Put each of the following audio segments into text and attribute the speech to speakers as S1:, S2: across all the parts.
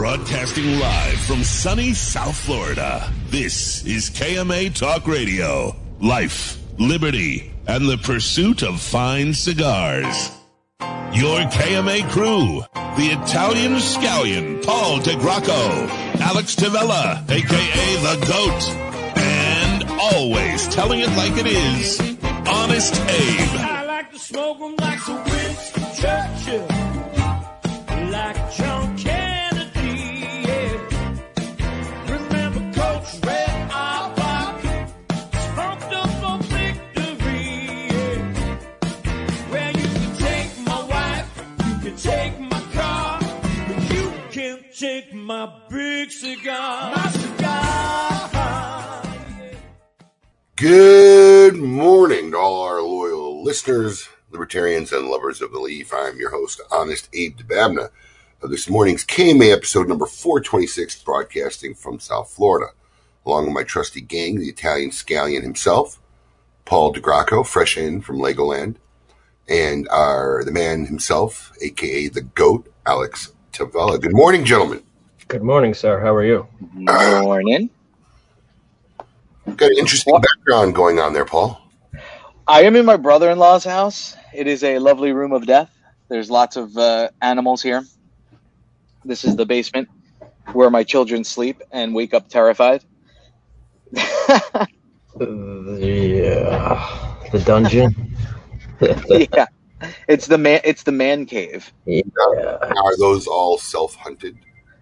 S1: Broadcasting live from sunny South Florida. This is KMA Talk Radio. Life, liberty, and the pursuit of fine cigars. Your KMA crew, the Italian scallion, Paul DeGracco, Alex Tavella, aka The Goat, and always telling it like it is, Honest Abe.
S2: I like to smoke 'em like Sir Winston Churchill, like take my big cigar. My cigar.
S3: Good morning to all our loyal listeners, libertarians, and lovers of the leaf. I'm your host, Honest Abe Dababneh, of this morning's KMA episode number 426, broadcasting from South Florida, along with my trusty gang, the Italian scallion himself, Paul DeGracco, fresh in from Legoland, and our the man himself, aka the GOAT, Alex Tavella. Good morning, gentlemen.
S4: Good morning, sir. How are you?
S5: Good Morning.
S3: Got an interesting background going on there, Paul.
S5: I am in my brother-in-law's house. It is a lovely room of death. There's lots of uh, animals here. This is the basement where my children sleep and wake up terrified.
S4: Yeah, the dungeon.
S5: yeah, it's the man. It's the man cave.
S4: yeah,
S3: Are those all self-hunted?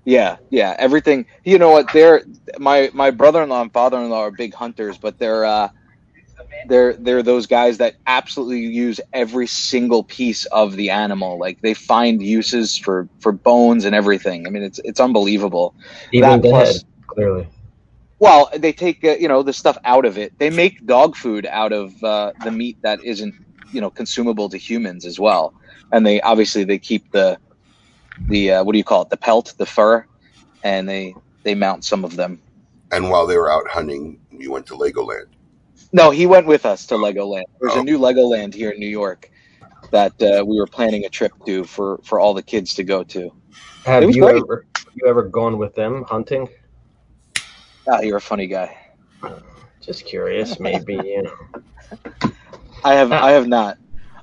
S5: Yeah, yeah. Everything. You know what? They're my my brother-in-law and father-in-law are big hunters, but they're uh, they're they're those guys that absolutely use every single piece of the animal. Like they find uses for for bones and everything. I mean, it's it's unbelievable.
S4: even
S5: That
S4: the
S5: plus-
S4: head, clearly.
S5: Well, they take uh, you know the stuff out of it. They make dog food out of uh, the meat that isn't you know consumable to humans as well. And they obviously they keep the the uh, what do you call it the pelt the fur, and they they mount some of them.
S3: And while they were out hunting, you went to Legoland.
S5: No, he went with us to Legoland. There's
S3: Oh.
S5: a new Legoland here in New York that uh, we were planning a trip to for for all the kids to go to.
S4: Have you
S5: great.
S4: ever you ever gone with them hunting?
S5: Ah, you're a funny guy.
S4: Just curious, maybe you know.
S5: I have I have not.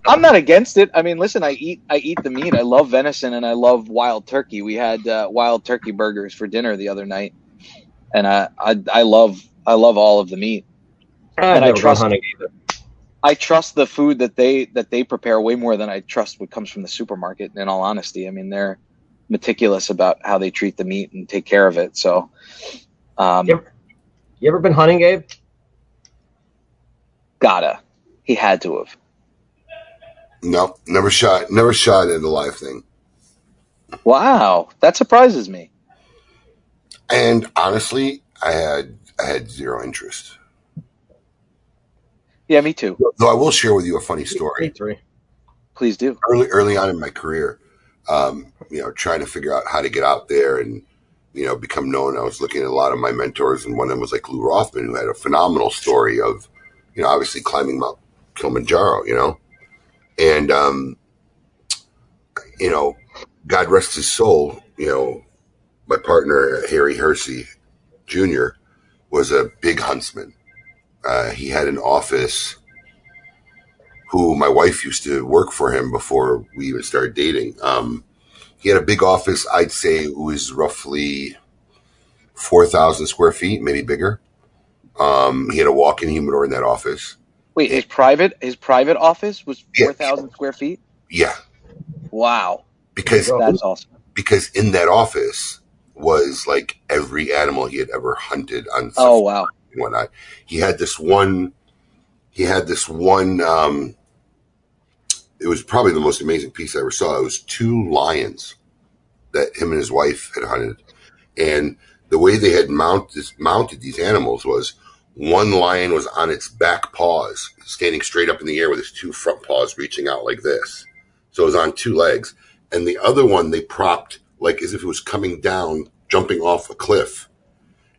S5: I'm not against it. I mean, listen, I eat I eat the meat. I love venison and I love wild turkey. We had uh, wild turkey burgers for dinner the other night, and I I, I love I love all of the meat.
S4: I've
S5: And I trust-
S4: hunting either.
S5: I trust the food that they that they prepare way more than I trust what comes from the supermarket. In all honesty, I mean they're meticulous about how they treat the meat and take care of it. So, um,
S4: Yep. You ever been hunting, Gabe?
S5: gotta he had to have.
S3: No, never shot, never shot at a live thing.
S5: Wow, that surprises me.
S3: And honestly, I had I had zero interest.
S5: Yeah, me too.
S3: Though I will share with you a funny
S4: Me
S3: story.
S4: three.
S5: Please do.
S3: Early early on in my career, um, you know, trying to figure out how to get out there and you know become known. I was looking at a lot of my mentors, and one of them was like Lew Rothman, who had a phenomenal story of you know obviously climbing Mount Kilimanjaro. You know, and um, you know, God rest his soul. You know, my partner Harry Hersey Jr. was a big huntsman. Uh, he had an office. Who my wife used to work for him before we even started dating. Um, he had a big office. I'd say it was roughly four thousand square feet, maybe bigger. Um, he had a walk-in humidor in that office.
S5: Wait, his private his private office was
S3: Yeah.
S5: four thousand square feet.
S3: Yeah,
S5: Wow,
S3: because
S5: that's awesome.
S3: because in that office was like every animal he had ever hunted on
S5: Oh wow,
S3: and whatnot. He had this one. He had this one. Um, it was probably the most amazing piece I ever saw. It was two lions that him and his wife had hunted, and the way they had mounted mounted these animals was one lion was on its back paws, standing straight up in the air with its two front paws reaching out like this. So it was on two legs, and the other one they propped like as if it was coming down, jumping off a cliff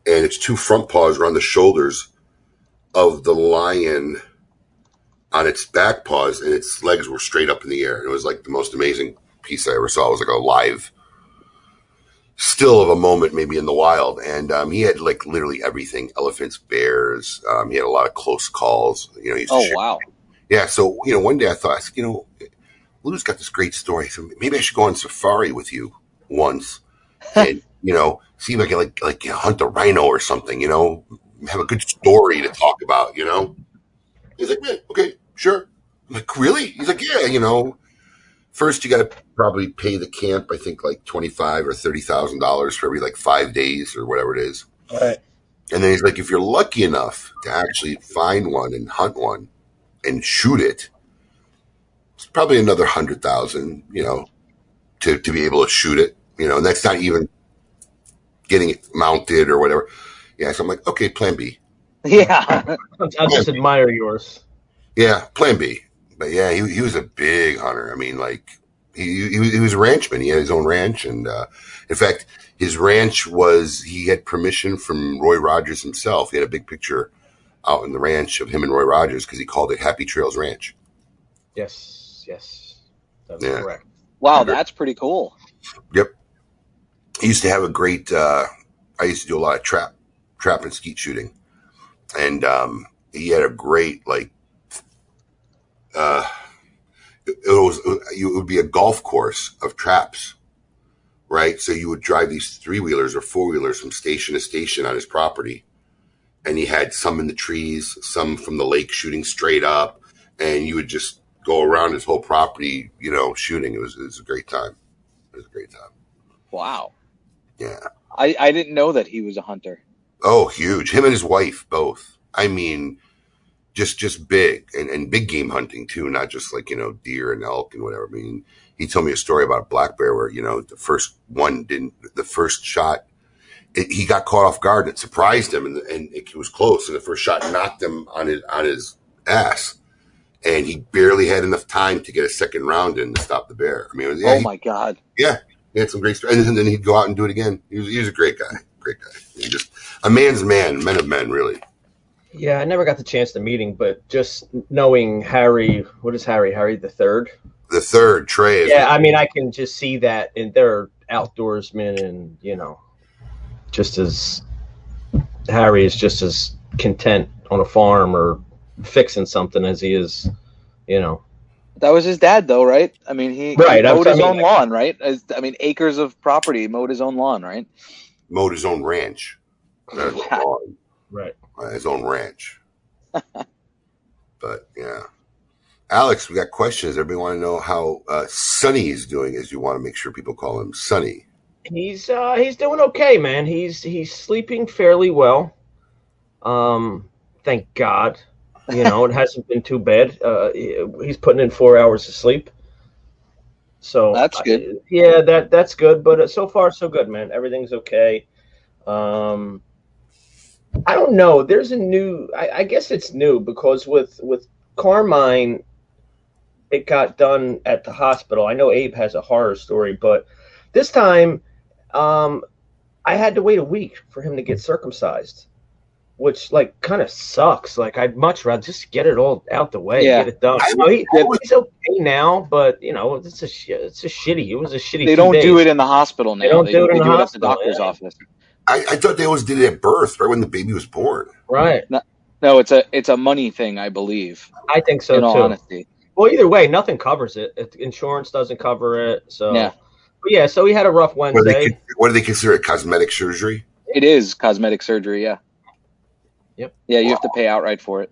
S3: and its two front paws were on the shoulders of the lion on its back paws, and its legs were straight up in the air. It was like the most amazing piece I ever saw. It was like a live, still of a moment maybe in the wild. And um, he had like literally everything: elephants, bears. Um, he had a lot of close calls. You know, he used to
S5: Oh
S3: share-
S5: wow.
S3: yeah. So you know, one day I thought, I said, you know, Lew's got this great story. So maybe I should go on safari with you once, and you know, see if I can like like you know, hunt a rhino or something. You know, have a good story to talk about. You know, he's like, yeah, okay, sure. I'm like, really? He's like, yeah. You know, first you got to probably pay the camp. I think like twenty five or thirty thousand dollars for every like five days or whatever it is.
S4: Right.
S3: And then he's like, if you're lucky enough to actually find one and hunt one and shoot it, it's probably another hundred thousand, you know, to, to be able to shoot it, you know, and that's not even getting it mounted or whatever. Yeah. So I'm like, okay, plan B.
S5: Yeah.
S4: I just admire yours.
S3: Yeah. Plan B. But yeah, he, he was a big hunter. I mean, like he, he, was, he was a ranchman. He had his own ranch. And, uh, in fact, his ranch was, he had permission from Roy Rogers himself. He had a big picture out in the ranch of him and Roy Rogers because he called it Happy Trails Ranch.
S4: Yes, yes, that's
S3: Yeah.
S4: correct.
S5: Wow, that's pretty cool.
S3: Yep. He used to have a great, uh, I used to do a lot of trap, trap and skeet shooting. And, um, he had a great, like, uh, it, it was, it would be a golf course of traps, right? So you would drive these three wheelers or four wheelers from station to station on his property. And he had some in the trees, some from the lake shooting straight up. And you would just go around his whole property, you know, shooting. It was, it was a great time. It was a great time.
S5: Wow.
S3: Yeah.
S5: I, I didn't know that he was a hunter.
S3: Oh, huge. Him and his wife both. I mean, just just big and, and big game hunting too, not just like, you know, deer and elk and whatever. I mean, he told me a story about a black bear where, you know, the first one didn't the first shot it, he got caught off guard. and It surprised him and, and it was close. And the first shot knocked him on his on his ass. And he barely had enough time to get a second round in to stop the bear. I mean, it was, yeah,
S5: oh
S3: he-
S5: my god.
S3: yeah, he had some great stories. And then he'd go out and do it again. He was, he was a great guy. Great guy. He just a man's man, men of men, really.
S4: Yeah, I never got the chance to meet him, but just knowing Harry, what is Harry? Harry the third.
S3: The third, Trey,
S4: Yeah, I mean, I can just see that, and they're outdoorsmen, and you know, just as Harry is just as content on a farm or fixing something as he is, you know.
S5: That was his dad, though, right? I mean, he,
S4: Right,
S5: he
S4: I-
S5: mowed
S4: I
S5: his
S4: mean,
S5: own lawn, right? As- I mean, acres of property, mowed his own lawn, right?
S3: mowed his own ranch. Not his own
S5: Yeah.
S3: lawn,
S4: Right.
S3: Uh, his own ranch. but yeah. Alex, we got questions. Everybody want to know how uh, Sonny is doing, as you want to make sure people call him Sonny.
S4: He's uh he's doing okay, man. He's he's sleeping fairly well. Um, thank God. You know, it hasn't been too bad. Uh, he's putting in four hours of sleep. So
S5: That's
S4: I-
S5: good.
S4: yeah, that that's good. But uh, so far, so good, man. Everything's okay. Um, I don't know. There's a new. I, I guess it's new because with with Carmine, it got done at the hospital. I know Abe has a horror story, but this time, um, I had to wait a week for him to get circumcised, which like kind of sucks. Like I'd much rather just get it all out the way,
S5: Yeah.
S4: get it done.
S3: I
S4: You know, he-
S3: would-
S4: he's okay now, but you know it's a it's a shitty. It was a shitty.
S5: They
S4: two
S5: don't
S4: days.
S5: do it in the hospital now.
S4: They don't do it in the
S5: at the doctor's
S4: yeah.
S5: office.
S3: I, I thought they always did it at birth, right when the baby was born.
S4: right.
S5: No, it's a it's a money thing, I believe.
S4: I think so
S5: in all
S4: too.
S5: honesty,
S4: Well, either way, nothing covers it. It- Insurance doesn't cover it. So
S5: Yeah.
S4: But yeah. So we had a rough
S3: What do, they,
S4: Wednesday.
S3: what do they consider it? Cosmetic surgery?
S5: it is cosmetic surgery. Yeah.
S4: Yep.
S5: Yeah, you have to pay outright for it.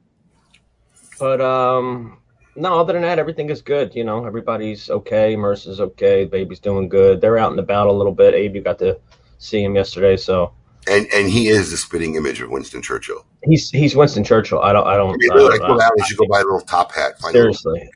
S4: But um, no, other than that, everything is good. You know, everybody's okay. Mercer's okay. Baby's doing good. They're out and about a little bit. Abe, you got to see him yesterday, so
S3: And and he is the spitting image of Winston Churchill.
S4: he's he's Winston Churchill. I don't. I
S3: I
S4: don't.
S3: mean,
S4: I
S3: really,
S4: don't
S3: I told
S4: know.
S3: You go buy a little top hat. Find a little,
S4: Seriously.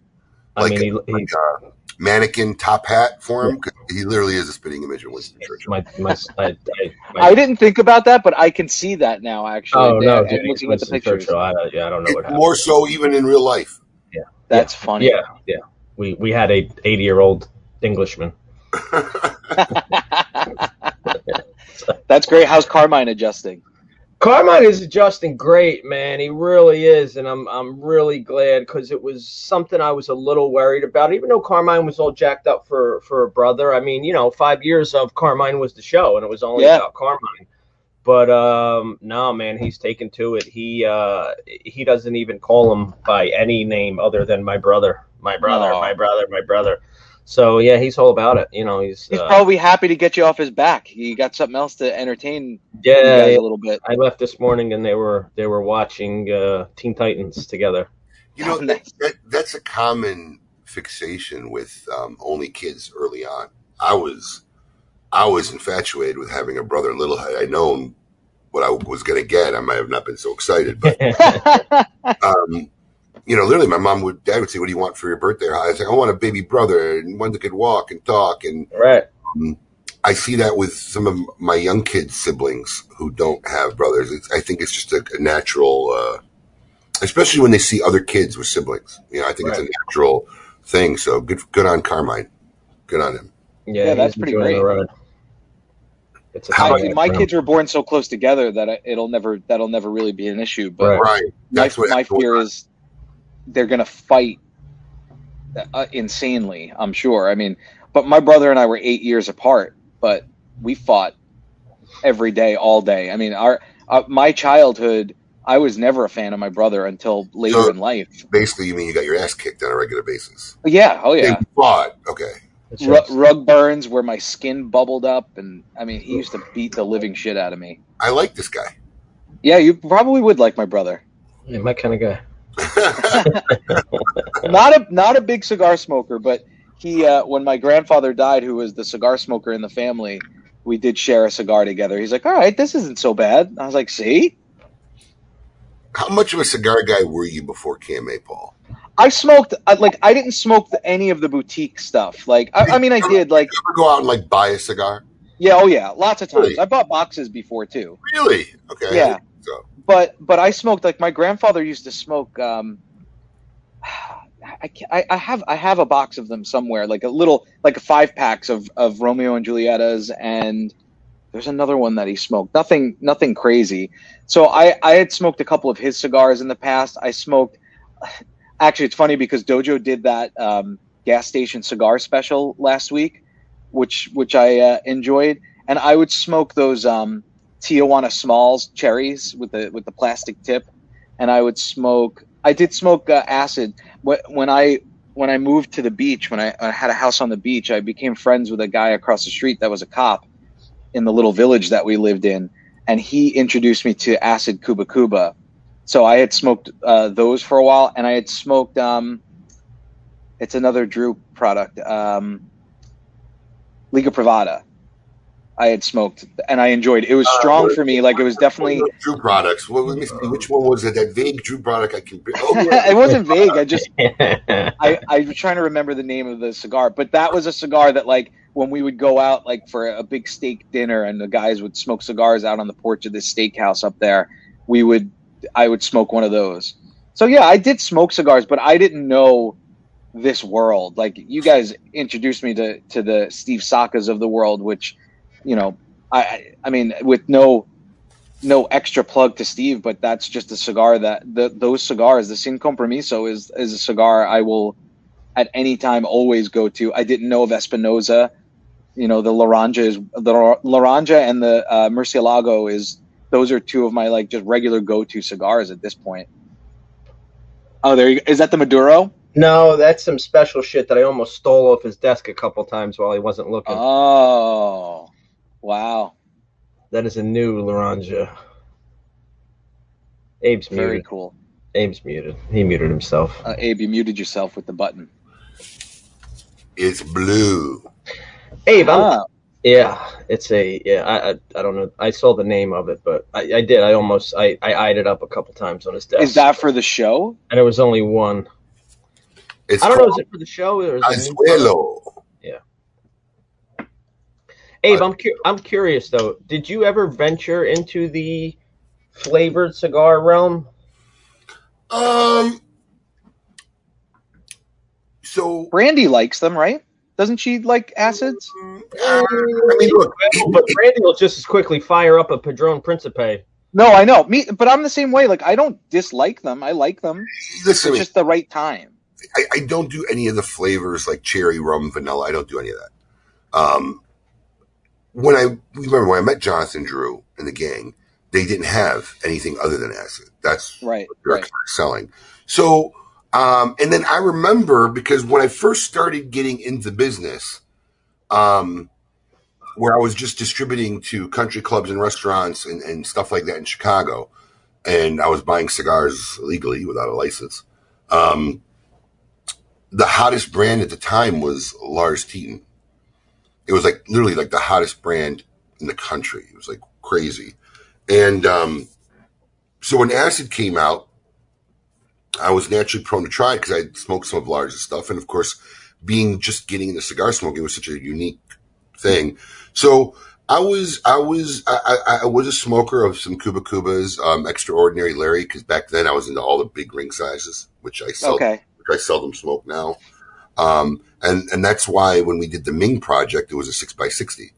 S4: I
S3: like,
S4: mean, he, he,
S3: like a mannequin top hat for him. 'cause He literally is a spitting image of Winston Churchill.
S4: my my. I, I, my
S5: I didn't think about that, but I can see that now. Actually,
S4: oh
S5: Yeah,
S4: no, dude,
S5: looking at the
S4: Winston
S5: pictures,
S4: Churchill. I, yeah, I don't know what happened.
S3: more so even in real life.
S5: Yeah, that's funny.
S4: Yeah, yeah. We we had a 80 year old Englishman.
S5: that's great. How's Carmine adjusting?
S4: Carmine is adjusting great, man. He really is, and I'm I'm really glad because it was something I was a little worried about. Even though Carmine was all jacked up for for a brother, I mean, you know, five years of Carmine was the show, and it was only
S5: Yeah.
S4: about Carmine. But um, no, man, he's taken to it. He uh, he doesn't even call him by any name other than my brother, my brother, my brother, my brother. So yeah, he's all about it. You know, he's,
S5: He's
S4: uh,
S5: probably happy to get you off his back. He got something else to entertain you
S4: yeah,
S5: guys
S4: yeah.
S5: a little bit.
S4: I left this morning and they were they were watching uh, Teen Titans together.
S3: You know,
S5: Nice.
S3: that, that's a common fixation with um, only kids early on. I was, I was infatuated with having a brother little. Had I known what I was going to get, I might have not been so excited. But um, you know, literally, my mom would, dad would say, "What do you want for your birthday?" I was like, "I want a baby brother and one that could walk and talk." And
S4: right.
S3: I see that with some of my young kids' siblings who don't have brothers. It's, I think it's just a, a natural, uh, especially when they see other kids with siblings. You know, I think it's a natural thing. So good, good on Carmine. Good on him.
S4: Yeah,
S5: Yeah, that's pretty
S4: enjoying the
S5: great.
S4: ride. It's
S3: How
S4: tight
S5: my, my kids were born so close together that it'll never that'll never really be an issue. But
S4: Right.
S3: Right.
S5: my,
S3: That's what
S5: my fear is they're gonna fight uh, insanely. I'm sure. I mean, but my brother and I were eight years apart, but we fought every day, all day. I mean, our uh, my childhood. I was never a fan of my brother until later
S3: So-
S5: in life.
S3: basically you mean you got your ass kicked on a regular basis.
S5: Yeah. Oh yeah.
S3: They fought. Okay.
S4: It's
S5: Ru-
S4: just-
S5: rug burns where my skin bubbled up, and I mean, he used to beat the living shit out of me.
S3: I like this guy.
S5: Yeah, you probably would like my brother.
S4: yeah, my kind of guy.
S5: not a not a big cigar smoker, but he uh, when my grandfather died, who was the cigar smoker in the family, we did share a cigar together. He's like, "All right, this isn't so bad." I was like, "See,
S3: How much of a cigar guy were you before KMA, Paul?
S5: I smoked I, like I didn't smoke the, any of the boutique stuff. Like I, I mean, I did like
S3: You ever go out and like buy a cigar?
S5: yeah, oh yeah, lots of times.
S3: Really?
S5: I bought boxes before too.
S3: Really? Okay.
S5: Yeah. But but I smoked like my grandfather used to smoke. Um, I, I I have I have a box of them somewhere, like a little like five packs of of Romeo and Julietas, and there's another one that he smoked. Nothing nothing crazy. So I I had smoked a couple of his cigars in the past. I smoked. Actually, it's funny because Dojo did that um, gas station cigar special last week, which which I uh, enjoyed, and I would smoke those. Um, Tijuana Smalls cherries with the with the plastic tip, and I would smoke. I did smoke uh, acid when I when I moved to the beach. When I, I had a house on the beach, I became friends with a guy across the street that was a cop in the little village that we lived in, and he introduced me to acid Kuba Kuba. So I had smoked uh, those for a while, and I had smoked. Um, it's another Drew product, um, Liga Privada. I had smoked and I enjoyed. It was
S3: Uh,
S5: strong
S3: what-
S5: for me. Like it was definitely.
S3: Drew products. Well, let me see. Which one was it? That vague Drew product I can. Oh, yeah.
S5: it wasn't vague. I just I, I was trying to remember the name of the cigar, but that was a cigar that like when we would go out like for a big steak dinner and the guys would smoke cigars out on the porch of this steakhouse up there, we would I would smoke one of those. So yeah, I did smoke cigars, but I didn't know this world. Like you guys introduced me to to the Steve Sakas of the world, which you know I I, mean with no no extra plug to Steve, but that's just a cigar that the those cigars, the Sin Compromiso is is a cigar I will at any time always go to. I didn't know of Espinosa. You know, the Laranja is the Laranja and the uh, Murcielago is those are two of my like just regular go to cigars at this point. Oh, there you go. Is that the Maduro?
S4: No, that's some special shit that I almost stole off his desk a couple times while he wasn't looking.
S5: Oh, wow.
S4: that is a new Laranja. Abe's
S5: Very
S4: muted.
S5: cool.
S4: Abe's muted. He muted himself.
S5: Uh, Abe, you muted yourself with the button.
S3: It's blue.
S4: Abe, I'm,
S5: Ah,
S4: yeah, it's a yeah. I, I I don't know. I saw the name of it, but I, I did. I almost I, I eyed it up a couple times on his desk.
S5: is that for the show?
S4: And it was only one.
S3: It's
S4: I don't know. Is
S3: called
S4: it for the show or is it a new
S3: Azuelo.
S4: Abe, I'm cu- I'm curious though. Did you ever venture into the flavored cigar realm?
S3: Um. So,
S5: Brandy likes them, right? Doesn't she like acids?
S3: uh, I mean, look,
S4: But Randy will just as quickly fire up a Padron Principe.
S5: No, I know. Me, but I'm the same way. Like I don't dislike them. I like them.
S3: Listen,
S5: It's just the right time.
S3: I, I don't do any of the flavors like cherry, rum, vanilla. I don't do any of that. Um, when I remember when I met Jonathan Drew and the gang, they didn't have anything other than acid. That's
S5: Right.
S3: what they're
S5: Right.
S3: selling. So, um, and then I remember because when I first started getting into business, um, where I was just distributing to country clubs and restaurants and, and stuff like that in Chicago, and I was buying cigars legally without a license. Um, the hottest brand at the time was Lars Teton. It was like literally like the hottest brand in the country. It was like crazy. And um, so when acid came out, I was naturally prone to try it because I smoked some of Lars' stuff. And of course, being just getting into cigar smoking was such a unique thing. So I was, I was, I, I, was a smoker of some Kuba Kubas, um, Extraordinary Larry, because back then I was into all the big ring sizes, which I seldom,
S5: Okay.
S3: which I seldom smoke now. Um, and, and that's why when we did the Ming project, it was a six by 60.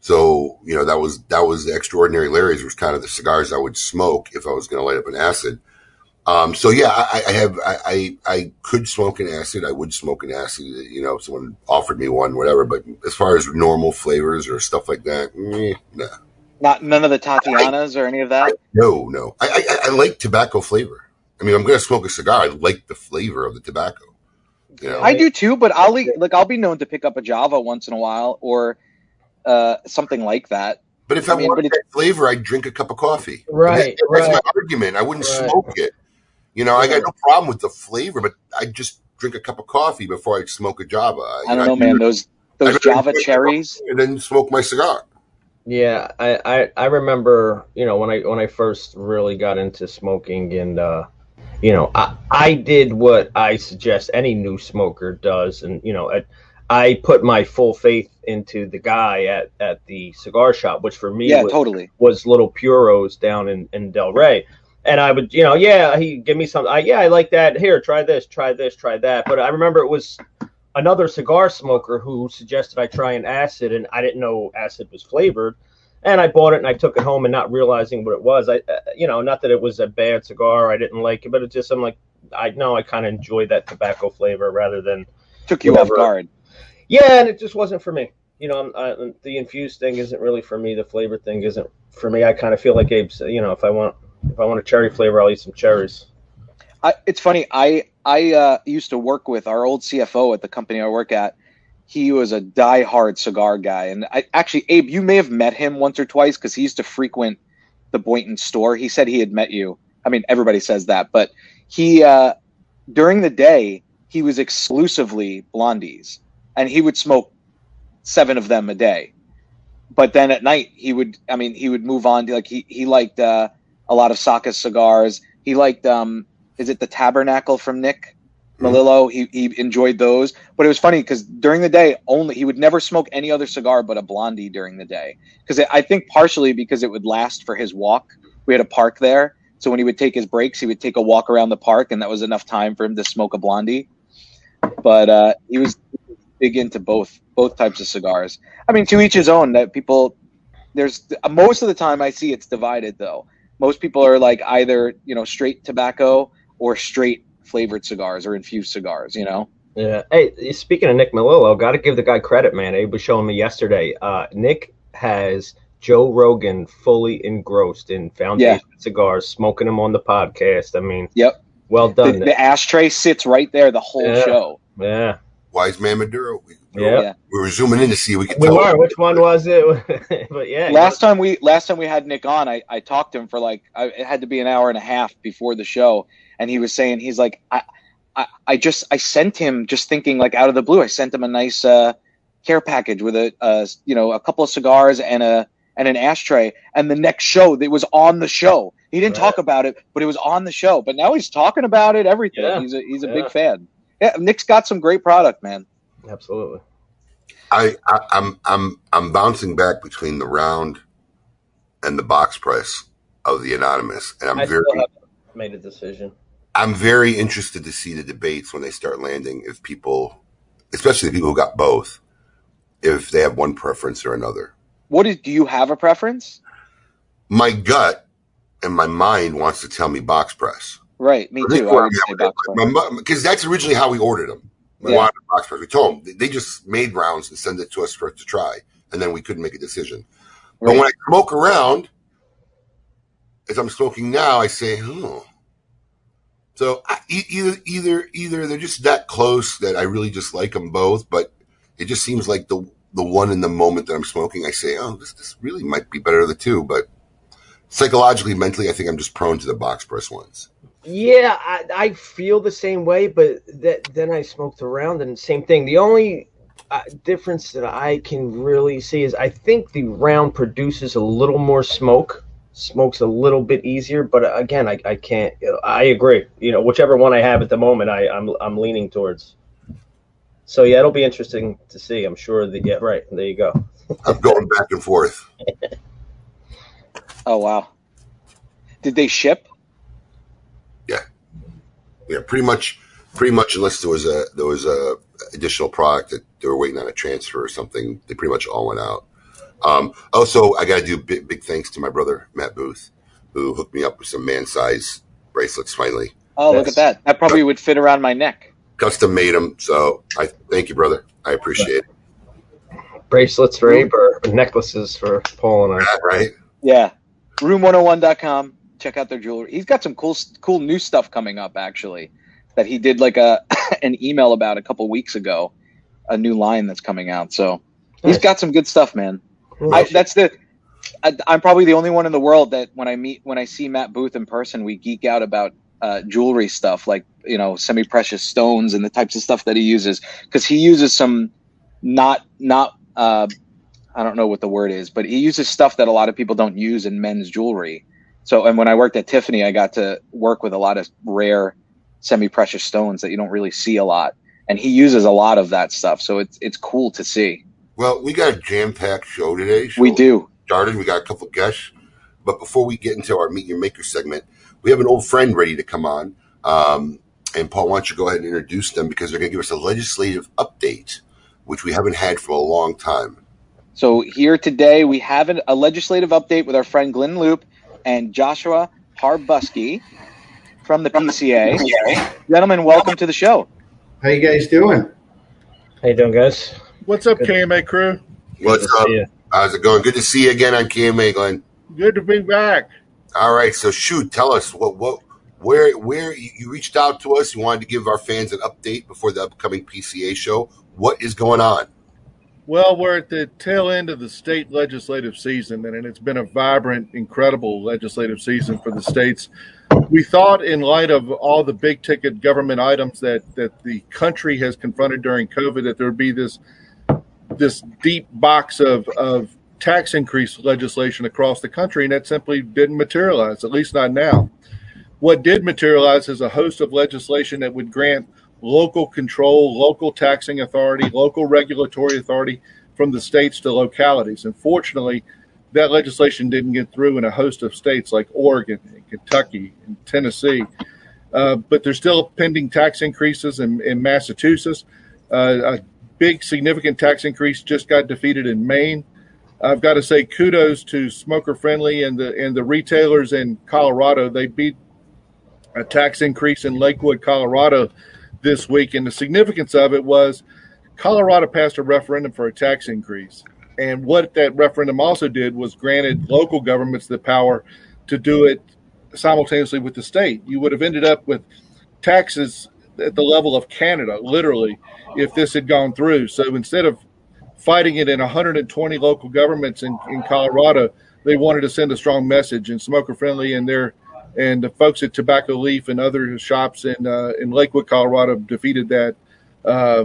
S3: So, you know, that was, that was the Extraordinary Larry's was kind of the cigars I would smoke if I was going to light up an acid. Um, so yeah, I, I have, I, I, I could smoke an acid. I would smoke an acid, you know, if someone offered me one, whatever. But as far as normal flavors or stuff like that, eh, nah.
S5: Not none of the Tatianas or any of that.
S3: no, no. I, I, I like tobacco flavor. I mean, I'm going to smoke a cigar. I like the flavor of the tobacco. You know,
S5: I do too, but I'll like I'll be known to pick up a Java once in a while or uh, something like that.
S3: but if I,
S5: I mean,
S3: wanted
S5: but
S3: that flavor, I'd drink a cup of coffee.
S4: Right,
S3: That- that's
S4: right.
S3: my argument. I wouldn't
S4: Right.
S3: smoke it. You know, I got no problem with the flavor, but I'd just drink a cup of coffee before I'd smoke a Java.
S5: I don't know, man. Those those
S3: I'd
S5: Java cherries.
S3: and then smoke my cigar.
S4: Yeah, I, I I remember, you know, when I when I first really got into smoking and uh you know, I I did what I suggest any new smoker does and you know, I, I put my full faith into the guy at at the cigar shop, which for me
S5: Yeah,
S4: was,
S5: totally.
S4: was little puros down in in Del Rey. And I would, you know, yeah, he give me some. I, yeah, I like that. Here, try this, try this, try that. But I remember it was another cigar smoker who suggested I try an acid, and I didn't know acid was flavored. And I bought it and I took it home and not realizing what it was. I, uh, you know, not that it was a bad cigar. I didn't like it, but it just I'm like, I know I kind of enjoy that tobacco flavor rather than
S5: Took you off guard.
S4: yeah, and it just wasn't for me. You know, I'm, the infused thing isn't really for me. The flavor thing isn't for me. I kind of feel like Abe's. You know, if I want if I want a cherry flavor, I'll eat some cherries.
S5: I, it's funny. I I uh, used to work with our old CFO at the company I work at. He was a diehard cigar guy, and I actually, Abe, you may have met him once or twice because he used to frequent the Boynton store. He said he had met you. I mean, everybody says that, but he uh, during the day he was exclusively blondies, and he would smoke seven of them a day. But then at night he would, I mean, he would move on to like he he liked uh, a lot of Saka cigars. He liked um, is it the Tabernacle from Nick Melillo? He he enjoyed those, but it was funny because during the day only he would never smoke any other cigar but a blondie during the day because I think partially because it would last for his walk. We had a park there, so when he would take his breaks, he would take a walk around the park, and that was enough time for him to smoke a blondie. But uh, he was big into both both types of cigars. I mean, to each his own. That people there's most of the time I see it's divided though. Most people are like either you know straight tobacco or straight flavored cigars or infused cigars. You know.
S4: Yeah. Hey, speaking of Nick Melillo, got to give the guy credit, man. Abe was showing me yesterday. Uh, Nick has Joe Rogan fully engrossed in Foundation cigars, smoking them on the podcast. I mean,
S5: Yep.
S4: well done. Nick.
S5: the ashtray sits right there the whole
S4: Yeah.
S5: show.
S4: yeah.
S3: Wise man Maduro. We,
S4: Yeah.
S5: Yeah.
S3: we were zooming in to see if we could
S4: We
S3: tell.
S4: were. Which one was it? but yeah.
S5: last time we last time we had Nick on, I, I talked to him for like I, it had to be an hour and a half before the show, and he was saying he's like I, I I just I sent him just thinking like out of the blue I sent him a nice uh, care package with a uh, you know a couple of cigars and a and an ashtray, and the next show that was on the show. He didn't
S4: Right.
S5: talk about it, but it was on the show. But now he's talking about it. Everything.
S4: Yeah.
S5: He's a he's a
S4: Yeah.
S5: big fan. Yeah, Nick's got some great product, man.
S4: Absolutely.
S3: I, I I'm I'm I'm bouncing back between the round and the box press of the anonymous, and I'm
S4: I
S3: very
S4: still haven't made a decision.
S3: I'm very interested to see the debates when they start landing. If people, especially the people who got both, if they have one preference or another.
S5: What is? Do you have a preference?
S3: My gut and my mind wants to tell me box press.
S5: Right, me too.
S3: is
S5: I
S3: where
S5: would
S3: I'm
S5: say
S3: at.
S5: box press.
S3: because that's originally how we ordered them. We
S5: Yeah.
S3: wanted box press. We told them they just made rounds and send it to us for us to try, and then we couldn't make a decision. But when I smoke around, as I'm smoking now, I say, "Oh." So I, either either either they're just that close that I really just like them both, but it just seems like the the one in the moment that I'm smoking, I say, "Oh, this this really might be better of the two. But psychologically, mentally, I think I'm just prone to the box press ones.
S4: Yeah, I, I feel the same way, but that then I smoked around and same thing. The only uh, difference that I can really see is I think the round produces a little more smoke, smokes a little bit easier. But uh, again, I, I can't. I agree. You know, whichever one I have at the moment, I, I'm I'm leaning towards. So yeah, it'll be interesting to see. I'm sure that yeah, right. There you go.
S3: I'm going back and forth.
S5: Oh wow. Did they ship?
S3: Yeah, Yeah, pretty much, pretty much. Unless there was a there was a additional product that they were waiting on a transfer or something, they pretty much all went out. Um, also, I got to do big big thanks to my brother Matt Booth, who hooked me up with some man size bracelets. Finally,
S5: Oh, look at that. That probably would fit around my neck.
S3: custom made them. So I thank you, brother. I appreciate it.
S4: Bracelets for Abe or necklaces for Paul and I.
S3: That, right?
S5: Yeah. Room101.com. Check out their jewelry. He's got some cool cool new stuff coming up actually that he did like a an email about a couple weeks ago. A new line that's coming out. So he's
S4: Nice.
S5: got some good stuff, man. I, that's the. I, I'm probably the only one in the world that when I meet when I see Matt Booth in person, we geek out about uh, jewelry stuff like you know semi precious stones and the types of stuff that he uses because he uses some not not uh, I don't know what the word is, but he uses stuff that a lot of people don't use in men's jewelry. So, and when I worked at Tiffany, I got to work with a lot of rare semi precious stones that you don't really see a lot, and he uses a lot of that stuff. So it's it's cool to see.
S3: Well, we got a jam packed show today.
S5: We do.
S3: started. We got a couple guests, but before we get into our meet your maker segment, we have an old friend ready to come on. Um, and Paul, why don't you go ahead and introduce them because they're going to give us a legislative update, which we haven't had for a long time.
S5: So here today we have an, a legislative update with our friend Glynn Loope and Joshua Habursky from the PCA. Gentlemen, welcome to the show.
S6: How you guys doing?
S4: How you doing, guys?
S7: What's up,
S4: Good.
S7: KMA crew?
S3: What's up? How's it going? Good to see you again on KMA, Glynn.
S7: Good to be back.
S3: All right, so shoot, tell us what what where where you you reached out to us. You wanted to give our fans an update before the upcoming PCA show. What is going on?
S7: Well, we're at the tail end of the state legislative season, and it's been a vibrant, incredible legislative season for the states. We thought, in light of all the big ticket government items that, that the country has confronted during COVID, that there would be this this deep box of, of tax increase legislation across the country, and that simply didn't materialize, at least not now. What did materialize is a host of legislation that would grant local control, local taxing authority, local regulatory authority from the states to localities. Unfortunately, that legislation didn't get through in a host of states like Oregon and Kentucky and Tennessee. Uh, but there's still pending tax increases in, in Massachusetts. Uh, big, significant tax increase just got defeated in Maine. I've got to say kudos to Smoker Friendly and the and the retailers in Colorado. They beat a tax increase in Lakewood, Colorado this week. And the significance of it was Colorado passed a referendum for a tax increase. And what that referendum also did was granted local governments the power to do it simultaneously with the state. You would have ended up with taxes at the level of Canada, literally, if this had gone through. So instead of fighting it in 120 local governments in, in Colorado, they wanted to send a strong message. And Smoker Friendly and their and the folks at Tobacco Leaf and other shops in uh, in Lakewood, Colorado, defeated that uh,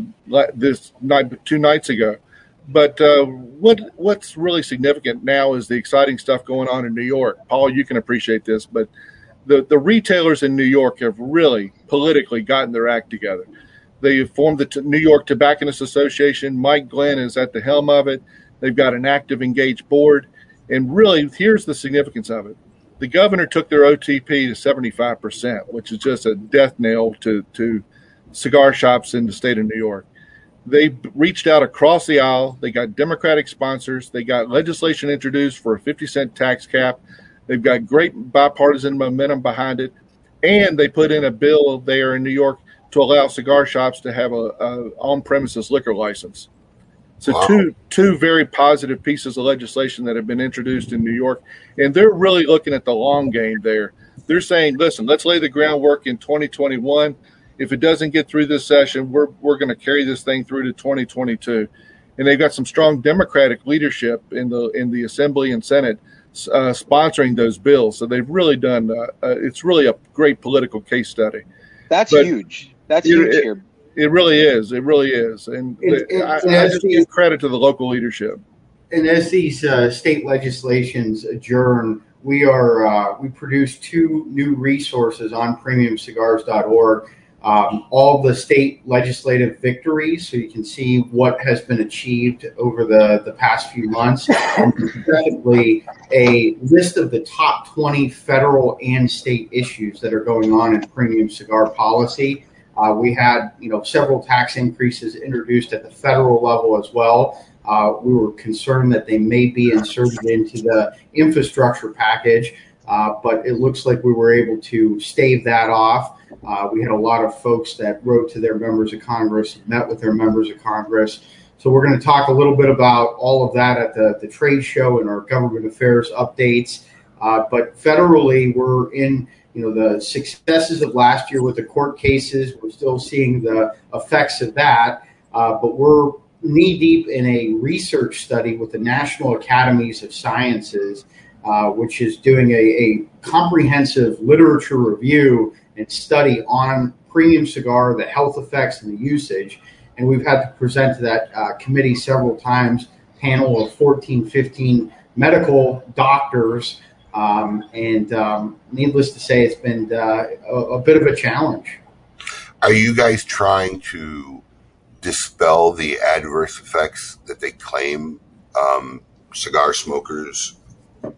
S7: this night two nights ago. But uh, what what's really significant now is the exciting stuff going on in New York. Paul, you can appreciate this, but the the retailers in New York have really politically gotten their act together. They formed the New York Tobacconists Association. Mike Glenn is at the helm of it. They've got an active, engaged board, and really, here's the significance of it the governor took their OTP to 75%, which is just a death nail to, to cigar shops in the state of New York. They reached out across the aisle. They got Democratic sponsors. They got legislation introduced for a 50 cent tax cap. They've got great bipartisan momentum behind it, and they put in a bill there in New York to allow cigar shops to have a, a on-premises liquor license. So
S3: Wow.
S7: two two very positive pieces of legislation that have been introduced in New York, and they're really looking at the long game there. They're saying, listen, let's lay the groundwork in 2021. If it doesn't get through this session, we're we're going to carry this thing through to 2022. And they've got some strong Democratic leadership in the in the Assembly and Senate uh, sponsoring those bills. So they've really done. Uh, uh, it's really a great political case study.
S5: That's
S7: But-
S5: huge. That's
S7: You-
S5: huge
S7: it-
S5: here.
S7: It really is. It really is. And
S6: It- it-
S7: I,
S6: and
S7: I just give credit to the local leadership.
S6: And as these uh, state legislations adjourn, we are uh, we produce two new resources on premiumcigars.org. Um, all the state legislative victories, so you can see what has been achieved over the, the past few months, and specifically a list of the top 20 federal and state issues that are going on in premium cigar policy. Uh, we had, you know, several tax increases introduced at the federal level as well. Uh, we were concerned that they may be inserted into the infrastructure package, but it looks like we were able to stave that off. Uh, we had a lot of folks that wrote to their members of Congress, met with their members of Congress. So we're going to talk a little bit about all of that at the, the trade show and our government affairs updates. Uh, but federally, we're in you know the successes of last year with the court cases. We're still seeing the effects of that, uh, but we're knee deep in a research study with the National Academies of Sciences, uh, which is doing a, a comprehensive literature review and study on premium cigar, the health effects, and the usage. And we've had to present to that uh, committee several times, panel of 14, 15 medical doctors. Um, and um, needless to say, it's been uh, a, a bit of a challenge.
S3: Are you guys trying to dispel the adverse effects that they claim um, cigar smokers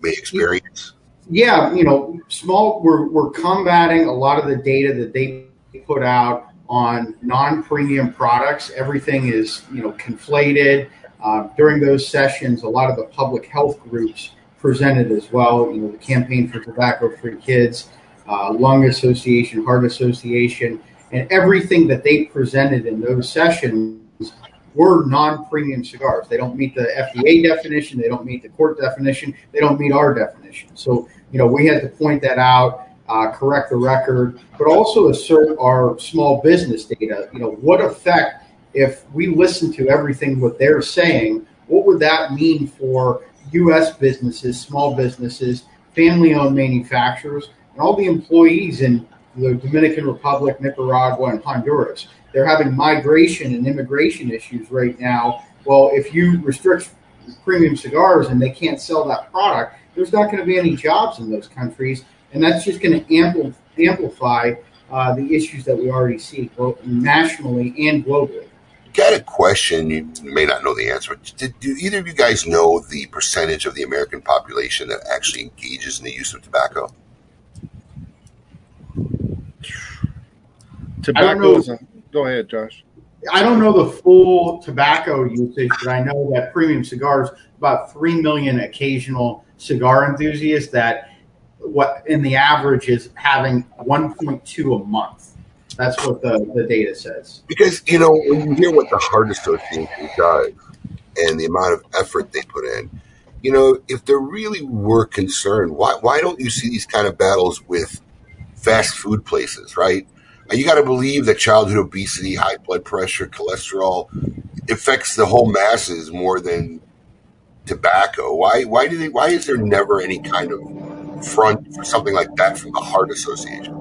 S3: experience?
S6: Yeah, you know, small. We're we're combating a lot of the data that they put out on non-premium products. Everything is you know conflated. Uh, during those sessions, a lot of the public health groups presented as well. You know, the Campaign for Tobacco-Free Kids, uh, Lung Association, Heart Association, and everything that they presented in those sessions were non-premium cigars. They don't meet the FDA definition. They don't meet the court definition. They don't meet our definition. So, you know, we had to point that out, uh, correct the record, but also assert our small business data. You know, what effect if we listen to everything what they're saying? What would that mean for U.S. businesses, small businesses, family-owned manufacturers, and all the employees in the Dominican Republic, Nicaragua, and Honduras? They're having migration and immigration issues right now. Well, if you restrict premium cigars and they can't sell that product, there's not going to be any jobs in those countries, and that's just going to ampl- amplify uh, the issues that we already see both nationally and globally.
S3: Got a question. You may not know the answer. Did, do either of you guys know the percentage of the American population that actually engages in the use of tobacco?
S7: Tobacco
S6: know.
S7: is a, go ahead, Josh.
S6: I don't know the full tobacco usage, but I know that premium cigars about three million occasional cigar enthusiasts that what in the average is having 1.2 a month. That's what the, the data says.
S3: Because you know when you hear what the Heart Association does and the amount of effort they put in, you know if they really were concerned, why why don't you see these kind of battles with fast food places, right? You got to believe that childhood obesity, high blood pressure, cholesterol affects the whole masses more than tobacco. Why why do they why is there never any kind of front for something like that from the Heart Association?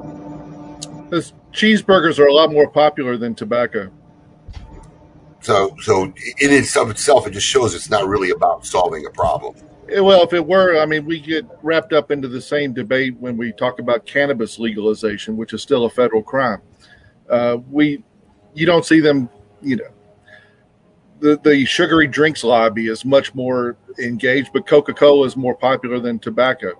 S7: Because cheeseburgers are a lot more popular than tobacco.
S3: So so in itself itself it just shows it's not really about solving a problem.
S7: Eh, Well, if it were, I mean, we get wrapped up into the same debate when we talk about cannabis legalization, which is still a federal crime. Uh, we, you don't see them, you know, the the sugary drinks lobby is much more engaged, but Coca Cola is more popular than tobacco,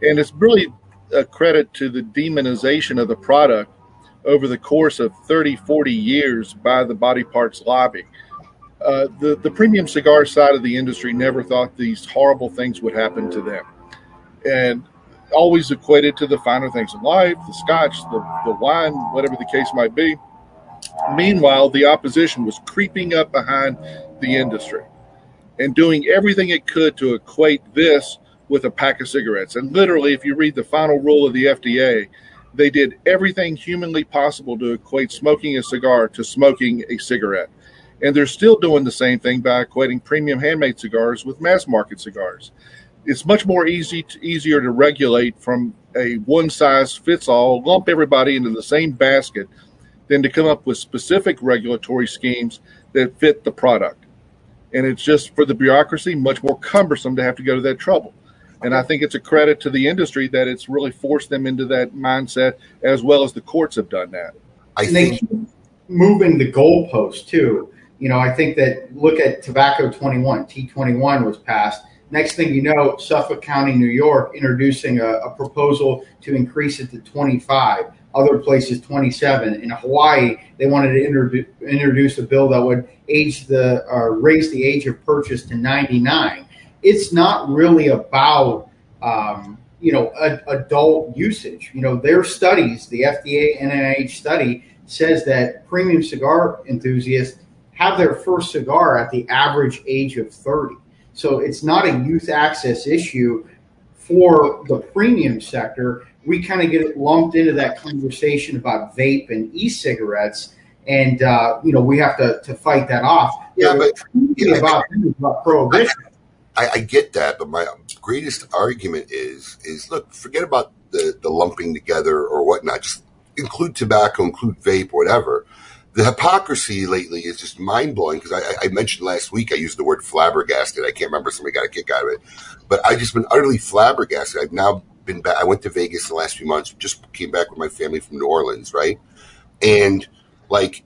S7: and it's really a credit to the demonization of the product over the course of 30, 40 years by the body parts lobby uh, the the premium cigar side of the industry never thought these horrible things would happen to them, and always equated to the finer things in life, the scotch, the, the wine, whatever the case might be. Meanwhile, the opposition was creeping up behind the industry and doing everything it could to equate this with a pack of cigarettes. And literally, if you read the final rule of the FDA, they did everything humanly possible to equate smoking a cigar to smoking a cigarette. And they're still doing the same thing by equating premium handmade cigars with mass market cigars. It's much more easy to, easier to regulate from a one size fits all, lump everybody into the same basket than to come up with specific regulatory schemes that fit the product. And it's just for the bureaucracy much more cumbersome to have to go to that trouble. And I think it's a credit to the industry that it's really forced them into that mindset, as well as the courts have done that.
S3: I think
S6: moving the goalpost too. You know, I think that look at tobacco 21, T21 was passed. Next thing you know, Suffolk County, New York, introducing a, a proposal to increase it to 25. Other places 27. In Hawaii, they wanted to introdu- introduce a bill that would age the raise the age of purchase to 99. It's not really about um, you know a, adult usage. You know, their studies, the FDA NIH study says that premium cigar enthusiasts have their first cigar at the average age of 30. So it's not a youth access issue for the premium sector. We kind of get lumped into that conversation about vape and e-cigarettes, and uh, you know we have to, to fight that off.
S3: Yeah, but- yeah,
S6: about, about prohibition.
S3: I, I get that, but my greatest argument is is look, forget about the the lumping together or whatnot. Just include tobacco, include vape, whatever. The hypocrisy lately is just mind blowing because I, I mentioned last week I used the word flabbergasted. I can't remember somebody got a kick out of it, but I've just been utterly flabbergasted. I've now been back. I went to Vegas the last few months. Just came back with my family from New Orleans, right? And like,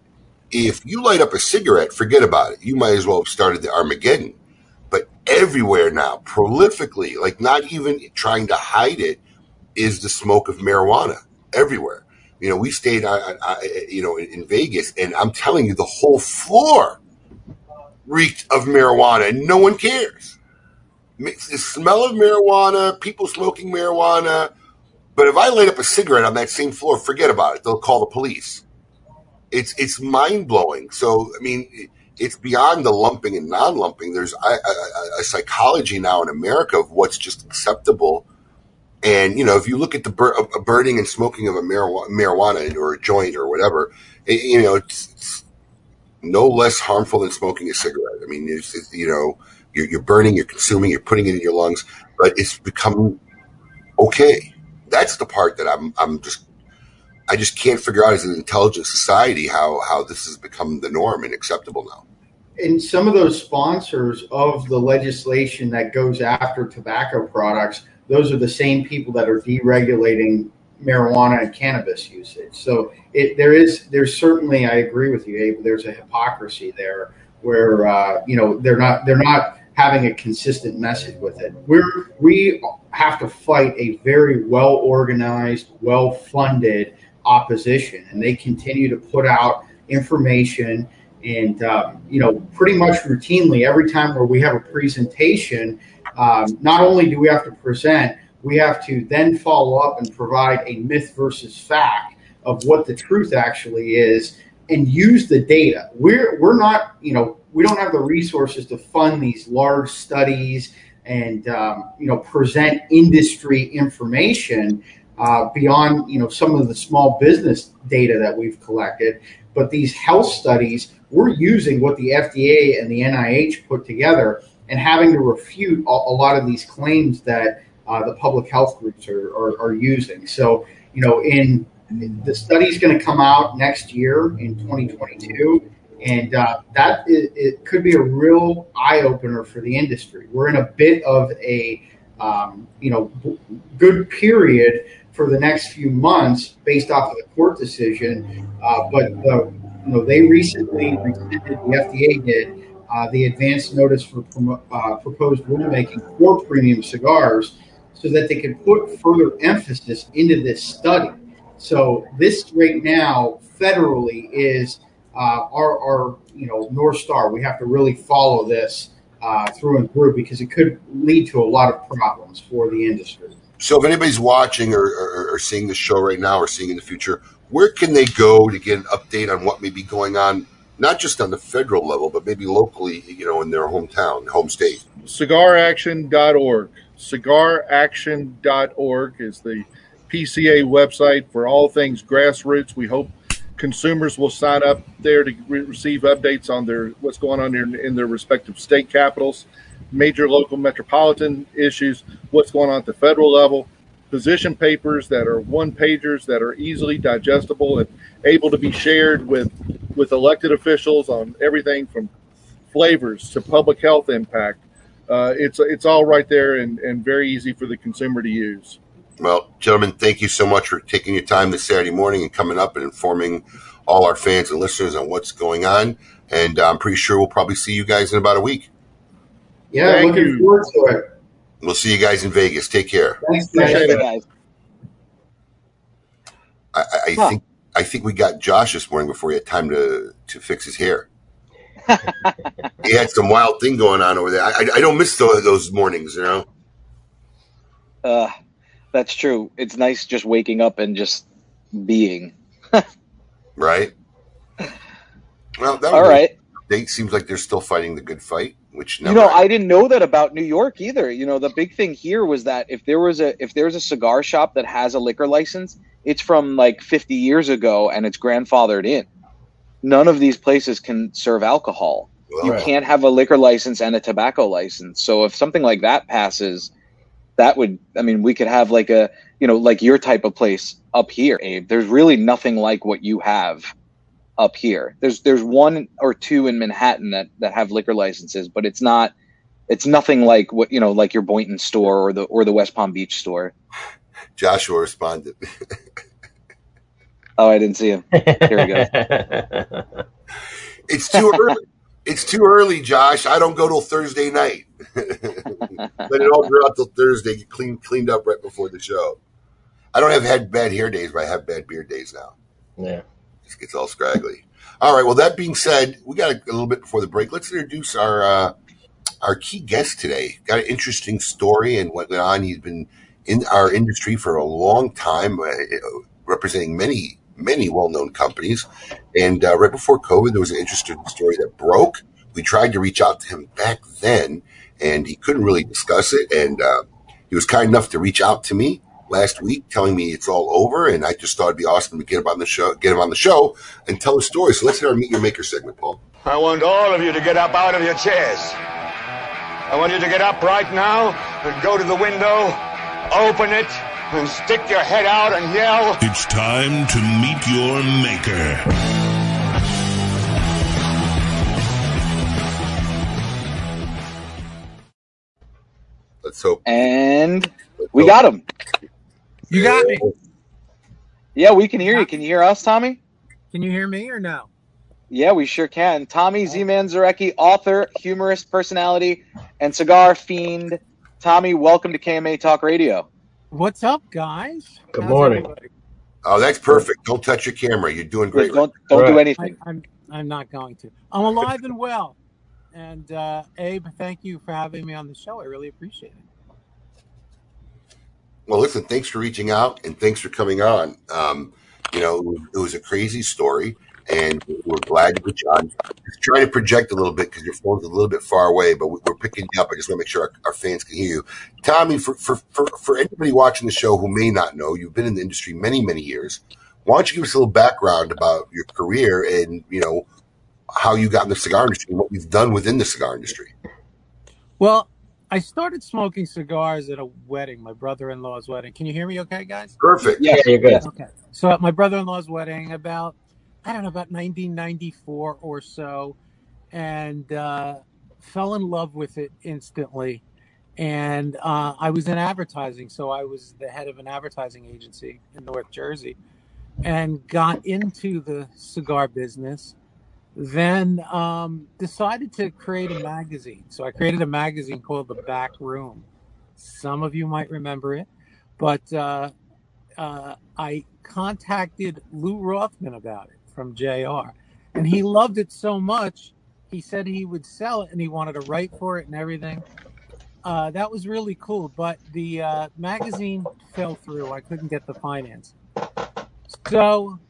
S3: if you light up a cigarette, forget about it. You might as well have started the Armageddon but everywhere now, prolifically, like not even trying to hide it, is the smoke of marijuana everywhere. You know, we stayed, uh, uh, you know, in, Vegas, and I'm telling you, the whole floor reeked of marijuana, and no one cares. The smell of marijuana, people smoking marijuana. But if I light up a cigarette on that same floor, forget about it. They'll call the police. It's it's mind blowing. So I mean, it's beyond the lumping and non-lumping. There's a, a, a psychology now in America of what's just acceptable. And you know, if you look at the bur- a burning and smoking of a marijuana, marijuana or a joint or whatever, it, you know, it's, it's no less harmful than smoking a cigarette. I mean, it's, you know, you're, you're burning, you're consuming, you're putting it in your lungs, but it's become okay. That's the part that I'm I'm just I just can't figure out as an intelligent society how how this has become the norm and acceptable now.
S6: and some of those sponsors of the legislation that goes after tobacco products, those are the same people that are deregulating marijuana and cannabis usage. So it, there is there's certainly I agree with you, Abe. There's a hypocrisy there where uh, you know they're not they're not having a consistent message with it. We're we have to fight a very well organized, well funded opposition, and they continue to put out information and um, you know pretty much routinely every time where we have a presentation um, not only do we have to present we have to then follow up and provide a myth versus fact of what the truth actually is and use the data. We're we're not you know we don't have the resources to fund these large studies and um, you know present industry information uh, beyond you know some of the small business data that we've collected. But these health studies we're using what the FDA and the NIH put together and having to refute a, a lot of these claims that uh, the public health groups are, are, are using. So, you know, in the study's going to come out next year in 2022, and uh, that it, it could be a real eye opener for the industry. We're in a bit of a um, you know b- good period for the next few months based off of the court decision, uh, but the you know, they recently rescinded, the FDA did, uh, the advance notice for promo- uh, proposed rulemaking for premium cigars so that they could put further emphasis into this study. So this right now federally is uh, our, our, you know, North Star. We have to really follow this uh, through and through because it could lead to a lot of problems for the industry.
S3: So if anybody's watching or, or, or seeing the show right now or seeing in the future, where can they go to get an update on what may be going on, not just on the federal level, but maybe locally, you know, in their hometown, home state?
S7: Cigaraction.org. Cigaraction.org is the PCA website for all things grassroots. We hope consumers will sign up there to re- receive updates on their what's going on in, in their respective state capitals, major local metropolitan issues, what's going on at the federal level, position papers that are one pagers that are easily digestible and able to be shared with with elected officials on everything from flavors to public health impact. Uh, it's it's all right there and, and very easy for the consumer to use.
S3: Well, gentlemen, thank you so much for taking your time this Saturday morning and coming up and informing all our fans and listeners on what's going on. And I'm pretty sure we'll probably see you guys in about a week.
S6: Yeah,
S7: Thank
S6: looking
S7: you.
S6: forward to it.
S3: We'll see you guys in Vegas. Take care.
S6: Thanks, guys.
S7: Appreciate it.
S5: guys.
S3: I, I,
S5: Huh.
S3: think I think we got Josh this morning before he had time to to fix his hair. he had some wild thing going on over there. I, I, don't miss those, those mornings, you know.
S5: Uh, that's true. It's nice just waking up and just being.
S3: Right? Well, that
S5: All right.
S3: Seems like they're still fighting the good fight, which
S5: You know, I didn't know that about New York either. You know, the big thing here was that if there was a if there's a cigar shop that has a liquor license, it's from like 50 years ago and it's grandfathered in. None of these places can serve alcohol.
S3: well,
S5: You
S4: Right.
S5: can't have a liquor license and a tobacco license. So if something like that passes, that would I mean, we could have like a, you know, like your type of place up here, Abe. There's really nothing like what you have up here. There's there's one or two in Manhattan that that have liquor licenses, but it's not it's nothing like what, you know, like your Boynton store or the or the West Palm Beach store.
S3: Joshua responded.
S5: Oh, I didn't see him. Here we go.
S3: It's too early. It's too early, Josh. I don't go till Thursday night. Let it all grow out till Thursday. Get clean, cleaned up right before the show. I don't have had bad hair days, but I have bad beard days now.
S4: yeah.
S3: Just gets all scraggly. All right. Well, that being said, we got a, a little bit before the break. Let's introduce our uh, our key guest today. Got an interesting story and what went on. He's been in our industry for a long time, uh, representing many many well known companies. And uh, right before COVID, there was an interesting story that broke. We tried to reach out to him back then, and he couldn't really discuss it. And uh, he was kind enough to reach out to me last week, telling me it's all over. And I just thought it'd be awesome to get him on the show, get him on the show, and tell a story. So let's hit our meet your maker segment, Paul.
S8: I want all of you to get up out of your chairs. I want you to get up right now and go to the window, open it, and stick your head out and yell.
S1: It's time to meet your maker.
S3: Let's hope.
S5: And
S3: let's
S5: we
S3: hope-
S5: got him.
S9: You got me.
S5: Yeah, we can hear you. Can you hear us, Tommy?
S9: Can you hear me or no?
S5: Yeah, we sure can. Tommy Z-Man Zarecki, author, humorist, personality, and cigar fiend. Tommy, welcome to KMA Talk Radio.
S9: What's up, guys?
S4: Good
S9: How's
S4: morning.
S9: everybody?
S3: Oh, that's perfect. Don't touch your camera. You're doing great.
S5: Don't don't do anything.
S9: I, I'm I'm not going to. I'm alive and well. And uh, Abe, thank you for having me on the show. I really appreciate it.
S3: Well, listen, thanks for reaching out and thanks for coming on. Um, you know, it was, a crazy story, and we're glad to get you on. Just trying to project a little bit because your phone's a little bit far away, but we- we're picking you up. I just want to make sure our, our fans can hear you. Tommy, for, for, for, for anybody watching the show who may not know, you've been in the industry many, many years. Why don't you give us a little background about your career and, you know, how you got in the cigar industry and what you've done within the cigar industry?
S9: Well, I started smoking cigars at a wedding, my brother-in-law's wedding. Can you hear me okay, guys?
S3: Perfect.
S4: Yeah, you're good.
S9: Okay. So at my brother-in-law's wedding, about I don't know, about 1994 or so, and uh, fell in love with it instantly. And uh, I was in advertising, so I was the head of an advertising agency in North Jersey, and got into the cigar business. Then um, decided to create a magazine. So I created a magazine called The Back Room. Some of you might remember it, but uh, uh, I contacted Lew Rothman about it from JR, and he loved it so much. He said he would sell it, and he wanted to write for it and everything. uh, that was really cool. But the uh, magazine fell through. I couldn't get the finance. So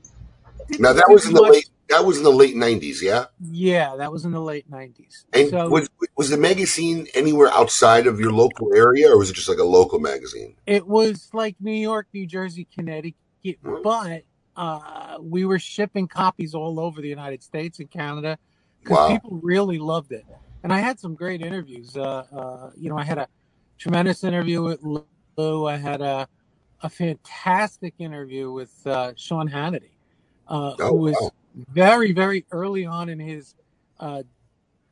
S3: Now that was in the
S9: much-
S3: late that was in the late nineties, yeah.
S9: Yeah, that was in the late nineties.
S3: And
S9: So
S3: was was the magazine anywhere outside of your local area, or was it just like a local magazine?
S9: it was like New York, New Jersey, Connecticut,
S3: Hmm.
S9: but uh, we were shipping copies all over the United States and Canada because
S3: Wow.
S9: people really loved it. And I had some great interviews. Uh, uh, you know, I had a tremendous interview with Lew. I had a a fantastic interview with uh, Sean Hannity, uh,
S3: Oh,
S9: who was
S3: wow.
S9: very, very early on in his uh,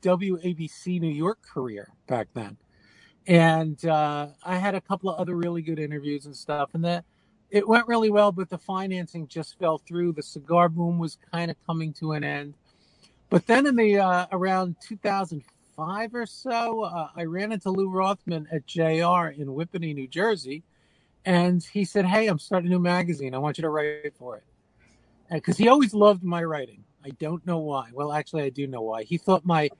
S9: WABC New York career back then. And uh, I had a couple of other really good interviews and stuff, and that it went really well. But the financing just fell through. The cigar boom was kind of coming to an end. But then in the uh, around 2005 or so, uh, I ran into Lew Rothman at JR in Whippany, New Jersey, and he said, "Hey, I'm starting a new magazine. I want you to write for it." Because he always loved my writing. I don't know why. Well, actually, I do know why. He thought my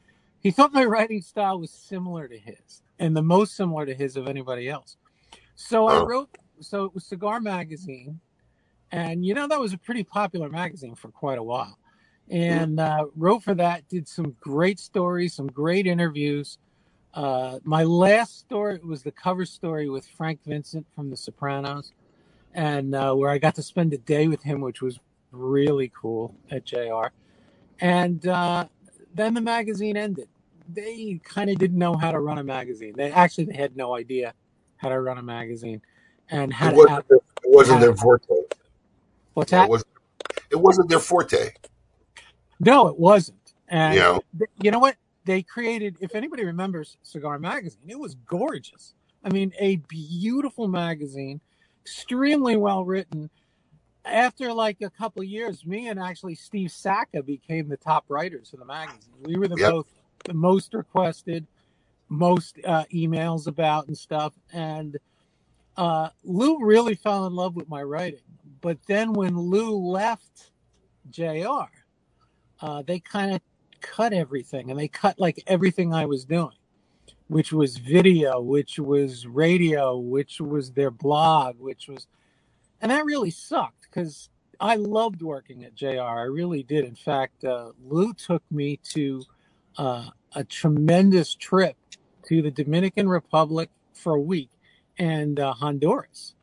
S9: he thought my writing style was similar to his, and the most similar to his of anybody else. So I
S3: Oh.
S9: wrote. So it was Cigar Magazine, and you know that was a pretty popular magazine for quite a while. And uh, wrote for that. Did some great stories, some great interviews. Uh, my last story was the cover story with Frank Vincent from The Sopranos, and uh, where I got to spend a day with him, which was really cool at JR. And uh, then the magazine ended. They kind of didn't know how to run a magazine. They actually they had no idea how to run a magazine and how
S3: It
S9: to
S3: wasn't their, it wasn't their forte.
S9: what's that?
S3: it wasn't it wasn't their forte.
S9: No, it wasn't. And
S3: You know,
S9: th- you know what? They created, if anybody remembers Cigar Magazine, it was gorgeous. I mean, a beautiful magazine, extremely well written. After like a couple of years, me and actually Steve Saka became the top writers for the magazine. We were the
S3: Yep.
S9: both the most requested, most uh, emails about and stuff. And uh, Lew really fell in love with my writing. But then when Lew left JR, uh, they kind of cut everything and they cut like everything I was doing, which was video, which was radio, which was their blog, which was, and that really sucked because I loved working at JR. I really did. In fact, uh, Lew took me to uh, a tremendous trip to the Dominican Republic for a week and uh, Honduras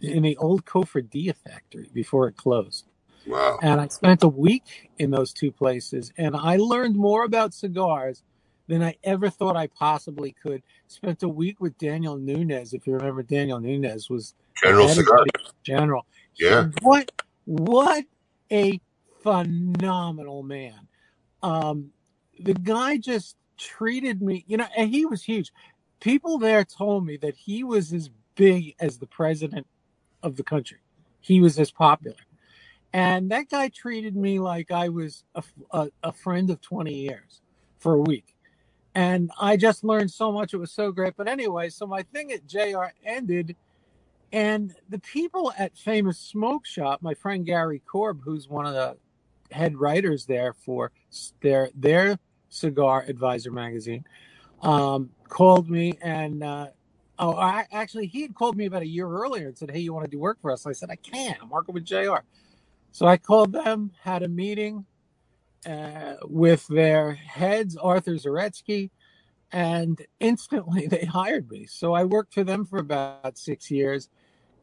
S9: in the old Cofradía factory before it closed.
S3: wow.
S9: And I spent a week in those two places, and I learned more about cigars than I ever thought I possibly could. Spent a week with Daniel Nunez. If you remember, Daniel Nunez was
S3: General Cigar.
S9: General.
S3: Yeah.
S9: What what a phenomenal man. Um, the guy just treated me, you know, and he was huge. People there told me that he was as big as the president of the country. He was as popular. And that guy treated me like I was a, a, a friend of 20 years for a week. And I just learned so much. It was so great. But anyway, so my thing at JR ended. And the people at Famous Smoke Shop, my friend Gary Korb, who's one of the head writers there for their their cigar advisor magazine, um, called me and uh, oh, I, actually he had called me about a year earlier and said, "Hey, you want to do work for us?" I said, "I can't. I'm working with JR." So I called them, had a meeting uh, with their heads, Arthur Zaretsky, and instantly they hired me. So I worked for them for about six years,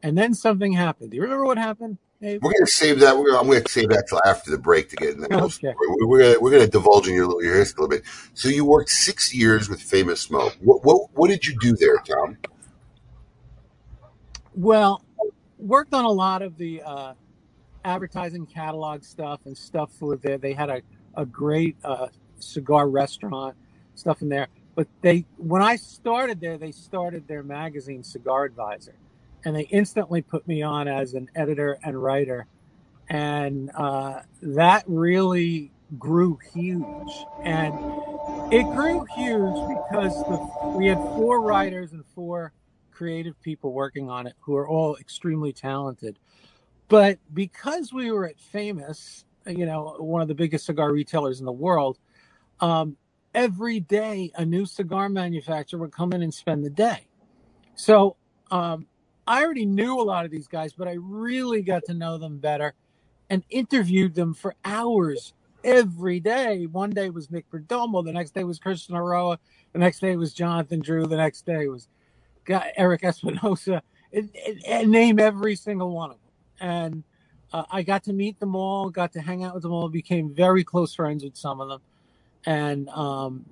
S9: and then something happened. Do you remember what happened? Abe?
S3: We're gonna save that. We're, I'm gonna save that till after the break to get in that
S9: Okay.
S3: story. We're, we're gonna we're gonna divulge in your little your history a little bit. So you worked six years with Famous Smoke. What what what did you do there, Tom?
S9: Well, worked on a lot of the uh, advertising catalog stuff and stuff for there. They had a, a great uh, cigar restaurant stuff in there. But they, when I started there, they started their magazine Cigar Advisor, and they instantly put me on as an editor and writer, and uh, that really grew huge. And it grew huge because the, we had four writers and four creative people working on it who are all extremely talented. But because we were at Famous, you know, one of the biggest cigar retailers in the world, um, every day a new cigar manufacturer would come in and spend the day. So um, I already knew a lot of these guys, but I really got to know them better and interviewed them for hours every day. One day was Nick Perdomo, the next day was Christian Eiroa, the next day was Jonathan Drew, the next day was Guy- Eric Espinosa, and, name every single one of them. And uh, I got to meet them all, got to hang out with them all, became very close friends with some of them. And um,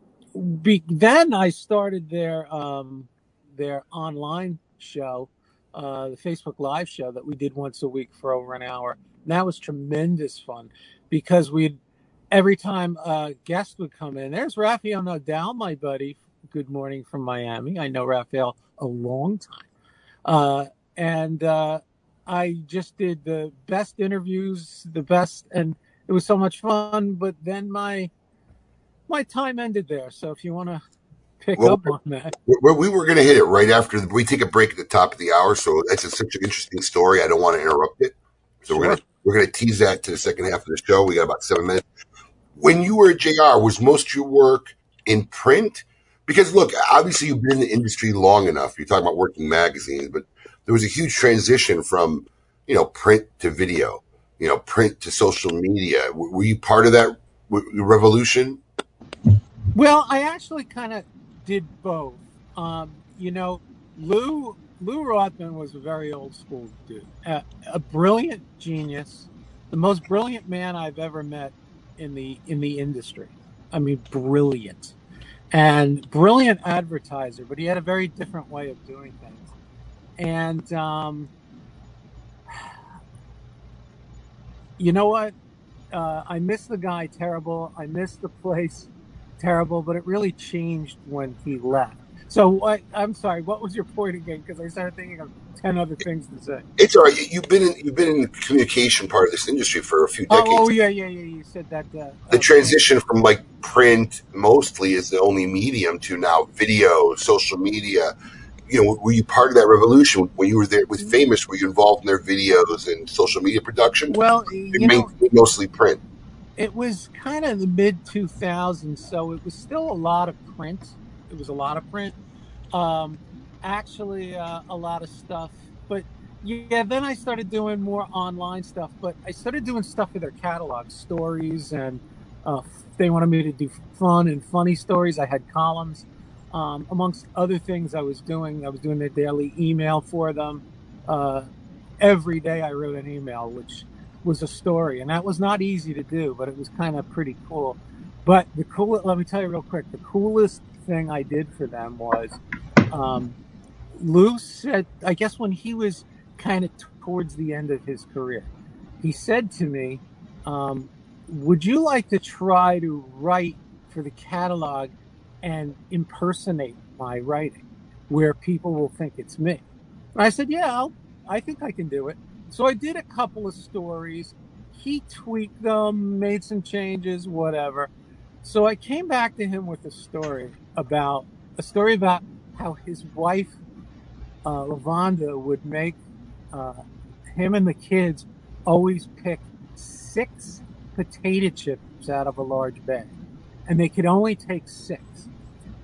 S9: be, then I started their um, their online show, uh, the Facebook Live show that we did once a week for over an hour. And that was tremendous fun because we'd every time a guest would come in. There's Rafael Nodal, my buddy. Good morning from Miami. I know Rafael a long time, uh, and uh, I just did the best interviews, the best, and it was so much fun. But then my my time ended there. So if you want to pick
S3: Well,
S9: up on that,
S3: we, we were going to hit it right after the, we take a break at the top of the hour. So that's a, such an interesting story. I don't want to interrupt it. So we're gonna we're gonna tease that to the second half of the show. We got about seven minutes. When you were at JR, was most of your work in print? Because look, obviously you've been in the industry long enough. You're talking about working magazines, but there was a huge transition from you know print to video, you know print to social media. Were you part of that revolution?
S9: Well, I actually kind of did both. Um, you know, Lew Lew Rothman was a very old school dude, a, a brilliant genius, the most brilliant man I've ever met in the in the industry. I mean, brilliant and brilliant advertiser, but he had a very different way of doing things. And um, you know what? Uh, I miss the guy terrible. I miss the place terrible, but it really changed when he left. So what? I'm sorry. What was your point again? Because I started thinking of ten other things to say.
S3: It's all right. You- You've been in you've been in the communication part of this industry for a few
S9: Oh,
S3: decades.
S9: oh yeah, yeah, yeah. You said that. Uh,
S3: the transition from like print mostly is the only medium to now video, social media. You know, were you part of that revolution when you were there with Famous? Were you involved in their videos and social media production?
S9: well, you know,
S3: mostly print.
S9: It was kind of the mid 2000s, so it was still a lot of print. It was a lot of print. Um, actually, uh, a lot of stuff. But yeah, then I started doing more online stuff. But I started doing stuff for their catalog, stories, and uh, they wanted me to do fun and funny stories. I had columns, um, amongst other things I was doing. I was doing their daily email for them. Uh, every day I wrote an email, which was a story, and that was not easy to do, but it was kind of pretty cool. But the cool, let me tell you real quick, the coolest thing I did for them was um, Lew said, I guess when he was kind of towards the end of his career, he said to me, um, Would you like to try to write for the catalog and impersonate my writing where people will think it's me? And I said, Yeah, I'll, I think I can do it. So I did a couple of stories. He tweaked them, made some changes, whatever. So I came back to him with a story about a story about how his wife, uh, Lavonda, would make uh, him and the kids always pick six potato chips out of a large bag, and they could only take six.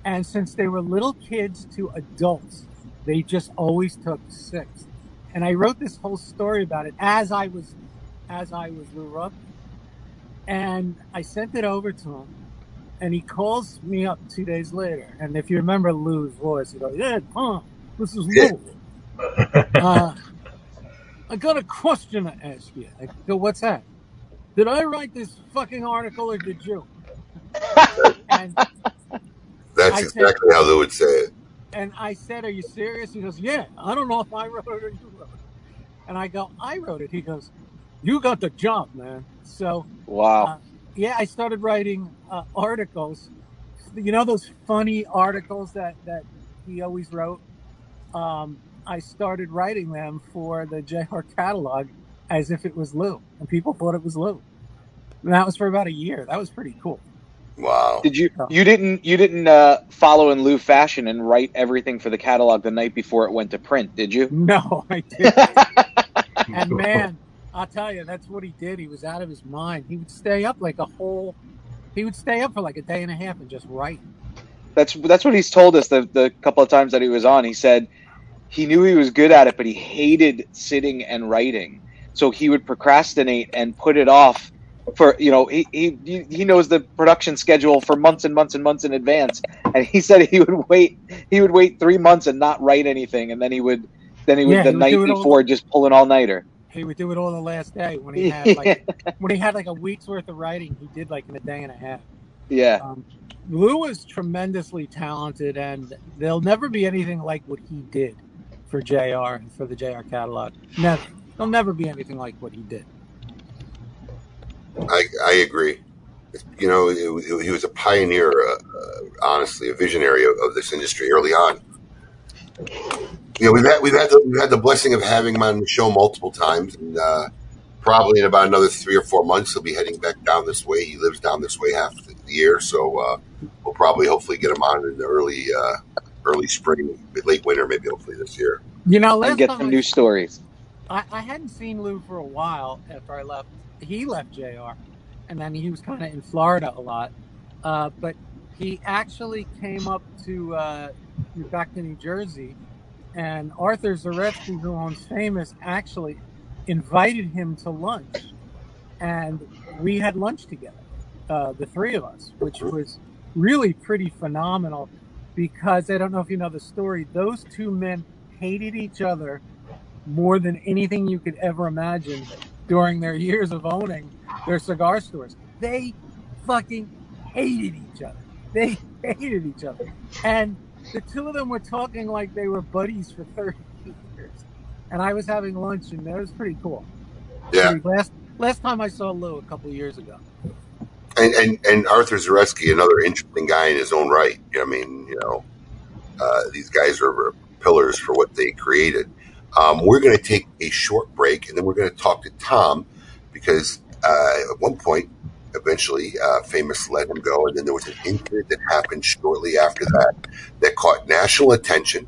S9: And since they were little kids to adults, they just always took six. And I wrote this whole story about it as I was as I was Lew Rupp. And I sent it over to him. And he calls me up two days later. And if you remember Lew's voice, he goes, Yeah, Tom, this is Lew. Uh, I got a question to ask you. I go, What's that? Did I write this fucking article or did you? And
S3: That's
S9: I said,
S3: exactly how Lew would say it.
S9: And I said, Are you serious? He goes, Yeah, I don't know if I wrote it or you wrote it. And I go, I wrote it. He goes, You got the job, man. So,
S5: Wow.
S9: uh, yeah, I started writing uh, articles. You know those funny articles that, that he always wrote? Um, I started writing them for the JR catalog as if it was Lew. And people thought it was Lew. And that was for about a year. That was pretty cool.
S3: Wow.
S5: Did you you didn't you didn't uh, follow in Lew fashion and write everything for the catalog the night before it went to print? Did you?
S9: no, I didn't. And man, I'll tell you, that's what he did. He was out of his mind. He would stay up like a whole he would stay up for like a day and a half and just write.
S5: That's that's what he's told us the the couple of times that he was on. He said he knew he was good at it, but he hated sitting and writing. So he would procrastinate and put it off for you know he, he he knows the production schedule for months and months and months in advance and he said he would wait he would wait three months and not write anything and then he would then he would
S9: Yeah,
S5: the
S9: he would
S5: night
S9: do it all-
S5: before just pull an all-nighter
S9: He would do it all the last day when he had like when he had like a week's worth of writing. He did like in a day and a half.
S5: yeah
S9: Um, Lew was tremendously talented, and there'll never be anything like what he did for JR and for the JR catalog. Never. There'll never be anything like what he did.
S3: I, I agree. You know, it, it- he was a pioneer, uh, uh, honestly, a visionary of, of this industry early on. You know, we've had we've had the, we've had the blessing of having him on the show multiple times, and uh, probably in about another three or four months, he'll be heading back down this way. He lives down this way half the year, so uh, we'll probably hopefully get him on in the early uh, early spring, late winter, maybe hopefully this year.
S9: You know, last
S5: and get some
S9: I-
S5: new stories
S9: I, I hadn't seen Lew for a while after I left. He left JR, and then he was kind of in Florida a lot. Uh, but he actually came up to uh, back to New Jersey, and Arthur Zaretsky, who owns Famous, actually invited him to lunch, and we had lunch together, uh, the three of us, which was really pretty phenomenal. Because I don't know if you know the story, those two men hated each other more than anything you could ever imagine during their years of owning their cigar stores. They fucking hated each other. They hated each other. And the two of them were talking like they were buddies for 30 years. And I was having lunch and it was pretty cool.
S3: Yeah,
S9: Last, last time I saw Lew a couple years ago.
S3: and and, and Arthur Zaretsky, another interesting guy in his own right. I mean, you know, uh, these guys are pillars for what they created. Um, we're going to take a short break, and then we're going to talk to Tom because uh, at one point, eventually, uh, famous let him go, and then there was an incident that happened shortly after that that caught national attention,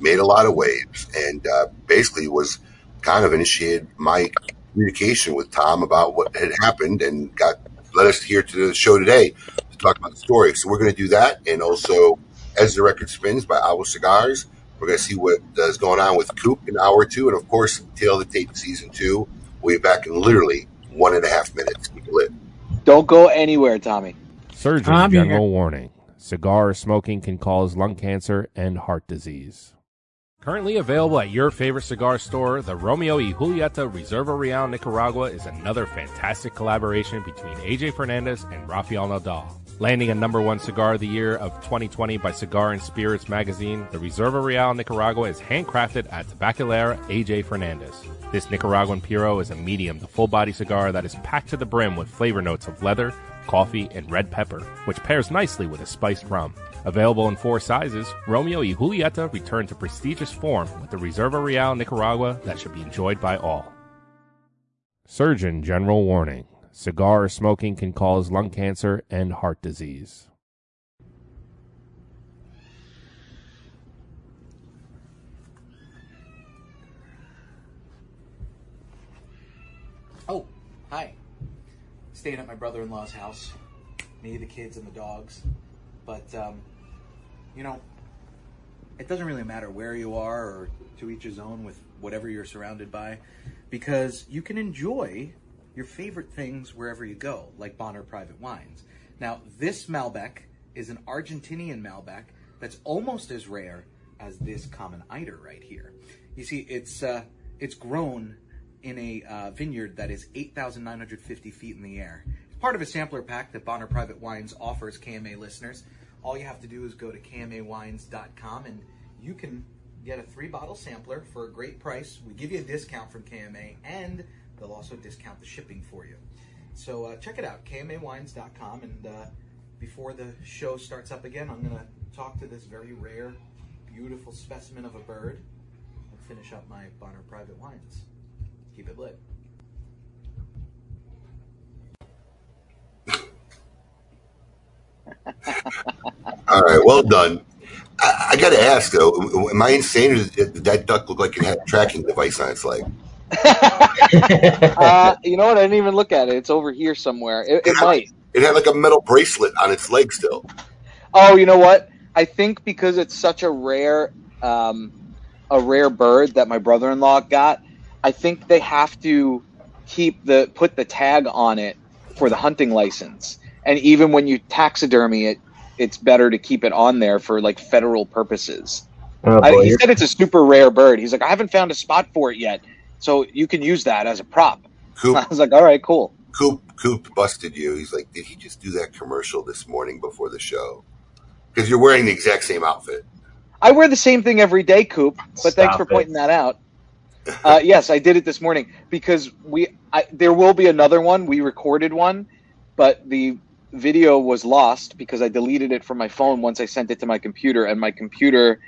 S3: made a lot of waves, and uh, basically was kind of initiated my communication with Tom about what had happened and got led us here to the show today to talk about the story. So we're going to do that, and also as the record spins by Avo Cigars, we're going to see what uh, going on with Coop in hour two, and of course, Tail of the Tape season two. We'll be back in literally one and a half minutes. Keep it lit.
S5: don't go anywhere tommy
S10: Surgeon
S9: I'm here.
S10: general warning. Cigar smoking can cause lung cancer and heart disease. Currently available at your favorite cigar store, the Romeo y Julieta Reserva Real Nicaragua is another fantastic collaboration between AJ Fernandez and Rafael Nodal. Landing a number one cigar of the year of 2020 by Cigar and Spirits magazine, the Reserva Real Nicaragua is handcrafted at Tabacalera AJ Fernandez. This Nicaraguan Puro is a medium to full body cigar that is packed to the brim with flavor notes of leather, coffee, and red pepper, which pairs nicely with a spiced rum. Available in four sizes, Romeo y Julieta return to prestigious form with the Reserva Real Nicaragua that should be enjoyed by all. Surgeon General Warning Cigar smoking can cause lung cancer and heart disease.
S11: Oh, hi. Staying at my brother in law's house. Me, the kids, and the dogs. But, um, you know, it doesn't really matter where you are or to each his own with whatever you're surrounded by because you can enjoy your favorite things wherever you go, like Bonner Private Wines. Now, this Malbec is an Argentinian Malbec that's almost as rare as this common Eider right here. You see, it's uh, it's grown in a uh, vineyard that is 8,950 feet in the air. It's part of a sampler pack that Bonner Private Wines offers KMA listeners. All you have to do is go to kmawines.com and you can get a three bottle sampler for a great price. We give you a discount from KMA and they'll also discount the shipping for you. So uh, check it out, kmawines.com. And uh, before the show starts up again, I'm going to talk to this very rare, beautiful specimen of a bird and finish up my Bonner Private Wines. Keep it lit.
S3: All right, well done. I, I got to ask though, am I insane? Or did that duck look like it had a tracking device on its leg?
S5: uh, you know what? I didn't even look at it. It's over here somewhere. It, it might.
S3: It had like a metal bracelet on its leg still.
S5: Oh, you know what? I think because it's such a rare, um, a rare bird that my brother-in-law got. I think they have to keep the put the tag on it for the hunting license. And even when you taxidermy it, it's better to keep it on there for like federal purposes.
S4: Oh,
S5: I, he said it's a super rare bird. He's like, I haven't found a spot for it yet, so you can use that as a prop.
S3: Coop,
S5: I was like, all right, cool.
S3: Coop, Coop busted you. He's like, did he just do that commercial this morning before the show? Because you're wearing the exact same outfit.
S5: I wear the same thing every day, Coop. But thanks for
S4: it.
S5: pointing that out. Uh, yes, I did it this morning because we. I, there will be another one. We recorded one, but the video was lost because I deleted it from my phone once I sent it to my computer, and my computer,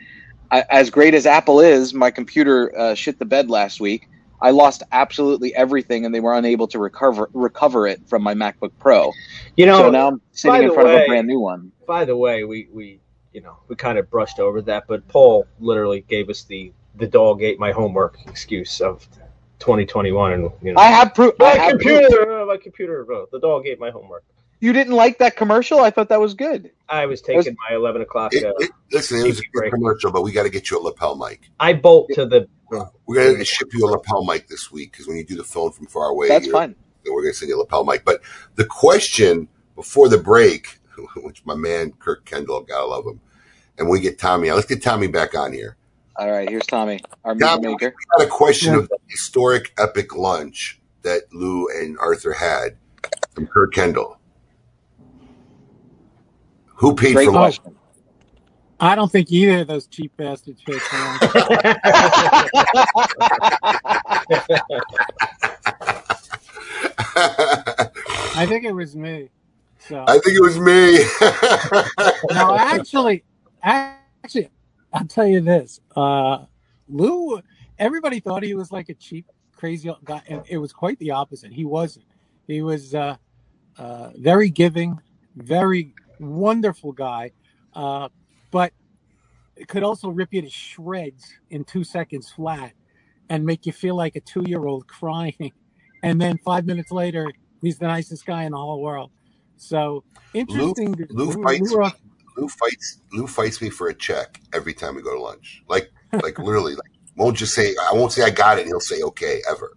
S5: I, as great as Apple is, my computer uh, shit the bed last week. I lost absolutely everything, and they were unable to recover recover it from my MacBook Pro.
S4: You know,
S5: so now I'm sitting in front of a brand new one.
S4: by the way, we we you know we kind of brushed over that, but Paul literally gave us the the dog ate my homework excuse of 2021, and you know
S5: I have proof. I
S4: my
S5: have
S4: computer,
S5: proof.
S4: uh, my computer, uh, the dog ate my homework.
S5: You didn't like that commercial? I thought that was good.
S4: I was taking my 11 o'clock.
S3: It,
S4: Uh,
S3: it, listen, it was a
S4: TV
S3: good
S4: break.
S3: commercial, but we got to get you a lapel mic.
S4: I bolt to the.
S3: We're going to ship you a lapel mic this week because when you do the phone from far away,
S5: That's
S3: you're-
S5: fine.
S3: we're going to send you a lapel mic. But the question before the break, which my man Kirk Kendall, gotta love him, and we get Tommy. Let's get Tommy back on here.
S5: All right, here's Tommy, our
S3: Tommy,
S5: maker.
S3: We got a question of the historic epic lunch that Lew and Arthur had from Kirk Kendall. Who paid
S5: Great
S3: for
S5: question.
S9: I don't think either of those cheap bastards paid for lunch. I think it was me. So
S3: I think it was me.
S9: no, actually, actually, I'll tell you this. Uh, Lew, everybody thought he was like a cheap, crazy guy, and it was quite the opposite. He wasn't. He was uh, uh, very giving, very wonderful guy, uh, but it could also rip you to shreds in two seconds flat and make you feel like a two-year-old crying, and then five minutes later, he's the nicest guy in the whole world. So interesting.
S3: Lew
S9: Lew-
S3: fights Lew fights. Lew fights me for a check every time we go to lunch. Like, like literally, like won't just say I won't say I got it. and He'll say okay ever.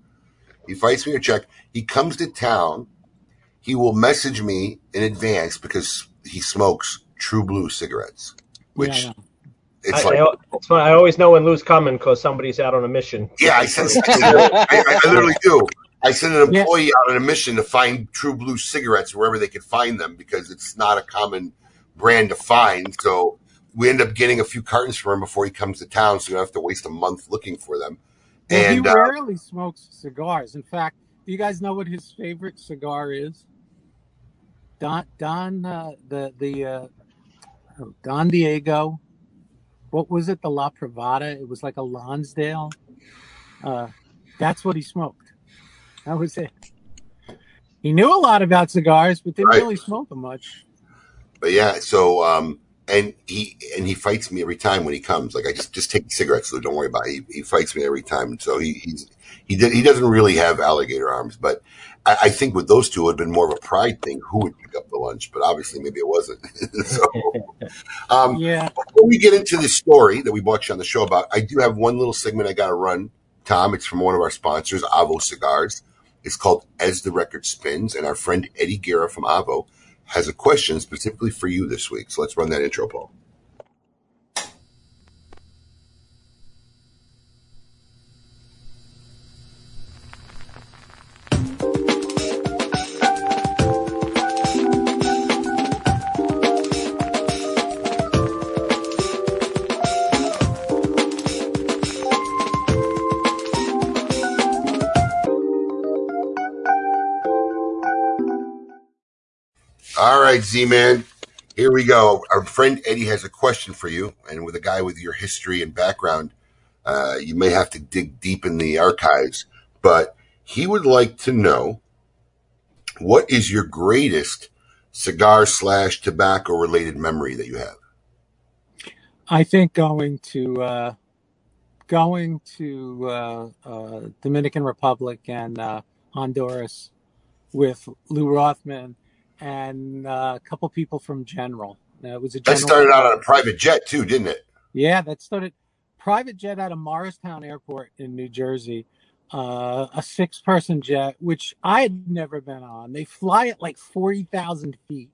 S3: He fights me a check. He comes to town. He will message me in advance because he smokes True Blue cigarettes, which
S9: Yeah,
S3: it's
S4: I,
S3: like
S4: I, it's fine. I always know when Lew's coming because somebody's out on a mission.
S3: Yeah, I send. I, I, I literally do. I send an
S9: Yeah.
S3: employee out on a mission to find True Blue cigarettes wherever they can find them because it's not a common brand to find. So we end up getting a few cartons for him before he comes to town, so you don't have to waste a month looking for them.
S9: Well,
S3: And
S9: he
S3: uh,
S9: rarely smokes cigars. In fact, do you guys know what his favorite cigar is? Don Don uh, the the uh, oh, Don Diego. What was it? The La Privada. It was like a Lonsdale. Uh, that's what he smoked. That was it. He knew a lot about cigars, but didn't
S3: Right.
S9: really smoke them much.
S3: but yeah, so um, and he and he fights me every time when he comes. Like I just just take cigarettes, so don't worry about it. He, he fights me every time. So he he's he did he doesn't really have alligator arms, but I, I think with those two it would have been more of a pride thing who would pick up the lunch. But obviously maybe it wasn't. so um,
S9: Yeah.
S3: before we get into the story that we brought you on the show about, I do have one little segment I got to run, Tom. It's from one of our sponsors, Avo Cigars. It's called As the Record Spins, and our friend Eddie Guerra from Avo has a question specifically for you this week. So let's run that intro, Paul. Z Man. Here we go. Our friend Eddie has a question for you, and with a guy with your history and background, uh, you may have to dig deep in the archives. But he would like to know what is your greatest cigar slash tobacco related memory that you have.
S9: I think going to uh, going to uh, uh, Dominican Republic and uh, Honduras with Lew Rothman and uh, a couple people from General. Uh, it was a
S3: That started out on a private jet too, didn't it?
S9: Yeah, that started private jet out of Morristown Airport in New Jersey. Uh, a six-person jet, which I had never been on. They fly at like forty thousand feet,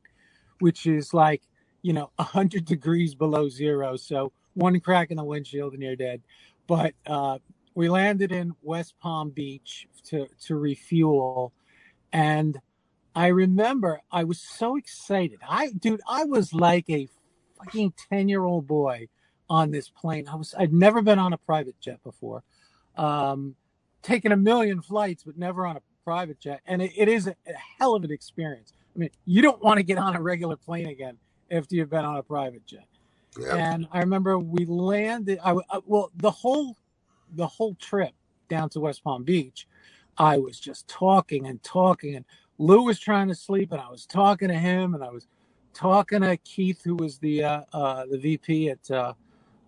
S9: which is like you know hundred degrees below zero. So one crack in the windshield and you're dead. But uh, we landed in West Palm Beach to to refuel, and I remember I was so excited. I dude, I was like a fucking ten year old boy on this plane. I was I'd never been on a private jet before. Um, taken a million flights, but never on a private jet, and it, it is a, a hell of an experience. I mean, you don't want to get on a regular plane again after you've been on a private jet.
S3: Yeah.
S9: And I remember we landed. I, well, the whole the whole trip down to West Palm Beach, I was just talking and talking, and Lew was trying to sleep, and I was talking to him, and I was talking to Keith, who was the uh, uh, the VP at uh,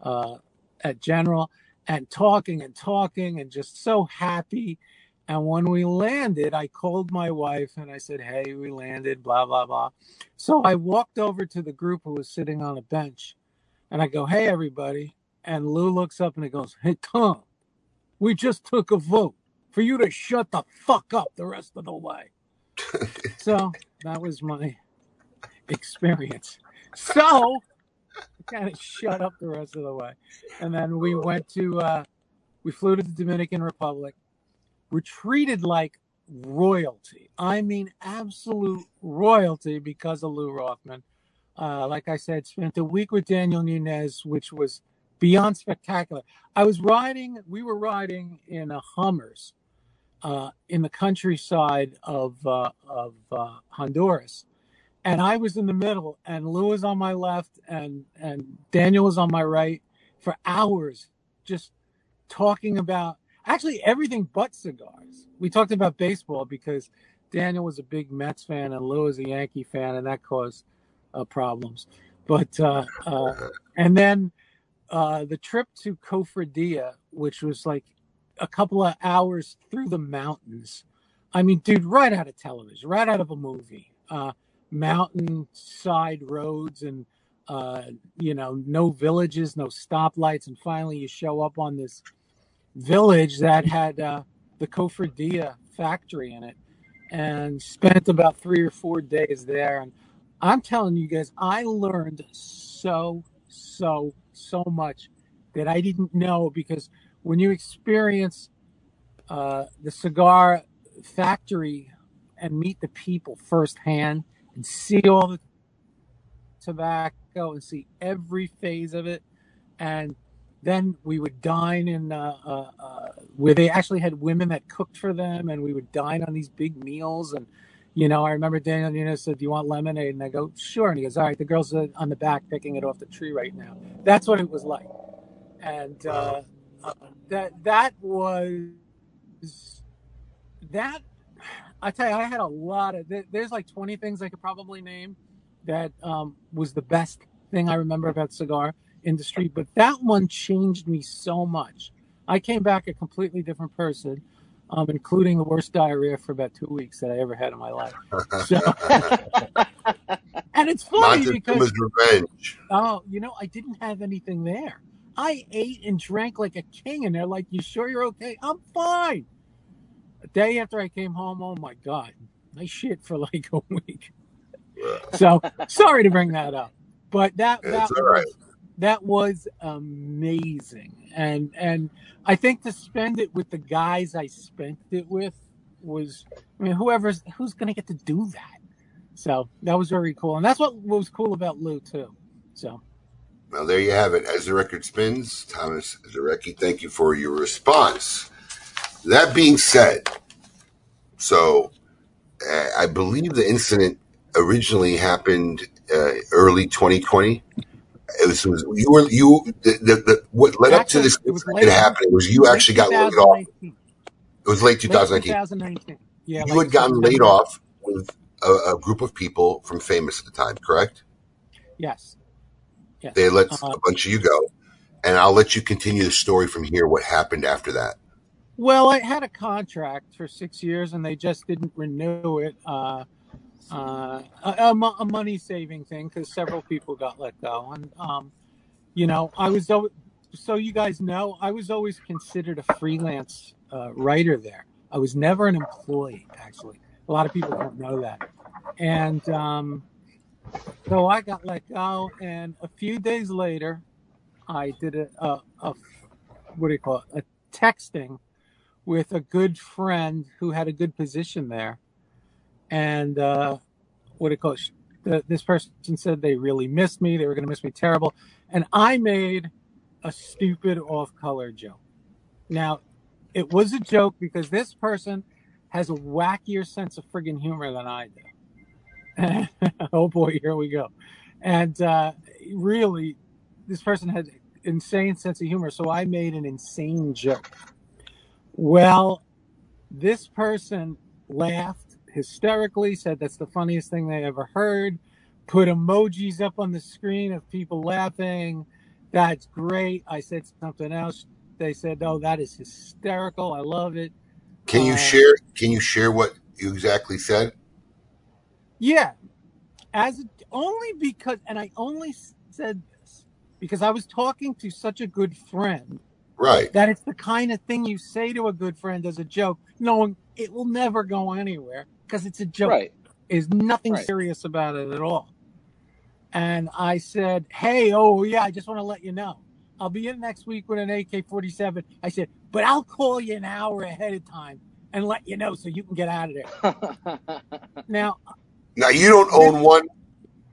S9: uh, at General, and talking and talking, and just so happy. And when we landed, I called my wife and I said, "Hey, we landed." Blah blah blah. So I walked over to the group who was sitting on a bench, and I go, "Hey, everybody!" And Lew looks up and he goes, "Hey, Tom, we just took a vote for you to shut the fuck up the rest of the way." So that was my experience. So I kind of shut up the rest of the way, and then we went to uh, we flew to the Dominican Republic. We're treated like royalty. I mean, absolute royalty because of Lew Rothman. Uh, like I said, spent a week with Daniel Nunez, which was beyond spectacular. I was riding, we were riding in a Hummers uh, in the countryside of, uh, of uh, Honduras. And I was in the middle, and Lew was on my left, and, and Daniel was on my right for hours, just talking about actually everything but cigars. We talked about baseball because Daniel was a big Mets fan and Lew was a Yankee fan, and that caused uh, problems. But uh, uh, and then uh, the trip to Cofradia, which was like a couple of hours through the mountains. I mean, dude, right out of television, right out of a movie. Uh, mountain side roads and uh, you know, no villages, no stoplights, and finally you show up on this village that had uh, the Cofradia factory in it, and spent about three or four days there. And I'm telling you guys, I learned so, so, so much that I didn't know because when you experience uh, the cigar factory and meet the people firsthand and see all the tobacco and see every phase of it, and then we would dine in uh, uh, uh, where they actually had women that cooked for them, and we would dine on these big meals. And you know, I remember Daniel Nunez said, "Do you want lemonade?" And I go, "Sure." And he goes, "All right, the girls on the back picking it off the tree right now." That's what it was like, and uh, uh, that that was that. I tell you, I had a lot of. There's like 20 things I could probably name that um, was the best thing I remember about cigar industry, but that one changed me so much. I came back a completely different person, um, including the worst diarrhea for about two weeks that I ever had in my life. So, and it's funny because
S3: revenge.
S9: oh, you know, I didn't have anything there. I ate and drank like a king, and they're like, "You sure you're okay?" I'm fine. A day after I came home, oh my god, I shit for like a week. So sorry to bring that up, but that that
S3: It's all right.
S9: was that was amazing, and and I think to spend it with the guys I spent it with was, I mean, whoever's who's gonna get to do that. So that was very cool, and that's what was cool about Lew too. So
S3: Well, there you have it. As the record spins, Thomas Zarecki, thank you for your response. That being said, so uh, I believe the incident originally happened uh, early 2020. It was, it was you were you the, the, the what led up to this
S9: it was
S3: incident
S9: late
S3: happening was you actually got laid off. It was late
S9: Late
S3: 2019.
S9: 2019. Yeah,
S3: You had gotten laid off with a, a group of people from Famous at the time, correct?
S9: Yes.
S3: They let
S9: Uh,
S3: a bunch of you go, and I'll let you continue the story from here. What happened after that?
S9: well, I had a contract for six years, and they just didn't renew it. Uh, uh, a, a, money saving thing because several people got let go, and um, you know, I was so you guys know I was always considered a freelance uh, writer there. I was never an employee, actually. A lot of people don't know that, and um, so I got let go, and a few days later, I did a, a, a what do you call it? A texting with a good friend who had a good position there, and uh, what do you call it? The, this person said they really missed me. They were going to miss me terrible, and I made a stupid off-color joke. Now, it was a joke because this person has a wackier sense of friggin' humor than I do. oh boy, here we go. And uh, really, this person had insane sense of humor, so I made an insane joke. Well, this person laughed hysterically, said that's the funniest thing they ever heard, put emojis up on the screen of people laughing. That's great. I said something else. They said, "Oh, that is hysterical. I love it."
S3: Can you
S9: Uh,
S3: share? Can you share what you exactly said?
S9: Yeah, as only because, and I only said this because I was talking to such a good friend
S3: Right.
S9: that it's the kind of thing you say to a good friend as a joke, knowing it will never go anywhere because it's a joke.
S5: Right.
S9: There's nothing
S5: Right.
S9: serious about it at all. And I said, Hey, oh, yeah, I just want to let you know. I'll be in next week with an AK 47. I said, But I'll call you an hour ahead of time and let you know so you can get out of there. Now,
S3: Now you don't own one.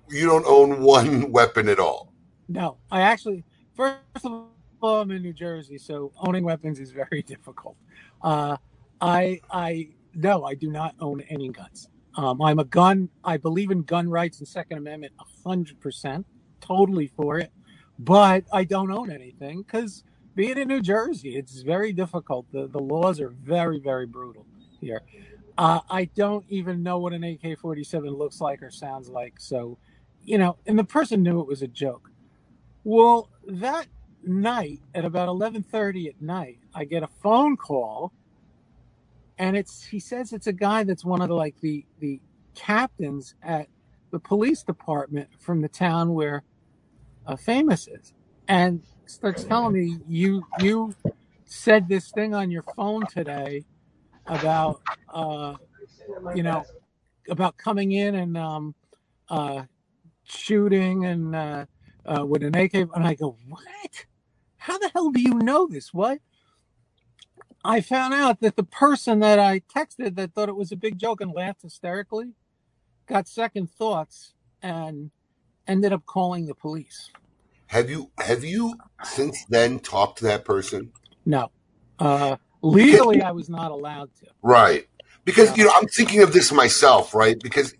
S3: You don't own one weapon at all.
S9: No, I actually, first of all, I'm in New Jersey, so owning weapons is very difficult. Uh, I, I, no, I do not own any guns. Um, I'm a gun. I believe in gun rights and Second Amendment, a hundred percent, totally for it. But I don't own anything because being in New Jersey, it's very difficult. The the laws are very very brutal here. Uh, I don't even know what an AK-47 looks like or sounds like. So, you know, and the person knew it was a joke. Well, that night at about 11:30 at night, I get a phone call and it's he says it's a guy that's one of the like the the captains at the police department from the town where uh, famous is and starts telling me you you said this thing on your phone today about uh you know about coming in and um uh shooting and uh, uh with an AK and I go what how the hell do you know this what I found out that the person that I texted that thought it was a big joke and laughed hysterically got second thoughts and ended up calling the police.
S3: Have you have you since then talked to that person?
S9: No. Uh, legally, I was not allowed to.
S3: Right. Because
S9: Yeah.
S3: you know, I'm thinking of this myself, right? Because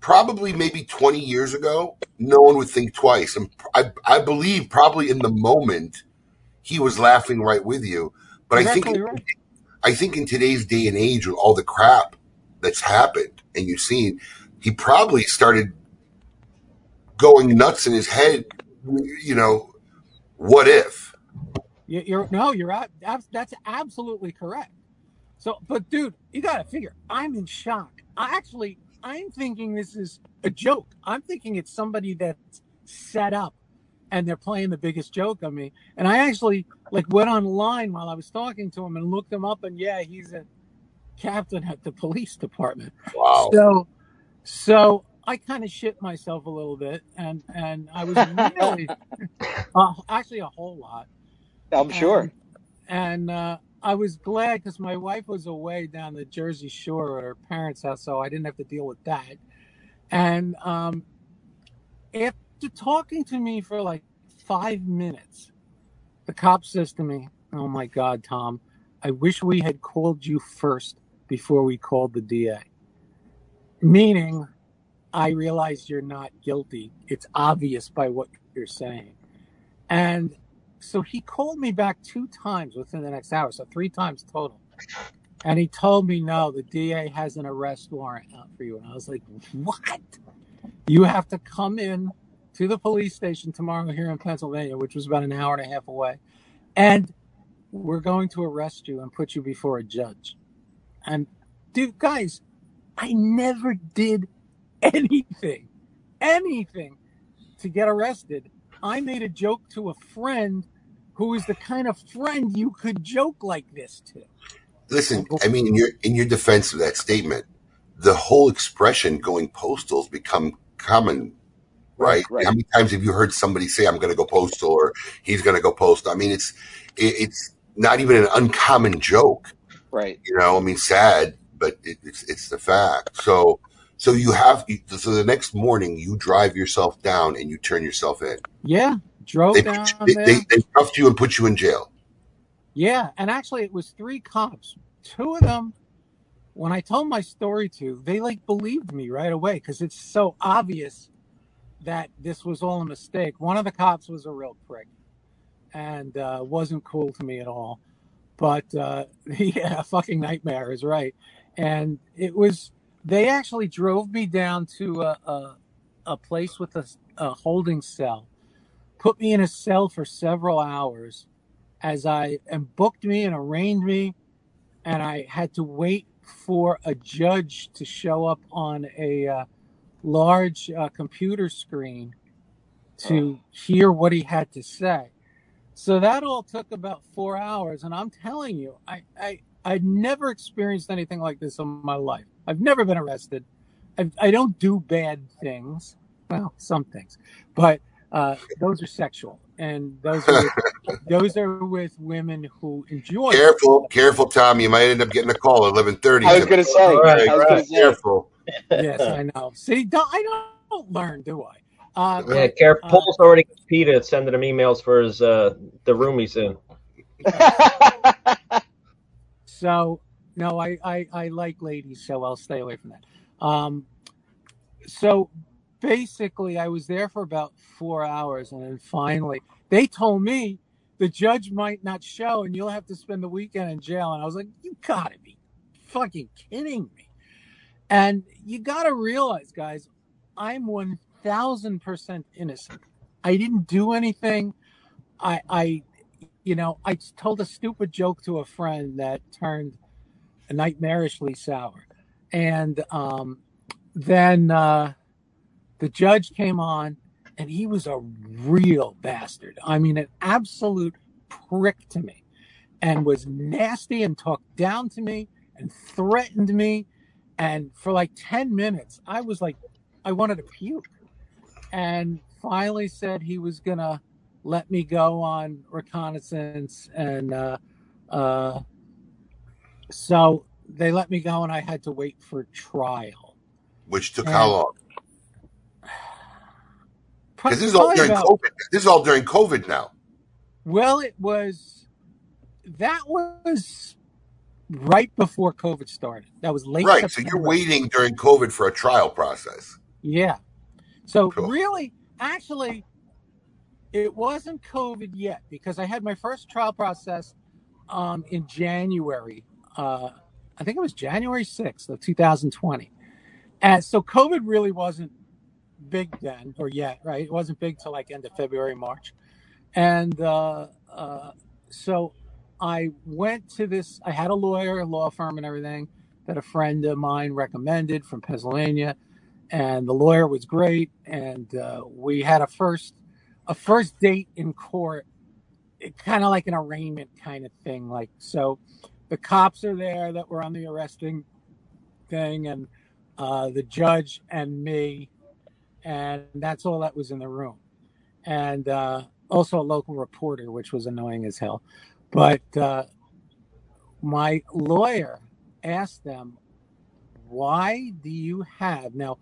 S3: probably maybe 20 years ago, no one would think twice. And I I believe probably in the moment he was laughing right with you. But I think
S9: right.
S3: I think in today's day and age with all the crap that's happened and you've seen, he probably started going nuts in his head, you know, what if?
S9: You- You're no, you're ab- that's absolutely correct. So, but dude, you got to figure. I'm in shock. I actually, I'm thinking this is a joke. I'm thinking it's somebody that's set up, and they're playing the biggest joke on me. And I actually like went online while I was talking to him and looked him up, and yeah, he's a captain at the police department.
S3: Wow.
S9: So, so I kind of shit myself a little bit, and and I was really, uh, actually a whole lot.
S5: I'm sure.
S9: And, and uh, I was glad because my wife was away down the Jersey Shore at her parents' house, so I didn't have to deal with that. And um, after talking to me for like five minutes, the cop says to me, "Oh my God, Tom, I wish we had called you first before we called the DA." Meaning, I realize you're not guilty. It's obvious by what you're saying. And so he called me back two times within the next hour, so three times total. And he told me, no, the DA has an arrest warrant out for you. And I was like, what? You have to come in to the police station tomorrow here in Pennsylvania, which was about an hour and a half away. And we're going to arrest you and put you before a judge. And dude, guys, I never did anything, anything to get arrested. I made a joke to a friend who is the kind of friend you could joke like this to.
S3: Listen, I mean, in your in your defense of that statement, the whole expression "going postal" has become common, right?
S5: Right.
S3: How many times have you heard somebody say, "I'm going to go postal" or "He's going to go postal"? I mean, it's it, it's not even an uncommon joke.
S5: Right.
S3: You know, I mean, sad, but it, it's it's the fact. So so you have so the next morning you drive yourself down and you turn yourself in.
S9: Yeah, drove
S3: They
S9: down
S3: you, they,
S9: there.
S3: they, they cuffed you and put you in jail.
S9: Yeah, and actually, it was three cops. Two of them, when I told my story to, they like believed me right away because it's so obvious that this was all a mistake. One of the cops was a real prick and uh, wasn't cool to me at all. But uh, yeah, fucking nightmare is right. And it was, they actually drove me down to a, a, a place with a, a holding cell, put me in a cell for several hours as I and booked me and arraigned me, and I had to wait for a judge to show up on a uh, large uh, computer screen to hear what he had to say. So that all took about four hours, and I'm telling you, I I I'd never experienced anything like this in my life. I've never been arrested. I, I don't do bad things. Well, some things, but uh, those are sexual, and those are with, those are with women who enjoy. it.
S3: Careful, careful, Tom. You might end up getting a call at eleven thirty.
S5: I was gonna say.
S4: All right,
S5: I was gonna say.
S3: Careful.
S9: Yes, I know. See, don't, I don't learn, do I? Uh,
S4: Yeah,
S9: but,
S4: Care
S9: uh,
S4: Paul's already competed sending him emails for his uh the room he's in.
S9: So no, I, I I like ladies, so I'll stay away from that. Um, so basically, I was there for about four hours, and then finally, they told me the judge might not show, and you'll have to spend the weekend in jail. And I was like, you gotta be fucking kidding me! And you gotta realize, guys, I'm one thousand percent innocent. I didn't do anything. I I you know, I told a stupid joke to a friend that turned nightmarishly sour. And um, then uh, the judge came on, and he was a real bastard. I mean, an absolute prick to me, and was nasty and talked down to me and threatened me. And for like 10 minutes, I was like, I wanted to puke. And finally said he was going to let me go on reconnaissance and uh, uh, so they let me go and i had to wait for trial
S3: Which took
S9: And-
S3: how long? Because this is all
S9: probably
S3: during
S9: about-
S3: COVID. This is all during COVID now.
S9: well it was that was right before covid started that was late
S3: right. So you're waiting during COVID for a trial process.
S9: yeah so
S3: Cool.
S9: really actually it wasn't covid yet because i had my first trial process um, in january uh, i think it was january 6th of 2020 and so covid really wasn't big then or yet right? It wasn't big till like end of february march. And uh, uh, so i went to this i had a lawyer a law firm and everything that a friend of mine recommended from pennsylvania and the lawyer was great. And uh, we had a first a first date in court kind of like an arraignment kind of thing like so the cops are there that were on the arresting thing and uh, the judge and me and that's all that was in the room. And uh, also a local reporter which was annoying as hell. But uh, my lawyer asked them why do you have now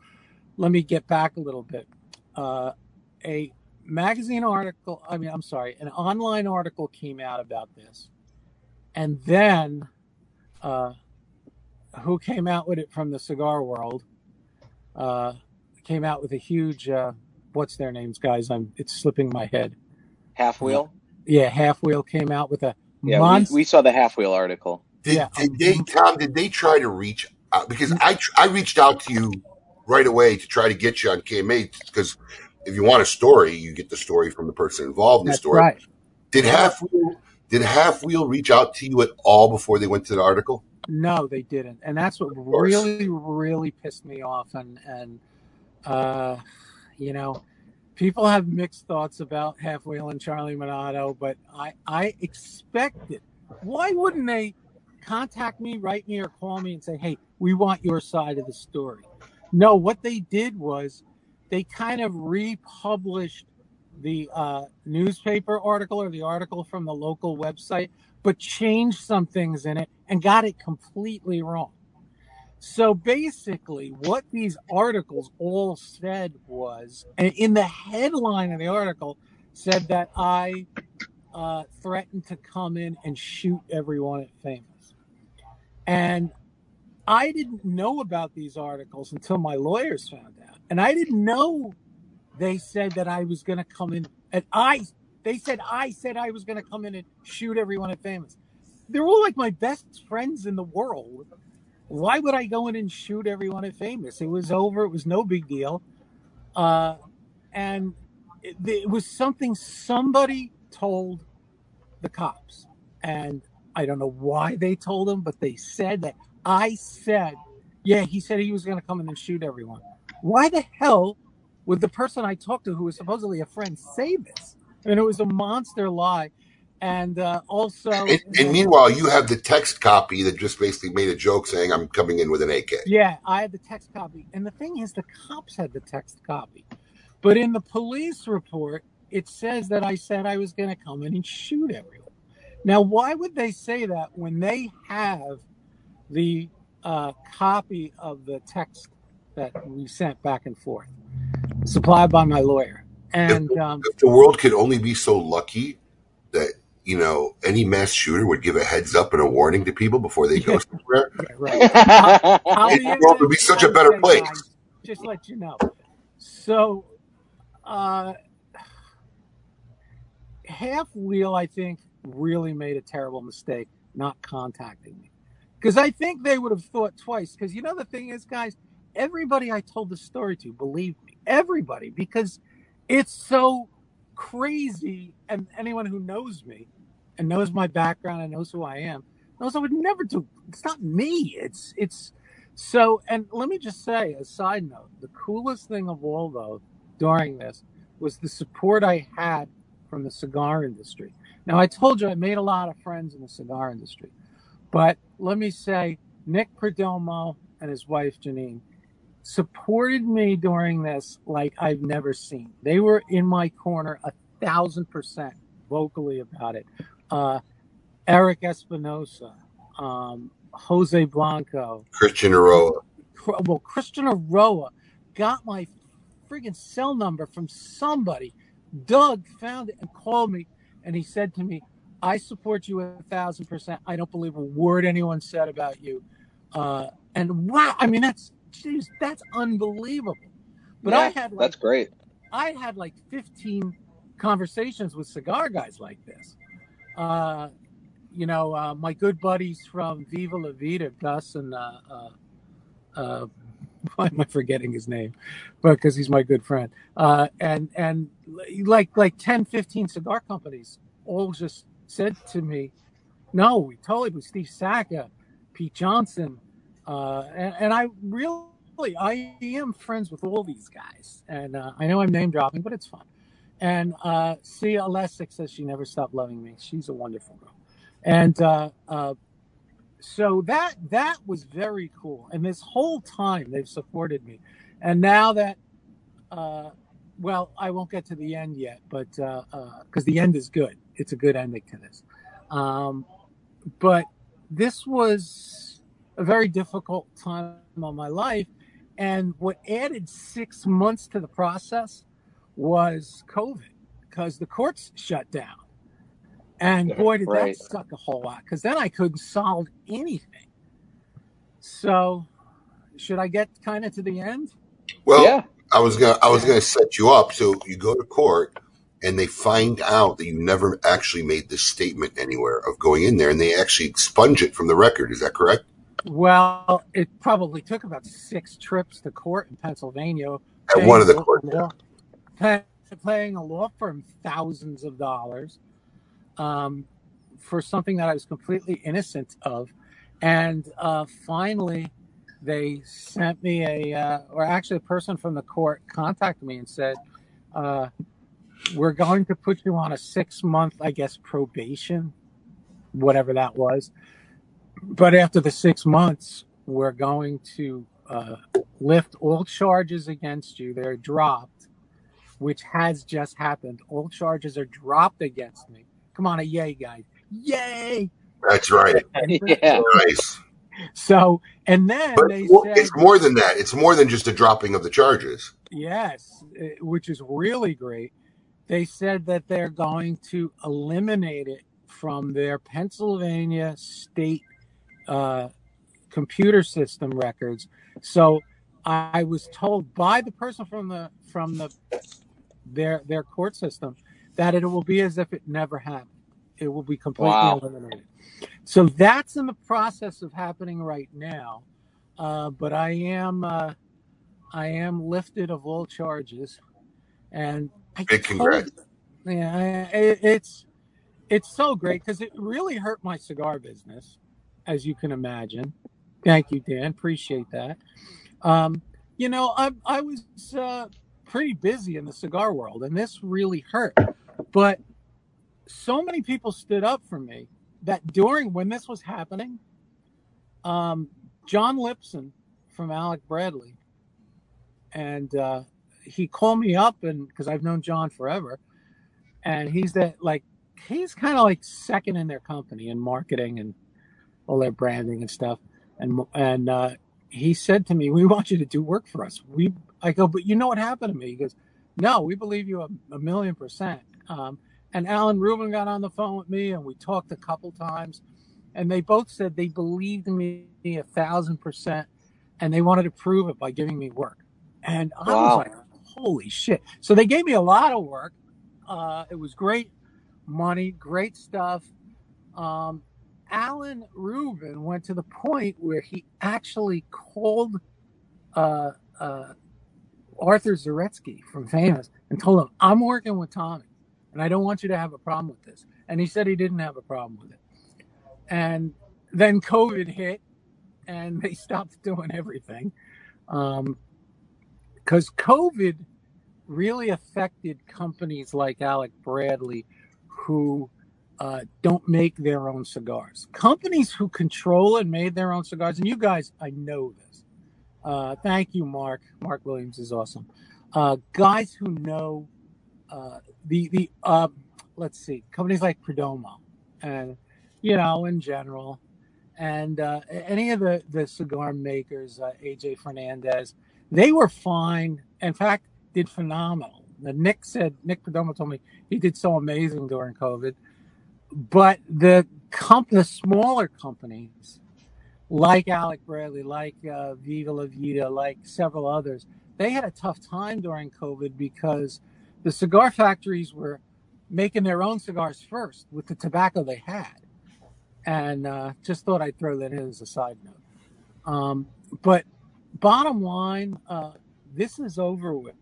S9: let me get back a little bit. Uh, a magazine article i mean i'm sorry an online article came out about this. And then uh, who came out with it from the cigar world? Uh, came out with a huge uh, what's their names guys i'm it's slipping my head
S5: Half wheel.
S9: yeah half wheel came out with a
S5: Yeah,
S9: monster
S5: we, we saw the half wheel article.
S3: Did,
S9: Yeah.
S3: did they, Tom? Did they try to reach out? Because I I reached out to you right away to try to get you on KMA because if you want a story, you get the story from the person involved in the
S9: that's
S3: story.
S9: right
S3: Did Half Wheel did Half Wheel reach out to you at all before they went to the article?
S9: No, they didn't, and that's what really, really pissed me off. And and Uh, you know, people have mixed thoughts about Half Wheel and Charlie Minato, but I I expected. Why wouldn't they contact me, write me, or call me and say, "Hey, we want your side of the story"? No, what they did was they kind of republished the uh, newspaper article or the article from the local website, but changed some things in it and got it completely wrong. So basically, what these articles all said was, and in the headline of the article, said that I uh, threatened to come in and shoot everyone at Famous. And I didn't know about these articles until my lawyers found out. And I didn't know they said that I was going to come in and I, they said I said I was going to come in and shoot everyone at Famous. They're all like my best friends in the world. Why would I go in and shoot everyone at Famous? It was over. It was no big deal. Uh, and it, it was something somebody told the cops. And I don't know why they told them, but they said that I said, yeah, he said he was going to come in and shoot everyone. Why the hell would the person I talked to, who was supposedly a friend, say this? I mean, it was a monster lie. And uh, also,
S3: And, and meanwhile, you have the text copy that just basically made a joke saying, I'm coming in with an AK.
S9: yeah, I had the text copy. And the thing is, the cops had the text copy. But in the police report, it says that I said I was going to come in and shoot everyone. Now, why would they say that when they have the uh, copy of the text that we sent back and forth, supplied by my lawyer? And um,
S3: If the world could only be so lucky that, you know, any mass shooter would give a heads up and a warning to people before they go somewhere,
S9: yeah, right. I'll, I'll
S3: the world would be such a better place.
S9: guys, just let you know. So, uh, Half Wheel, I think, really made a terrible mistake not contacting me. Because I think they would have thought twice. Because you know, the thing is, guys, everybody I told the story to believed me. Everybody. Because it's so crazy. And anyone who knows me and knows my background and knows who I am knows I would never do. It's not me. It's, it's, so, and let me just say, a side note, the coolest thing of all, though, during this was the support I had from the cigar industry. Now, I told you I made a lot of friends in the cigar industry, but let me say, Nick Perdomo and his wife, Janine, supported me during this like I've never seen. They were in my corner a thousand percent vocally about it. Uh, Eric Espinosa, um, Jose Blanco,
S3: Christian Eiroa.
S9: well, Christian Eiroa got my friggin' cell number from somebody. Doug found it and called me, and he said to me, "I support you a thousand percent. I don't believe a word anyone said about you." Uh, and wow, I mean that's geez, that's unbelievable. But I had like
S5: that's great.
S9: I had like 15 conversations with cigar guys like this. Uh, you know, uh, my good buddies from Viva La Vida, Gus and uh, uh, uh, why am I forgetting his name? But because he's my good friend. Uh, and and like like 10, 15 cigar companies all just said to me, no, we totally with Steve Saka, Pete Johnson, uh, and, and I really I am friends with all these guys, and uh, I know I'm name dropping, but it's fun. And uh, Sia Alessic says she never stopped loving me. She's a wonderful girl, and uh, uh, so that that was very cool. And this whole time they've supported me, and now that uh, well, I won't get to the end yet, but because uh, uh the end is good, it's a good ending to this. Um, but this was a very difficult time of my life, and what added six months to the process was COVID, because the courts shut down. And boy, did
S5: Right.
S9: that suck a whole lot, because then I couldn't solve anything. So, should I get kind of to the end?
S3: Well,
S5: Yeah.
S3: I was gonna I was gonna set you up. So you go to court and they find out that you never actually made this statement anywhere of going in there, and they actually expunge it from the record. Is that correct?
S9: Well, it probably took about six trips to court in Pennsylvania,
S3: At one of the courts.
S9: paying a law firm thousands of dollars um, for something that I was completely innocent of, and uh, finally, they sent me a, uh, or actually, a person from the court contacted me and said, uh, "We're going to put you on a six month, I guess, probation, whatever that was. But after the six months, we're going to uh, lift all charges against you. They're dropped, which has just happened. All charges are dropped against me. Come on, a yay, guys! Yay!
S3: That's right.
S5: yeah.
S3: Nice.
S9: So, and then
S3: But
S9: they
S3: well,
S9: said,
S3: it's more than that. It's more than just a dropping of the charges.
S9: yes, eh, which is really great. They said that they're going to eliminate it from their Pennsylvania state uh, computer system records. So I was told by the person from the from the their their court system that it will be as if it never happened. It will be completely
S5: Wow.
S9: eliminated. So that's in the process of happening right now. Uh, but I am uh, I am lifted of all charges, and I
S3: Big congrats.
S9: yeah, it, it's it's so great because it really hurt my cigar business, as you can imagine. Thank you, Dan. Appreciate that. Um, you know, I I was uh, pretty busy in the cigar world, and this really hurt. But so many people stood up for me that during when this was happening, um, John Lipson from Alec Bradley, and uh, he called me up, and because I've known John forever, and he's that like he's kind of like second in their company in marketing and all their branding and stuff. And and uh, he said to me, "We want you to do work for us." We I go, but you know what happened to me? He goes, "No, we believe you a, a million percent." Um, and Alan Rubin got on the phone with me, and we talked a couple times, and they both said they believed in me a thousand percent, and they wanted to prove it by giving me work. And I was like, "Holy shit!" So they gave me a lot of work. Uh, it was great money, great stuff. Um, Alan Rubin went to the point where he actually called uh, uh, Arthur Zaretsky from Famous and told him, I'm working with Tommy and I don't want you to have a problem with this. And he said he didn't have a problem with it. And then COVID hit and they stopped doing everything. Um, because COVID really affected companies like Alec Bradley who uh, don't make their own cigars. Companies who control and made their own cigars, and you guys, I know this. Uh, thank you, Mark. Mark Williams is awesome. Uh, guys who know uh, the the uh, let's see, companies like Perdomo, and you know, in general, and uh, any of the the cigar makers, AJ Fernandez, they were fine. In fact, did phenomenal. Nick said Nick Perdomo told me he did so amazing during COVID, but the comp the smaller companies like Alec Bradley, like uh, Viva La Vida, like several others, they had a tough time during COVID because the cigar factories were making their own cigars first with the tobacco they had. And uh, just thought I'd throw that in as a side note. Um, but bottom line, uh, this is over with.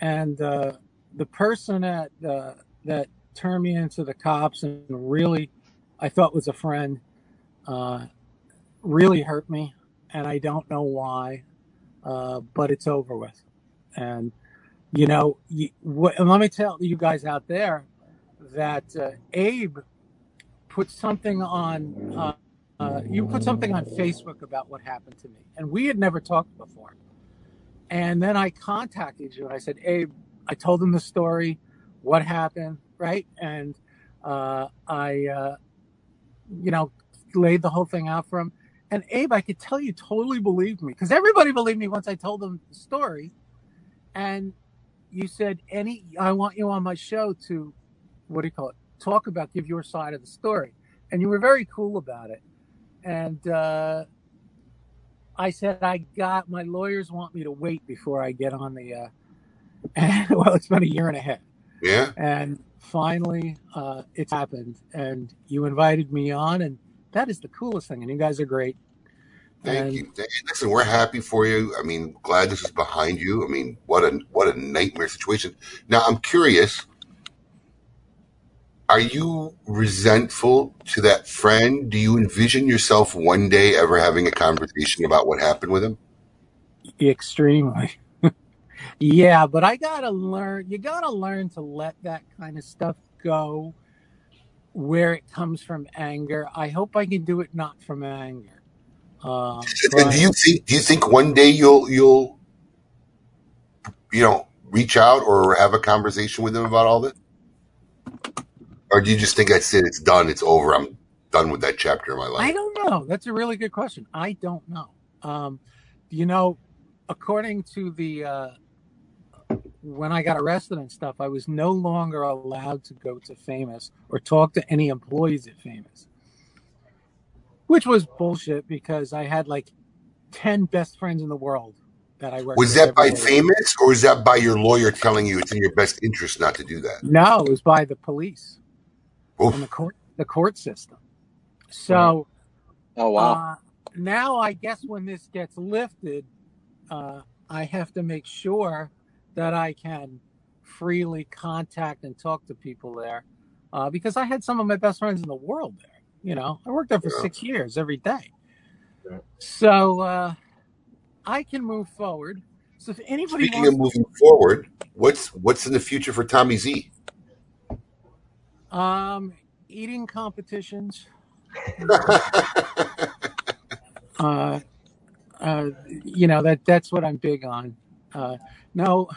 S9: And uh, the person that uh, that turned me into the cops and really, I thought was a friend, uh, really hurt me, and I don't know why, uh, but it's over with. And you know, you, and let me tell you guys out there that uh, Abe put something on. Uh, uh, you put something on Facebook about what happened to me, and we had never talked before. And then I contacted you and I said, Abe, I told him the story, what happened, right? And uh, I, uh, you know, laid the whole thing out for him. And Abe, I could tell you totally believed me because everybody believed me once I told them the story. And you said, any, I want you on my show to, what do you call it? Talk about, give your side of the story. And you were very cool about it. And uh, I said, I got, my lawyers want me to wait before I get on the, uh, and, well, it's been a year and a half.
S3: Yeah.
S9: And finally, uh, it's happened. And you invited me on, and that is the coolest thing. And you guys are great.
S3: Thank
S9: And
S3: you. Listen, we're happy for you. I mean, glad this is behind you. I mean, what a what a nightmare situation. Now, I'm curious. are you resentful to that friend? Do you envision yourself one day ever having a conversation about what happened with him?
S9: Extremely. Yeah, but I gotta learn. You gotta learn to let that kind of stuff go where it comes from anger. I hope I can do it not from anger. Uh,
S3: And do you think do you think one day you'll you'll you know reach out or have a conversation with them about all this? Or do you just think that's it, it's done, it's over, I'm done with that chapter of my life.
S9: I don't know. That's a really good question. I don't know. Um, you know, according to the uh, when I got arrested and stuff, I was no longer allowed to go to Famous or talk to any employees at Famous, which was bullshit because I had like ten best friends in the world that I worked
S3: Was that by
S9: day.
S3: famous or is that by your lawyer telling you it's in your best interest not to do that?
S9: No, it was by the police
S3: Oof.
S9: and the court, the court system. So.
S5: Oh wow.
S9: Uh, now I guess when this gets lifted, uh, I have to make sure that I can freely contact and talk to people there, uh, because I had some of my best friends in the world there. You know, I worked there for
S3: Yeah.
S9: six years every day,
S4: Yeah.
S9: so uh, I can move forward. So if anybody
S3: Speaking of moving forward, what's what's in the future for Tommy Z?
S9: um, eating competitions, uh, uh, you know that that's what I'm big on. Uh, no,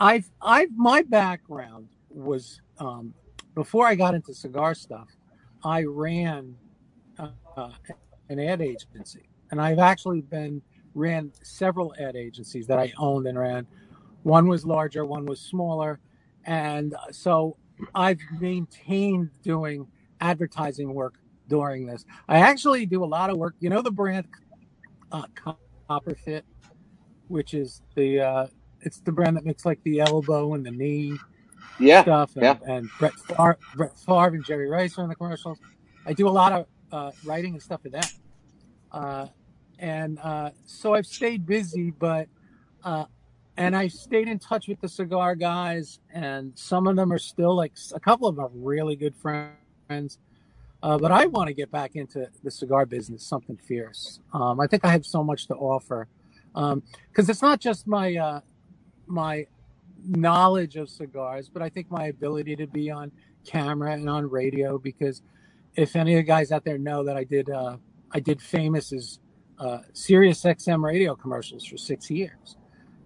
S9: I've I've my background was um, before I got into cigar stuff. I ran uh, an ad agency, and I've actually been ran several ad agencies that I owned and ran. One was larger, one was smaller, and uh, so I've maintained doing advertising work during this. I actually do a lot of work. You know the brand uh, Copperfit, which is the uh, it's the brand that makes like the elbow and the knee
S5: Yeah.
S9: stuff, and,
S5: Yeah.
S9: and Brett Favre, Brett Favre and Jerry Rice are in the commercials. I do a lot of uh, writing and stuff for them, uh, and uh, so I've stayed busy, but uh, and I stayed in touch with the cigar guys, and some of them are still like a couple of them are really good friends. Uh, but I want to get back into the cigar business, something fierce. Um, I think I have so much to offer because it's not just my uh, my knowledge of cigars, but I think my ability to be on camera and on radio. Because if any of the guys out there know that I did uh, I did Famous's uh, Sirius XM radio commercials for six years,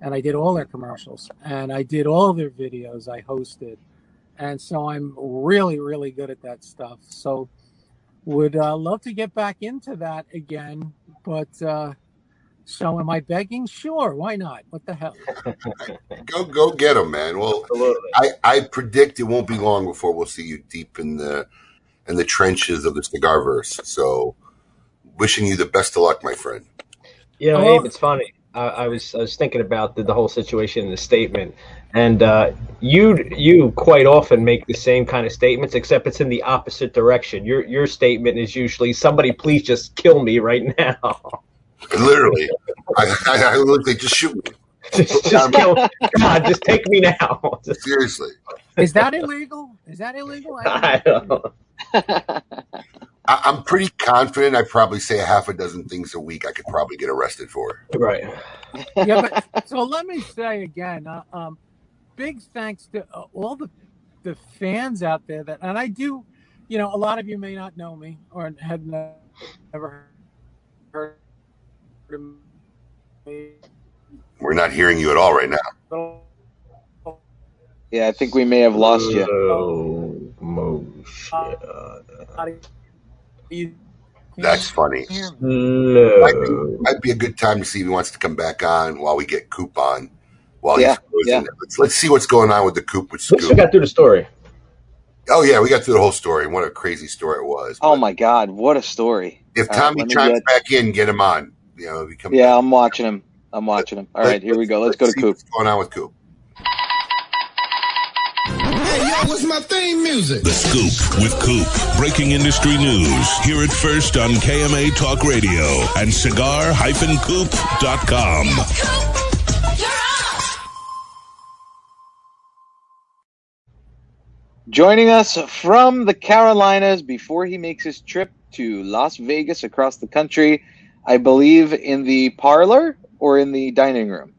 S9: and I did all their commercials and I did all their videos. I hosted, and so I'm really really good at that stuff. So would uh, love to get back into that again, but. Uh, so am I begging? Sure, why not? What the hell?
S3: Go go get him, man. Well,
S4: Absolutely.
S3: I, I predict it won't be long before we'll see you deep in the in the trenches of the cigar verse. So, wishing you the best of luck, my friend.
S4: You know,
S9: Oh.
S4: Abe, it's funny. I, I was I was thinking about the, the whole situation in the statement, and uh, you you quite often make the same kind of statements, except it's in the opposite direction. Your your statement is usually somebody please just kill me right now.
S3: Literally, I, I, I literally just shoot me.
S4: just, just kill God, just take me now.
S3: Seriously,
S9: Is that illegal? Is that illegal?
S4: I don't know.
S3: I, I'm pretty confident. I probably say a half a dozen things a week. I could probably get arrested for.
S4: Right.
S9: yeah, but so let me say again, uh, um, big thanks to uh, all the the fans out there that, and I do, you know, a lot of you may not know me or have never heard of me.
S3: We're not hearing you at all right now.
S5: Yeah, I think we may have lost you.
S4: Oh, motion.
S9: a lot of you
S3: That's funny.
S9: hear me.
S3: Might be, might be a good time to see if he wants to come back on while we get Coop on. While
S5: Yeah,
S3: he's closing. Let's let's see what's going on with the Coop with
S4: At least we got through the story.
S3: Oh yeah, we got through the whole story. What a crazy story it was.
S5: Oh my God, what a story!
S3: if Tommy
S5: let
S3: chimes
S5: get-
S3: back in, get him on. You know, if he comes
S5: Yeah. I'm watching him. I'm watching him. All right, here we go. Let's go to Coop.
S3: What's going on with Coop?
S12: Hey, yo, what's my theme music?
S1: The Scoop with Coop. Breaking industry news. Hear it first on KMA Talk Radio and cigar-coop.com.
S5: Joining us from the Carolinas before he makes his trip to Las Vegas across the country, I believe in the parlor or in the dining room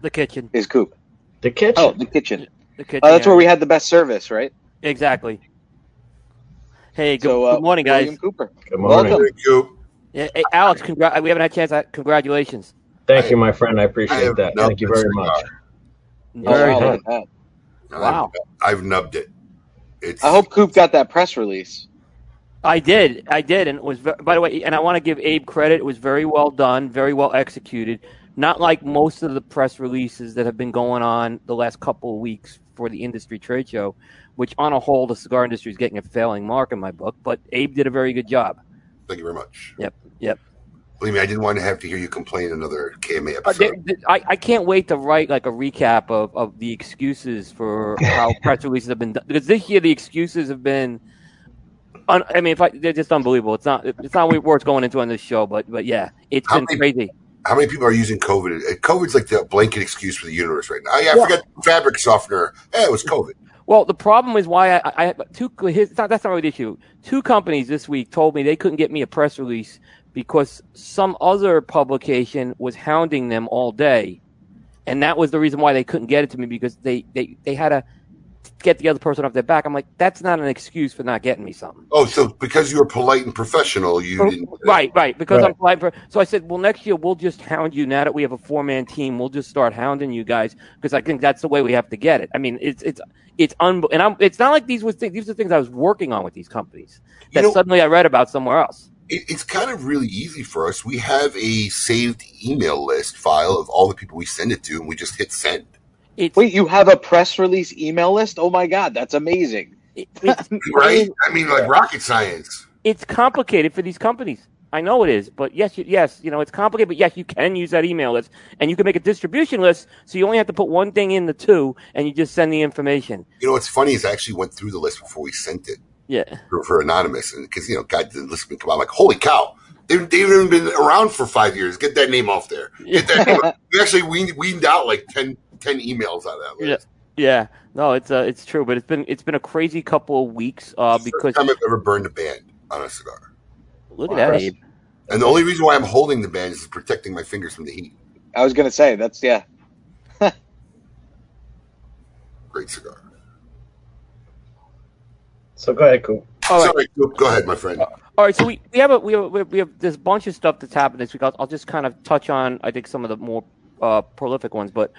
S13: The kitchen.
S5: is Coop.
S4: The kitchen.
S5: Oh, the kitchen.
S13: The kitchen.
S5: Oh, that's where we had the best service, right?
S13: Exactly. Hey, good,
S5: So, uh,
S13: good morning, guys.
S5: William Cooper.
S4: Good morning.
S5: Welcome.
S3: Thank you.
S13: Yeah, hey, Alex, congra- we haven't had a chance. uh, Congratulations.
S4: Thank you, my friend. I
S3: I
S4: appreciate
S3: have
S4: that. Thank you very much.
S3: cigar.
S5: Oh,
S13: Very
S5: wow,
S13: good.
S5: look.
S13: Wow.
S3: I've, I've nubbed it. It's.
S5: I hope Coop got that press release.
S13: I did. I did, and it was. By the way, and I want to give Abe credit. It was very well done, very well executed. Not like most of the press releases that have been going on the last couple of weeks for the industry trade show, which on a whole, the cigar industry is getting a failing mark in my book. But Abe did a very good job.
S3: Thank you very much.
S13: Yep. Yep.
S3: Believe me, I didn't want to have to hear you complain another KMA
S13: Uh,
S3: episode.
S13: th- th- I, I can't wait to write like a recap of, of the excuses for how press releases have been done because this year the excuses have been. Un- I mean, if I, they're just unbelievable. It's not. It's not worth going into on this show, but but yeah, it's
S3: How
S13: been
S3: many-
S13: crazy.
S3: How many people are using COVID? Uh, COVID's like the blanket excuse for the universe right now. Oh, yeah, I
S13: Yeah.
S3: forgot fabric softener. Hey, it was COVID.
S13: Well, the problem is why I, I two. His, not, that's not really the issue. Two companies this week told me they couldn't get me a press release because some other publication was hounding them all day, and that was the reason why they couldn't get it to me because they they they had to get the other person off their back. I'm like, that's not an excuse for not getting me something.
S3: Oh, so because you were polite and professional, you didn't.
S13: Uh, right, right. Because
S4: Right.
S13: I'm polite for. So I said, well, next year we'll just hound you. Now that we have a four man team, we'll just start hounding you guys because I think that's the way we have to get it. I mean, it's it's it's un and I'm. It's not like these was things. These are things I was working on with these companies that
S3: You know-
S13: suddenly I read about somewhere else.
S3: It, it's kind of really easy for us. We have a saved email list file of all the people we send it to, and we just hit send.
S13: It's
S5: Wait, you have a press release email list? Oh my god, that's amazing.
S13: it-
S3: Right? I mean, like rocket science.
S13: it's complicated for these companies. I know it is, but yes, you, yes, you know it's complicated. But yes, you can use that email list, and you can make a distribution list. So you only have to put one thing in the two, and you just send the information.
S3: You know what's funny is I actually went through the list before we sent it
S13: Yeah.
S3: for, for anonymous, and because you know, God, the list would come out I'm like, holy cow. They've, they've even been around for five years. Get that name off there. Get that name. off. We actually weaned, weaned out like 10, 10 emails out of that
S13: Yeah,
S3: list.
S13: yeah. No, it's uh, it's true, but it's been it's been a crazy couple of weeks uh,
S3: It's
S13: because
S3: first time I've ever burned a band on a cigar.
S13: look at that, Abe.
S3: And the only reason why I'm holding the band is protecting my fingers from the heat.
S5: I was gonna say that's yeah.
S3: Great cigar.
S4: So go ahead, Coop.
S13: All right,
S3: Sorry, go, go ahead, my friend.
S13: all right. So we, we have a we have, we have this bunch of stuff that's happened this week. I'll, I'll just kind of touch on I think some of the more uh, prolific ones, but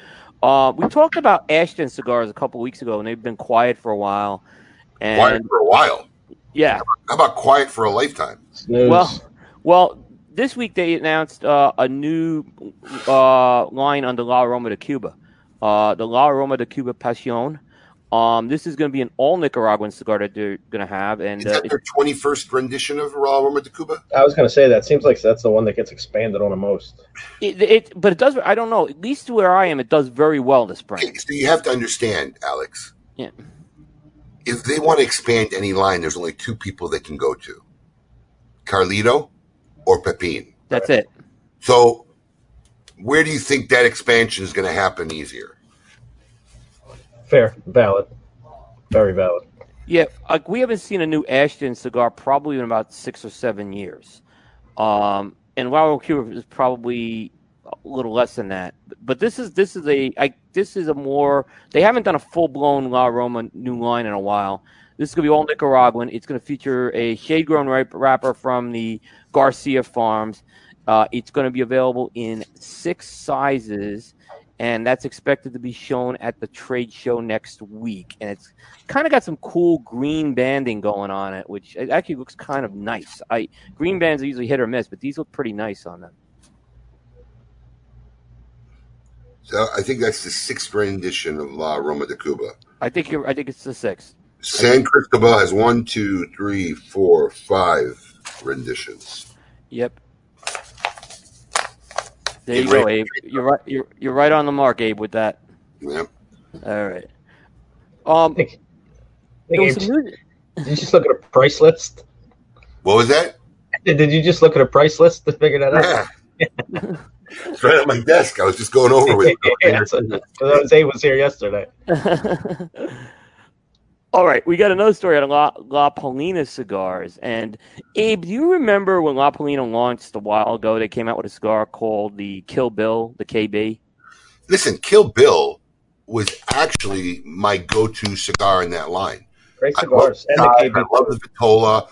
S13: uh, we talked about Ashton cigars a couple weeks ago, and they've been quiet for a while. And
S3: Quiet for a while.
S13: yeah,
S3: How about quiet for a lifetime?
S4: Snooze.
S13: Well, well, this week they announced uh, a new uh, line under La Aroma de Cuba, uh, the La Aroma de Cuba Pasión. Um, this is going to be an all Nicaraguan cigar that they're going to have, and
S3: Is
S13: uh,
S3: that
S13: it,
S3: their 21st rendition of Raw Roma de Cuba?
S4: I was going to say that seems like that's the one that gets expanded on the most.
S13: it, it, but it does. I don't know. At least where I am, it does very well this spring.
S3: Okay, so you have to understand, Alex.
S13: Yeah.
S3: If they want to expand any line, there's only two people they can go to Carlito or Pepin.
S13: That's it.
S3: So, where do you think that expansion is going to happen easier?
S4: Fair, valid, very valid.
S13: Yeah, like we haven't seen a new Ashton cigar probably in about six or seven years. Um, and Lauro Cuba is probably a little less than that. But this is this is a I, this is a more they haven't done a full blown La Aroma new line in a while. This is gonna be all Nicaraguan. It's gonna feature a shade grown wrapper from the Garcia Farms. Uh, it's going to be available in six sizes, and that's expected to be shown at the trade show next week. And it's kind of got some cool green banding going on it, which it actually looks kind of nice. I green bands are usually hit or miss, but these look pretty nice on them.
S3: So, I think that's the sixth rendition of La Aroma de Cuba.
S13: I think you're. I think it's the sixth.
S3: San Cristobal has one, two, three, four, five renditions.
S13: Yep. There you go. Abe. You're right. You're you're right on the mark, Abe, with that.
S3: Yeah.
S13: All right. Um,
S4: Think,
S3: Oh,
S4: think
S13: some news.
S4: did you just look at a price list?
S3: What was that?
S4: Did you just look at a price list to figure that out?
S3: Yeah. it's right at my desk. I was just going over with it.
S4: yeah, so, so that was Abe was here yesterday.
S13: All right, we got another story on La, La Palina cigars. And Abe, do you remember when La Palina launched a while ago? They came out with a cigar called the Kill Bill, the KB.
S3: Listen, Kill Bill was actually my go-to cigar in that line.
S4: Great
S3: I
S4: cigars.
S3: love,
S4: And the
S3: I love the Vitola.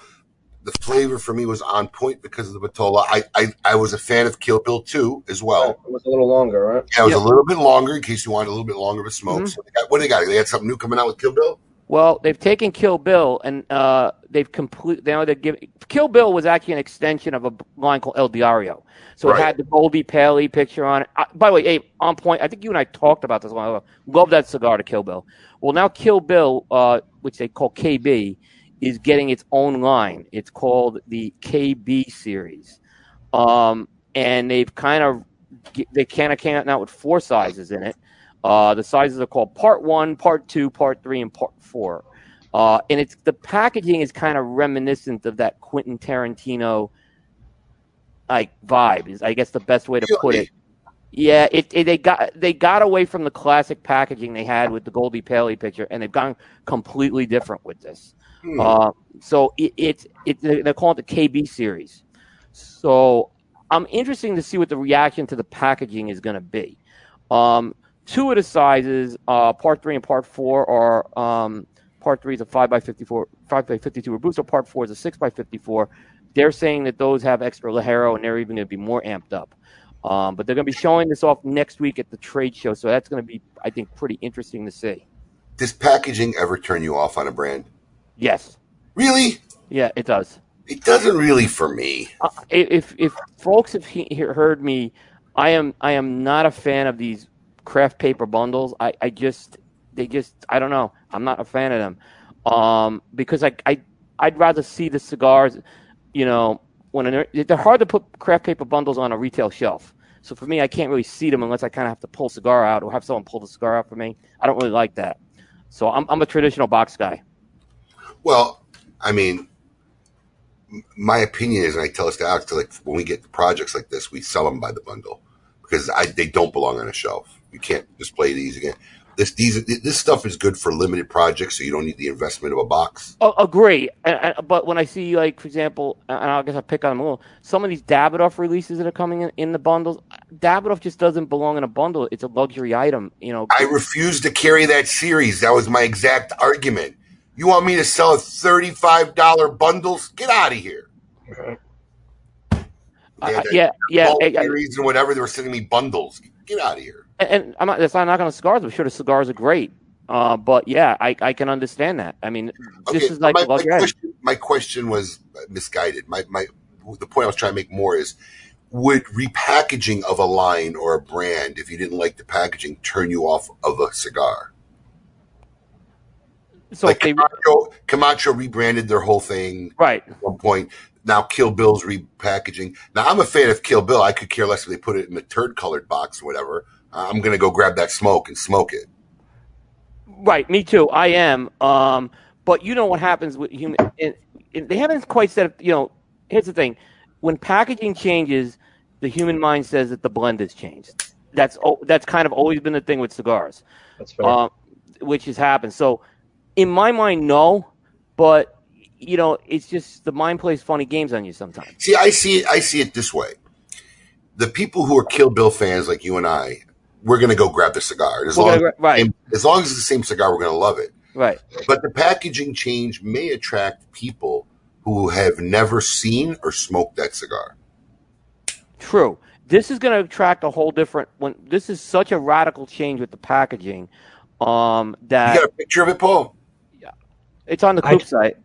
S3: The flavor for me was on point because of the Vitola. I, I, I was a fan of Kill Bill too, as well.
S4: It was a little longer, right?
S3: Yeah, it was
S13: Yeah.
S3: a little bit longer in case you wanted a little bit longer of a smoke.
S13: Mhm.
S3: So they got, what do they got? They had something new coming out with Kill Bill.
S13: Well, they've taken Kill Bill and uh, they've complete. Now they're giving Kill Bill was actually an extension of a line called El Diario. So
S3: Right.
S13: it had the Goldie Paley picture on it. Uh, by the way, Abe, on point. I think you and I talked about this a while ago. Love that cigar to Kill Bill. Well, now Kill Bill, uh, which they call KB, is getting its own line. It's called the KB series, um, and they've kind of they kind of came out now with four sizes in it. Uh, the sizes are called Part One, Part Two, Part Three, and Part Four. Uh, and it's the packaging is kind of reminiscent of that Quentin Tarantino like vibe. Is I guess the best way to put it. Yeah, it, it they got they got away from the classic packaging they had with the Goldie Paley picture, and they've gone completely different with this.
S3: Hmm.
S13: Uh, so it, it's it, they're calling it the KB series. So I'm interested to see what the reaction to the packaging is going to be. Um, two of the sizes, uh, part three and part four, are um, part three is a five by fifty four, five by fifty two Robusto. Part four is a six by fifty four. They're saying that those have extra Ligero, and they're even going to be more amped up. Um, but they're going to be showing this off next week at the trade show, so that's going to be, I think, pretty interesting to see.
S3: Does packaging ever turn you off on a brand?
S13: Yes,
S3: Really?
S13: yeah, it does.
S3: It doesn't really for me.
S13: Uh, if if folks have he, he- heard me, I am I am not a fan of these craft paper bundles. I, I just they just I don't know. I'm not a fan of them um, because I I I'd rather see the cigars. You know, when they're, they're hard to put craft paper bundles on a retail shelf. So for me, I can't really see them unless I kind of have to pull a cigar out or have someone pull the cigar out for me. I don't really like that. So I'm I'm a traditional box guy.
S3: Well, I mean, my opinion is, and I tell this to Alex, like when we get projects like this, we sell them by the bundle because I, they don't belong on a shelf. You can't display these again. This these this stuff is good for limited projects, so you don't need the investment of a box.
S13: Oh, oh agree. And, but when I see, like, for example, and I guess I pick on them a little, some of these Davidoff releases that are coming in, in the bundles, Davidoff just doesn't belong in a bundle. It's a luxury item, you know.
S3: I refuse to carry that series. That was my exact argument. You want me to sell a thirty-five dollar bundles? Get out of here. Uh,
S13: I- yeah, yeah,
S3: Bulk
S13: I- I-
S3: series and whatever. They were sending me bundles. Get out of here.
S13: And, I'm not, that's not knocking on cigars. I'm sure the cigars are great. Uh, but yeah, I, I can understand that. I mean, this
S3: Okay,
S13: is like
S3: my, my question, my question was misguided. My my the point I was trying to make more is would repackaging of a line or a brand, if you didn't like the packaging, turn you off of a cigar?
S13: So
S3: like
S13: they,
S3: Camacho, Camacho rebranded their whole thing
S13: right.
S3: at one point. Now Kill Bill's repackaging. Now I'm a fan of Kill Bill. I could care less if they put it in a turd colored box or whatever. I'm gonna go grab that smoke and smoke it.
S13: Right, me too. I am. Um, but you know what happens with human? And, and they haven't quite said. You know, here's the thing: when packaging changes, the human mind says that the blend has changed. That's oh, that's kind of always been the thing with cigars,
S4: That's fair.
S13: um, which has happened. So, in my mind, no. But you know, it's just the mind plays funny games on you sometimes.
S3: See, I see it. I see it this way: the people who are Kill Bill fans, like you and I, we're gonna go grab the cigar. As long,
S13: gonna gra- right.
S3: as long as it's the same cigar, we're gonna love it.
S13: Right.
S3: But the packaging change may attract people who have never seen or smoked that cigar.
S13: True. This is going to attract a whole different. When this is such a radical change with the packaging, um, that
S3: You got a picture of it, Paul?
S13: Yeah, it's on the
S4: I-
S13: Coop site.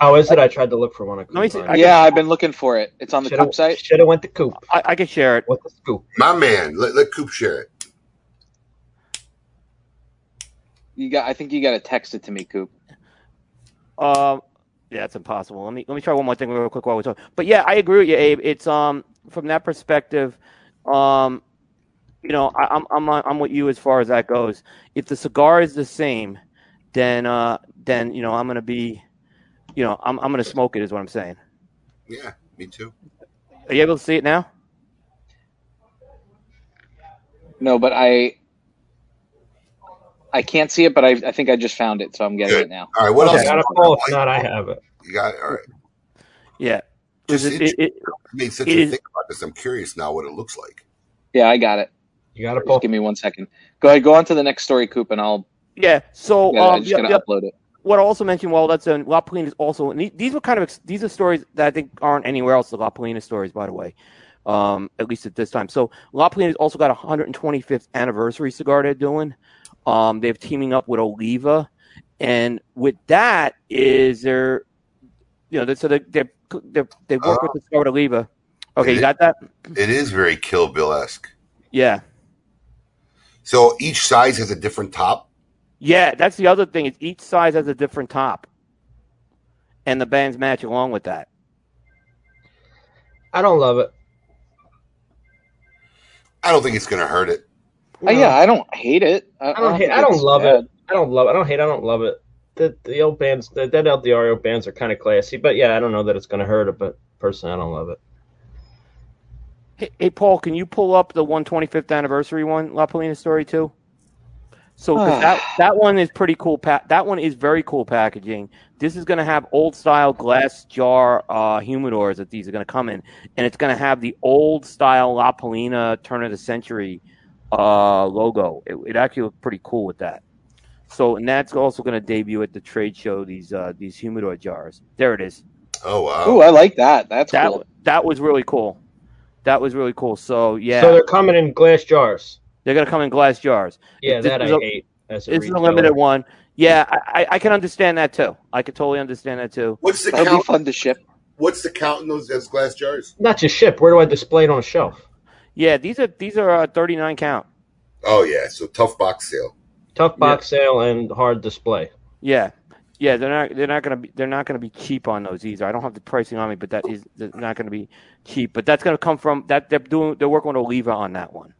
S4: How is it? I tried to look for one. I
S13: Let me
S4: couldn't
S13: see.
S4: find
S13: I
S4: it.
S13: can-
S5: yeah, I've been looking for it. It's on the
S4: Shoulda-
S5: Coop site.
S4: Should have went to Coop.
S13: I, I can share it.
S4: What the scoop?
S3: My man, let, let Coop share it.
S5: You got. I think you got to text it to me, Coop.
S13: Um, yeah, it's impossible. Let me let me try one more thing real quick while we're talking. But yeah, I agree with you, Abe. It's um from that perspective, um, you know, I, I'm I'm I'm with you as far as that goes. If the cigar is the same, then uh then you know I'm gonna be, you know, I'm I'm gonna smoke it. Is what I'm saying.
S3: Yeah, me too.
S13: Are you able to see it now?
S5: No, but I. I can't see it, but I, I think I just found it, so I'm getting
S3: Good.
S5: it now.
S3: All right, what
S4: Okay,
S3: else?
S4: got a call. If not, I have it.
S3: You got it. all right.
S13: Yeah.
S3: Just
S13: It- it-
S3: it,
S13: it-
S3: made such
S13: it
S3: a
S13: is-
S3: thing about this. I'm curious now what it looks like.
S5: Yeah, I got it.
S4: You got a
S5: Just
S4: pull.
S5: give me one second. Go ahead, go on to the next story, Coop, and I'll.
S13: yeah. So
S5: Yeah, I
S13: um,
S5: just
S13: yeah,
S5: gotta
S13: yeah.
S5: upload it.
S13: what I also mentioned, well, that's in La Palina is also, and these were kind of, these are stories that I think aren't anywhere else, the La Palina stories, by the way, um, at least at this time. So La Palina's also got a 125th anniversary cigar they're doing. Um, they're teaming up with Oliva. And with that is they're, you know, they're, so they they're, they're, they work with the cigar with Oliva. Okay, you got that?
S3: It is very Kill Bill esque.
S13: Yeah.
S3: So each size has a different top.
S13: Yeah, that's the other thing. Is each size has a different top. And the bands match along with that.
S4: I don't love it.
S3: I don't think it's going to hurt it.
S5: Uh, yeah, I don't hate it. I,
S4: I don't hate. I don't love
S5: bad.
S4: it. I don't love. I don't hate. I don't love it. The the old bands, the El Diario bands are kind of classy, but yeah, I don't know that it's going to hurt it. But personally, I don't love it.
S13: Hey, hey, Paul, can you pull up the 125th anniversary one, La Palina story too? So that that one is pretty cool. Pa- that one is very cool packaging. This is going to have old style glass jar uh, humidors that these are going to come in, and it's going to have the old style La Palina turn of the century uh, logo. It, it actually looked pretty cool with that. So, and that's also going to debut at the trade show. These uh, these humidor jars. There it is.
S3: Oh wow!
S5: Ooh, I like that. That's
S13: that
S5: cool.
S13: that was really cool. That was really cool. So yeah,
S4: So they're coming in glass jars.
S13: they're going to come in glass jars.
S4: Yeah,
S13: This
S4: that I hate. As a
S13: It's a limited one. Yeah, I, I- I can understand that too. I can totally understand that too.
S3: What's the
S5: That'll be
S3: count?
S5: fun to ship.
S3: What's the count in those those glass jars?
S4: Not just ship. Where do I display it on a shelf?
S13: Yeah, these are these are uh, 39 count.
S3: Oh yeah, so tough box sale.
S4: Tough box sale and hard display.
S13: Yeah, yeah, they're not they're not gonna be they're not gonna be cheap on those either. I don't have the pricing on me, but that is not gonna be cheap. But that's gonna come from that they're doing they're working with Oliva on that one.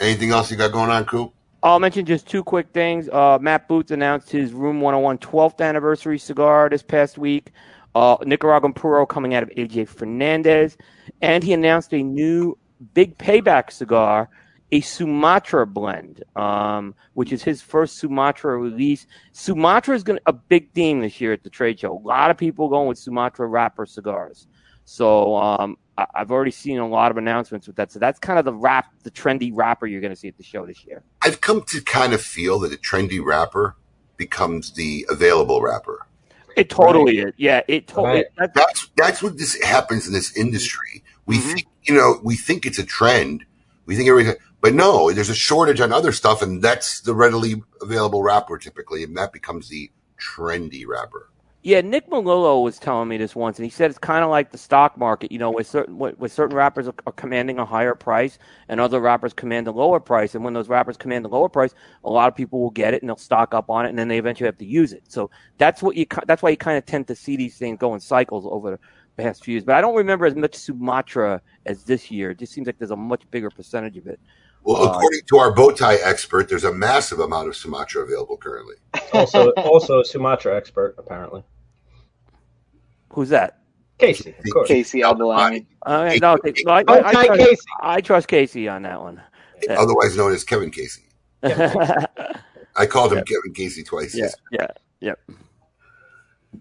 S3: Anything else you got going on, Coop?
S13: I'll mention just two quick things. Uh, Matt Booth announced his Room 101 12th anniversary cigar this past week. Uh, Nicaraguan Puro coming out of AJ Fernandez. And he announced a new big payback cigar, a Sumatra blend, um, which is his first Sumatra release. Sumatra is going a big theme this year at the trade show. A lot of people going with Sumatra wrapper cigars. So um, I- I've already seen a lot of announcements with that. So that's kind of the wrap, the trendy wrapper you're going to see at the show this year.
S3: I've come to kind of feel that a trendy wrapper becomes the available wrapper.
S13: It totally is. Yeah, it totally.
S4: Right.
S13: That's,
S3: That's that's what this happens in this industry. We
S13: Mhm.
S3: think you know we think it's a trend. We think everything, but no, there's a shortage on other stuff, and that's the readily available wrapper typically, and that becomes the trendy wrapper.
S13: Yeah, Nick Melillo was telling me this once, and he said it's kind of like the stock market. You know, where certain where certain wrappers are, are commanding a higher price, and other wrappers command a lower price. And when those wrappers command a lower price, a lot of people will get it and they'll stock up on it, and then they eventually have to use it. So that's what you. That's why you kind of tend to see these things go in cycles over the past few years. But I don't remember as much Sumatra as this year. It just seems like there's a much bigger percentage of it.
S3: Well,
S13: Uh,
S3: according to our bow tie expert, there's a massive amount of Sumatra available currently.
S4: Also, also a Sumatra expert apparently.
S13: Who's that?
S4: Casey, of course.
S5: Casey Abdelani.
S13: Uh, no, no, I, I,
S4: Don't
S13: I, trust,
S4: Casey.
S13: I trust Casey on that one.
S3: Otherwise known as Kevin Casey.
S13: yeah,
S3: I called him Kevin Casey twice.
S13: yeah, yeah.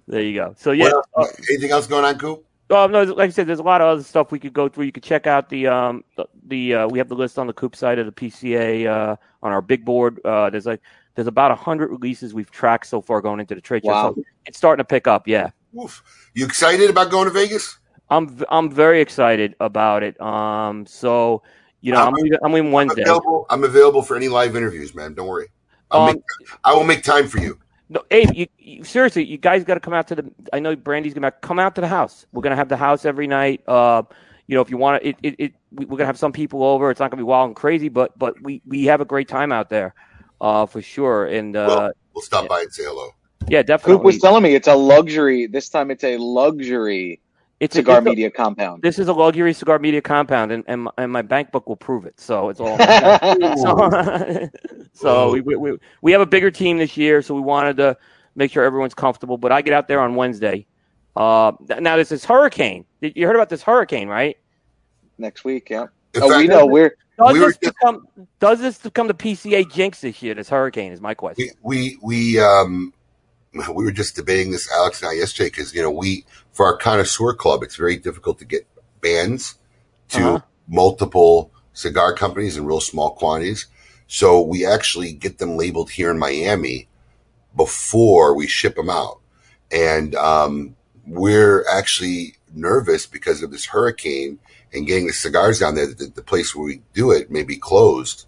S13: There you go. So yeah,
S3: What
S13: uh,
S3: anything else going on, Coop?
S13: Um, no, like I said, there's a lot of other stuff we could go through. You could check out the um the, the uh, we have the list on the Coop site of the PCA uh, on our big board. Uh, there's like there's about hundred releases we've tracked so far going into the trade show.
S5: Wow.
S13: So it's starting to pick up. Yeah.
S3: Oof. You excited about going to Vegas?
S13: I'm v- I'm very excited about it. Um, so you know,
S3: I'm-
S13: I'm leaving, I'm leaving
S3: I'm
S13: Wednesday.
S3: available, I'm available for any live interviews, man. Don't worry. I'll
S13: Um,
S3: make, I will make time for you.
S13: No, Abe, you, you seriously, you guys got to come out to the. I know Brandy's gonna come out to the house. We're gonna have the house every night. Uh, you know, if you want to, it, it, it, we- we're gonna have some people over. It's not gonna be wild and crazy, but but we we have a great time out there, uh, for sure. And uh,
S3: Well, we'll stop by and say hello.
S13: yeah, definitely.
S5: Coop
S13: definitely.
S5: was telling me it's a luxury. This time it's a luxury
S13: it's a,
S5: cigar
S13: it's a-
S5: media compound.
S13: This is a luxury cigar media compound, and and my, and my bank book will prove it. So it's all. so so we, we we we have a bigger team this year, so we wanted to make sure everyone's comfortable. But I get out there on Wednesday. Uh, now there's this hurricane. You heard about this hurricane, right?
S5: Next week, yeah. Oh,
S3: fact,
S5: we know we're
S13: Does
S3: we were
S13: this become does this become the PCA jinx this year? This hurricane is my question.
S3: we we um we were just debating this Alex and I yesterday because you know we for our connoisseur club it's very difficult to get bands to
S13: Uh-huh.
S3: multiple cigar companies in real small quantities. So we actually get them labeled here in Miami before we ship them out. And um, we're actually nervous because of this hurricane and getting the cigars down there. The, the place where we do it may be closed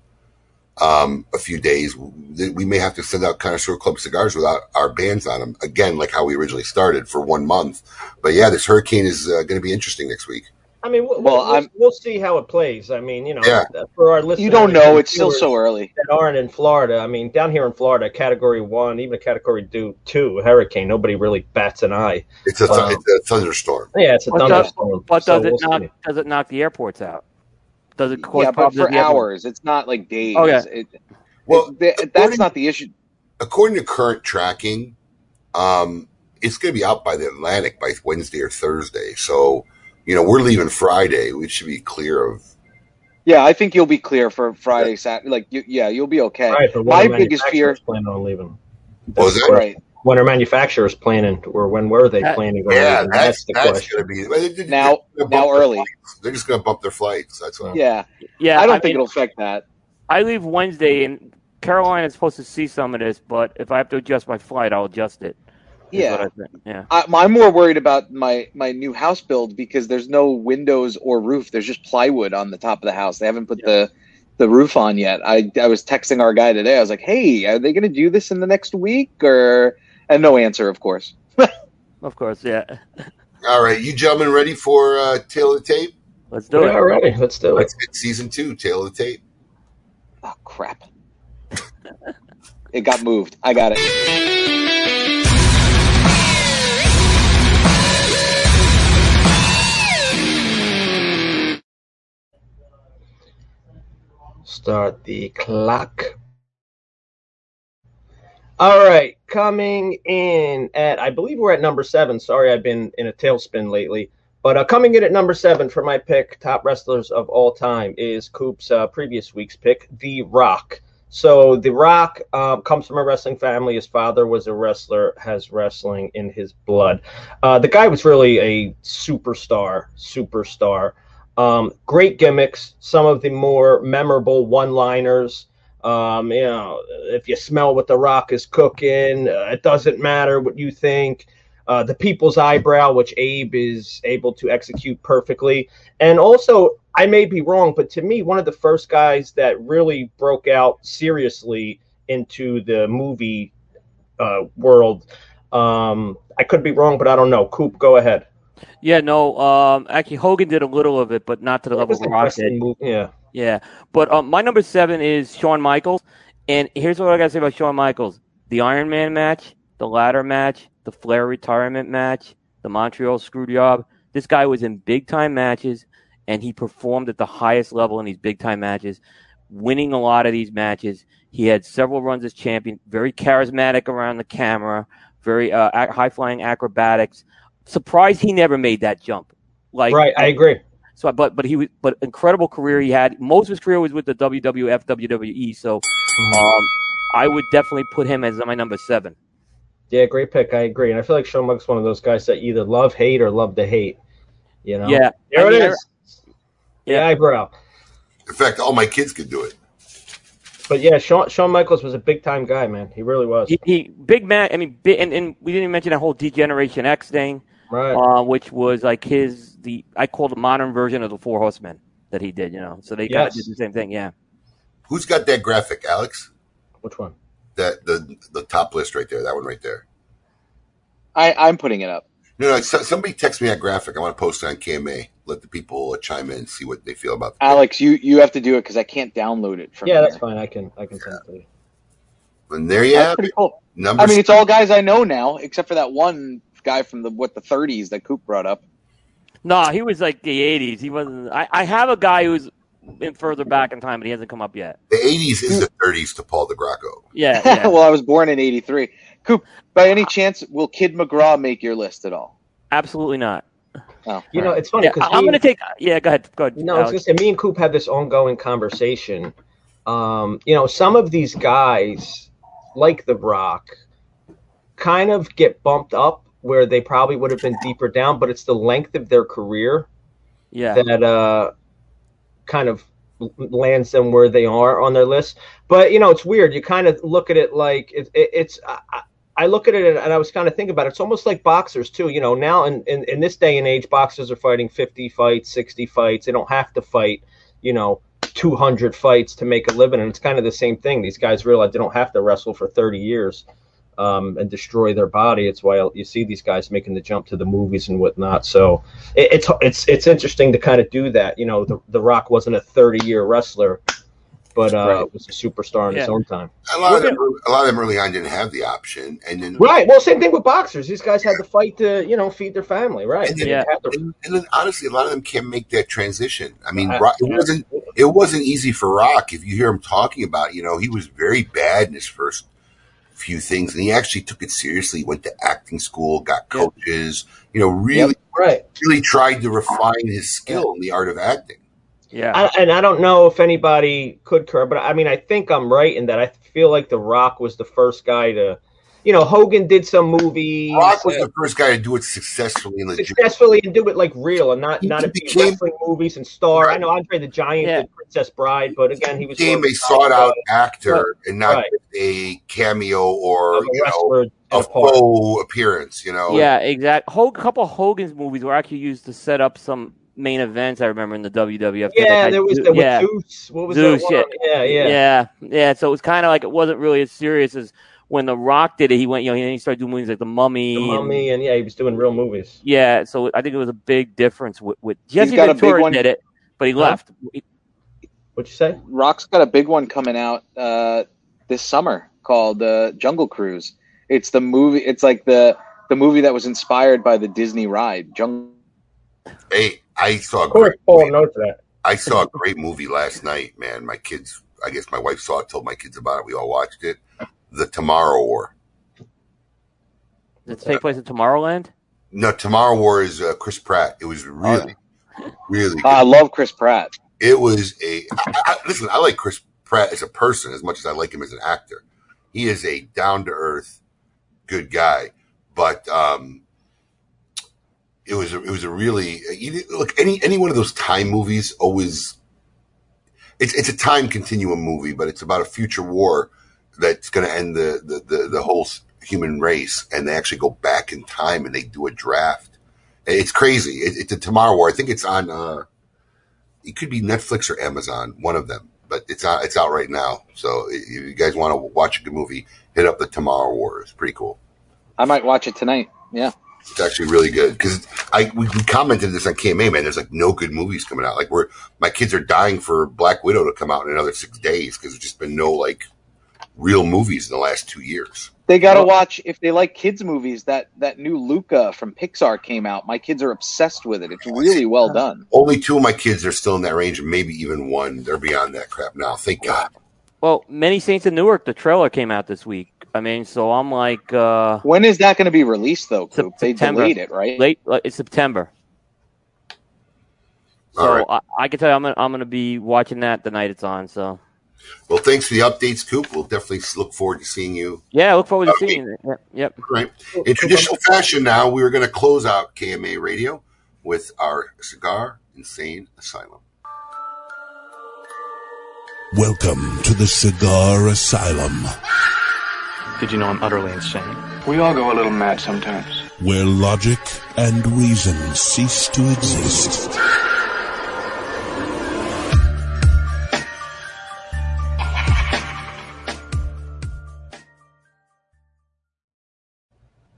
S3: um, a few days. We may have to send out Connoisseur Club cigars without our bands on them again, like how we originally started for one month. But yeah, this hurricane is uh, going to be interesting next week.
S4: I mean, we'll,
S5: Well,
S4: we'll, we'll see how it plays. I mean, you know,
S3: Yeah.
S4: for our listeners,
S5: You don't know. It's still so early.
S4: that aren't in Florida. I mean, down here in Florida, Category One, even a Category two, two hurricane, nobody really bats an eye.
S3: It's a, th-
S4: Wow.
S3: it's a thunderstorm.
S4: Yeah, it's a
S13: But does,
S4: thunderstorm.
S13: but
S4: so
S13: does it
S4: we'll
S13: knock
S4: see.
S13: does it knock the airports out? Does it cause
S5: Yeah, but for
S13: at the airport?
S5: hours. It's not like days.
S13: Oh, yeah.
S5: It,
S3: Well,
S5: it- that's not the issue.
S3: according to current tracking, um, it's going to be out by the Atlantic by Wednesday or Thursday. So, you know, we're leaving Friday. We should be clear of.
S5: Yeah, I think you'll be clear for Friday, Saturday. Like, you, yeah, you'll be okay.
S4: Right,
S5: My biggest fear,
S4: manufacturers planning on leaving?
S3: What was that?
S5: right
S4: When are manufacturers planning, or when were they
S13: That-
S4: planning on
S3: Yeah,
S4: leaving?
S3: that's,
S4: That's the
S3: that's
S4: question.
S3: going to be. they- they-
S5: now,
S3: they're gonna
S5: now early.
S3: flights. They're just going to bump their flights. That's all.
S5: Yeah,
S13: Yeah,
S5: I don't
S13: I
S5: think
S13: mean,
S5: it'll affect that.
S13: I leave Wednesday, and Carolina's supposed to see some of this. But if I have to adjust my flight, I'll adjust it.
S5: Yeah.
S13: I yeah.
S5: I, I'm more worried about my my new house build because there's no windows or roof. There's just plywood on the top of the house. They haven't put the the roof on yet. I I was texting our guy today. I was like, "Hey, are they going to do this in the next week?" Or and no answer, of course.
S13: Of course, yeah.
S3: All right, you gentlemen ready for uh, Tail of the Tape?
S13: Let's do
S4: Yeah,
S13: it.
S4: All right, Let's do it.
S3: Let's get season two, Tail of the Tape.
S5: Oh crap! it got moved. I got it.
S4: Start the clock. All right, coming in at I believe we're at number seven. Sorry, I've been in a tailspin lately. But uh, coming in at number seven for my pick, top wrestlers of all time, is Coop's uh, previous week's pick, The Rock. So The Rock um, comes from a wrestling family. His father was a wrestler, has wrestling in his blood. Uh, the guy was really a superstar, superstar. Um, great gimmicks, some of the more memorable one-liners. Um, you know, if you smell what the Rock is cooking, uh, it doesn't matter what you think. Uh, the people's eyebrow, which Abe is able to execute perfectly, and also I may be wrong, but to me, one of the first guys that really broke out seriously into the movie uh, world. Um, I could be wrong, but I don't know. Coop, go ahead.
S13: Yeah, no. Um, actually, Hogan did a little of it, but not to the
S4: It
S13: level of Rock did.
S4: Yeah.
S13: Yeah, but um, my number seven is Shawn Michaels, and here's what I gotta say about Shawn Michaels: the Iron Man match, the ladder match, the Flair retirement match, the Montreal Screwjob. This guy was in big time matches, and he performed at the highest level in these big time matches, winning a lot of these matches. He had several runs as champion, very charismatic around the camera, very uh, high flying acrobatics. Surprised he never made that jump. Like
S4: right, I agree.
S13: So, but but he was but incredible career he had. Most of his career was with the WWF, WWE. So, um, I would definitely put him as my number seven.
S4: Yeah, great pick. I agree, and I feel like Shawn Michaels is one of those guys that either love hate or love to hate. You know.
S13: Yeah,
S4: There
S13: I
S4: it
S13: mean,
S4: is. The eyebrow.
S3: In fact, all my kids could do it.
S4: But yeah, Shawn, Shawn Michaels was a big time guy, man. He really was.
S13: He, he big man. I mean, big, and, and we didn't even mention that whole Degeneration X thing,
S4: Right.
S13: uh, which was like his the I call the modern version of the Four Horsemen that he did. You know, so they kind of did the same thing. Yeah.
S3: Who's got that graphic, Alex?
S4: Which one?
S3: That the the top list right there. That one right there.
S5: I I'm putting it up.
S3: No, no. So, somebody text me that graphic. I want to post it on KMA. Let the people uh, chime in and see what they feel about. The
S5: Alex, you you have to do it because I can't download it from
S4: Yeah,
S5: here.
S4: that's fine. I can I can send it to you.
S3: And there you
S5: That's
S3: have
S5: pretty
S3: it.
S5: cool.
S3: Number
S5: I mean, it's all guys I know now, except for that one guy from the what the 30s that Coop brought up.
S13: No, he was like the '80s. He wasn't. I, I have a guy who's in further back in time, but he hasn't come up yet.
S3: the '80s is the '30s to Paul DeGracco.
S13: Yeah. yeah.
S5: well, I was born in '83. Coop, by any chance, will Kid McGraw make your list at all?
S13: Absolutely not.
S5: Oh,
S4: You know, it's funny
S13: Yeah,
S4: because
S13: I'm going to take. Yeah, go ahead. Go ahead.
S4: No, I was
S13: Alex.
S4: gonna say me and Coop had this ongoing conversation. Um, you know, some of these guys, like The Rock, kind of get bumped up where they probably would have been deeper down, but it's the length of their career
S13: Yeah.
S4: that uh, kind of lands them where they are on their list. But you know, it's weird. You kind of look at it like it, it, it's. I, I- look at it and I was kind of thinking about it. It's almost like boxers too. You know, now in, in, in this day and age, boxers are fighting 50 fights, 60 fights. They don't have to fight, you know, 200 fights to make a living. And it's kind of the same thing. These guys realize they don't have to wrestle for 30 years um, and destroy their body. It's why you see these guys making the jump to the movies and whatnot. So it, it's it's it's interesting to kind of do that. You know, the the Rock wasn't a 30 year wrestler, but uh, was a superstar in his own time.
S3: A lot of them, a lot of them early on didn't have the option, and then
S4: Right. Well, same thing with boxers. These guys had to fight to you know feed their family. Right.
S3: And then,
S4: didn't to-
S3: and, and then honestly, a lot of them can't make that transition. I mean,
S4: Uh,
S3: Rock, it wasn't it wasn't easy for Rock. If you hear him talking about, you know, he was very bad in his first few things, and he actually took it seriously. Went to acting school, got coaches. You know, really,
S4: right.
S3: really tried to refine his skill in the art of acting.
S13: Yeah.
S4: I, and I don't know if anybody could curb, but I mean, I think I'm right in that I feel like The Rock was the first guy to, you know, Hogan did some movies.
S3: Rock was
S4: uh,
S3: the first guy to do it successfully and legit.
S4: successfully and do it like real and not not in
S3: became-
S4: wrestling movies and star. I know Andre the Giant did Princess Bride, but again, he was
S3: became
S4: more
S3: a sought out actor
S4: Right.
S3: and not
S4: Right.
S3: a cameo or
S4: a
S3: you know a
S4: a
S3: faux appearance. You know,
S13: Yeah, exactly. A couple of Hogan's movies were actually used to set up some main events. I remember in the WWF.
S4: Yeah,
S13: had
S4: there was the
S13: yeah.
S4: Zeus. What was
S13: Zeus,
S4: that one? Yeah, yeah.
S13: yeah, yeah. So it was kind of like it wasn't really as serious as when The Rock did it. He went, you know, he started doing movies like The Mummy.
S4: The Mummy, and yeah, he was doing real movies.
S13: yeah, so I think it was a big difference with, with Jesse
S5: got a big
S13: Ventura
S5: one-
S13: did it, but he
S5: Huh?
S13: left.
S4: What'd you say?
S5: Rock's got a big one coming out uh, this summer called uh, Jungle Cruise. It's the movie. It's like the the movie that was inspired by the Disney ride Jungle.
S3: Hey, I saw a
S4: Of course,
S3: great
S4: Paul knows that.
S3: I saw a great movie last night, man. My kids, I guess my wife saw it, told my kids about it. We all watched it. The Tomorrow War.
S13: Does it take place in Tomorrowland?
S3: No, Tomorrow War is uh, Chris Pratt. It was really, really. Good.
S5: I love Chris Pratt.
S3: It was a I, I, listen. I like Chris Pratt as a person as much as I like him as an actor. He is a down to earth, good guy. But um, it was a, it was a really you, look any any one of those time movies always. It's it's a time continuum movie, but it's about a future war that's going to end the, the the the whole human race, and they actually go back in time and they do a draft. It's crazy. It, it's a Tomorrow War. I think it's on. uh it could be Netflix or Amazon, one of them, but it's out, it's out right now. So if you guys want to watch a good movie, hit up the Tomorrow War. It's pretty cool.
S5: I might watch it tonight. Yeah.
S3: It's actually really good because I we, commented this on KMA man. There's like no good movies coming out. Like we're my kids are dying for Black Widow to come out in another six days because there's just been no like real movies in the last two years.
S5: They got to watch if they like kids movies. That that new Luca from Pixar came out. My kids are obsessed with it. It's really well done.
S3: Only two of my kids are still in that range, and maybe even one. They're beyond that crap now. Thank God.
S13: Well, Many Saints of Newark, the trailer came out this week. I mean, so I'm like, uh,
S5: When is that going to be released though? Coop? They
S13: September.
S5: delayed it, right?
S13: Late, like, it's September. So
S3: All right.
S13: I, I can tell you, I'm gonna, I'm gonna be watching that the night it's on. So
S3: Well, thanks for the updates, Coop. We'll definitely look forward to seeing you
S13: yeah, I look forward to uh,
S3: Okay.
S13: seeing it. Yep. yep.
S3: Right. In traditional fashion, now we're going to close out KMA Radio with our cigar insane asylum.
S1: Welcome to the Cigar Asylum,
S14: Did you know I'm utterly insane? We all go a little mad sometimes.
S1: where logic and reason cease to exist.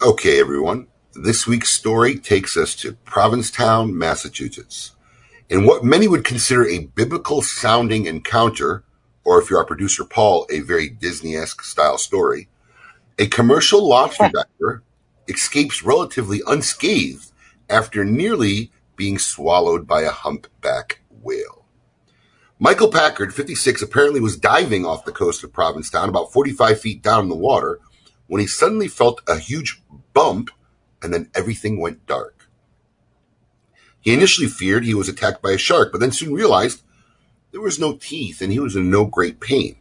S3: Okay, everyone. This week's story takes us to Provincetown, Massachusetts. In what many would consider a biblical sounding encounter, or if you're our producer Paul, a very Disney esque style story, a commercial lobster diver escapes relatively unscathed after nearly being swallowed by a humpback whale. Michael Packard, 56, apparently was diving off the coast of Provincetown, about 45 feet down in the water, when he suddenly felt a huge bump and then everything went dark. He initially feared he was attacked by a shark, but then soon realized there was no teeth and he was in no great pain.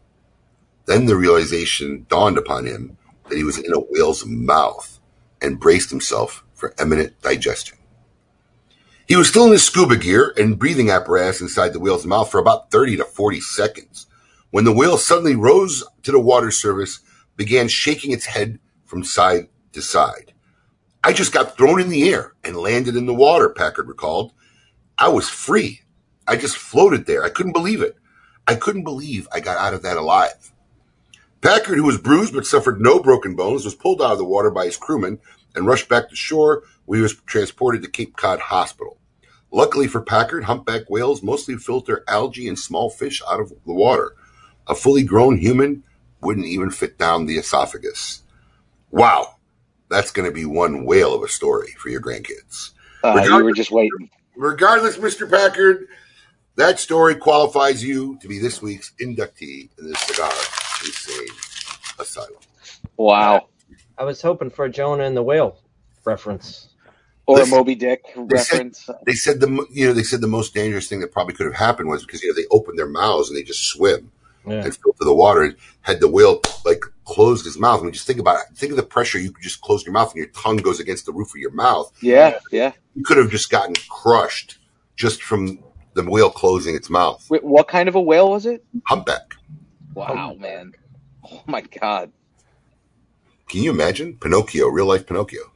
S3: Then the realization dawned upon him that he was in a whale's mouth and braced himself for imminent digestion. He was still in his scuba gear and breathing apparatus inside the whale's mouth for about 30 to 40 seconds when the whale suddenly rose to the water surface, began shaking its head from side to side. I just got thrown in the air and landed in the water, Packard recalled. I was free. I just floated there. I couldn't believe it. I couldn't believe I got out of that alive. Packard, who was bruised but suffered no broken bones, was pulled out of the water by his crewmen and rushed back to shore where he was transported to Cape Cod Hospital. Luckily for Packard, humpback whales mostly filter algae and small fish out of the water. A fully grown human wouldn't even fit down the esophagus. Wow, that's going to be one whale of a story for your grandkids.
S5: Uh, you were just waiting.
S3: Regardless, Mr. Packard, that story qualifies you to be this week's inductee in the Cigar Insane Asylum.
S5: Wow.
S4: I was hoping for a Jonah and the Whale reference.
S5: Or
S3: Listen,
S5: a Moby Dick
S3: They said,
S5: reference.
S3: they said the you know they said the most dangerous thing that probably could have happened was because you know they opened their mouths and they just swim
S4: Yeah.
S3: and filter the water. And had the whale like closed his mouth, I mean, just think about it. Think of the pressure. You could just close your mouth and your tongue goes against the roof of your mouth.
S5: Yeah, yeah.
S3: You could have just gotten crushed just from the whale closing its mouth.
S5: Wait, what kind of a whale was it?
S3: Humpback.
S5: Wow, man. Oh my god.
S3: Can you imagine Pinocchio, real life Pinocchio?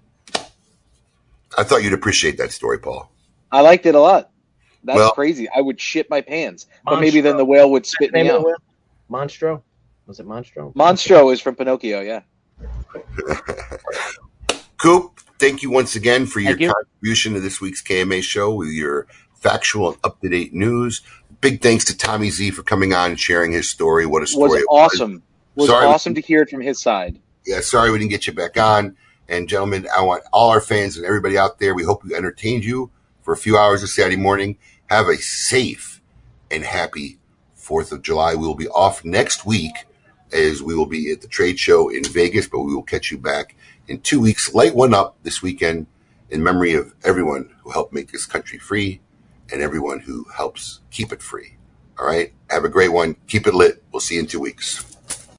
S3: I thought you'd appreciate that story, Paul.
S5: I liked it a lot. That's
S3: Well-
S5: crazy. I would shit my pants. But maybe then the whale would spit
S4: Name
S5: me out.
S4: Whale? Monstro? Was it Monstro?
S5: Monstro is from Pinocchio, yeah.
S3: Coop, thank you once again for your
S13: you.
S3: contribution to this week's KMA show with your factual and up to date news. Big thanks to Tommy Z for coming on and sharing his story. What a story!
S5: Was
S3: it
S5: awesome. Was
S3: Sorry.
S5: awesome to hear it from his side.
S3: Yeah, sorry we didn't get you back on. And gentlemen, I want all our fans and everybody out there, we hope we entertained you for a few hours this Saturday morning. Have a safe and happy 4th of July. We will be off next week as we will be at the trade show in Vegas, but we will catch you back in two weeks. Light one up this weekend in memory of everyone who helped make this country free and everyone who helps keep it free. All right. Have a great one. Keep it lit. We'll see you in two weeks.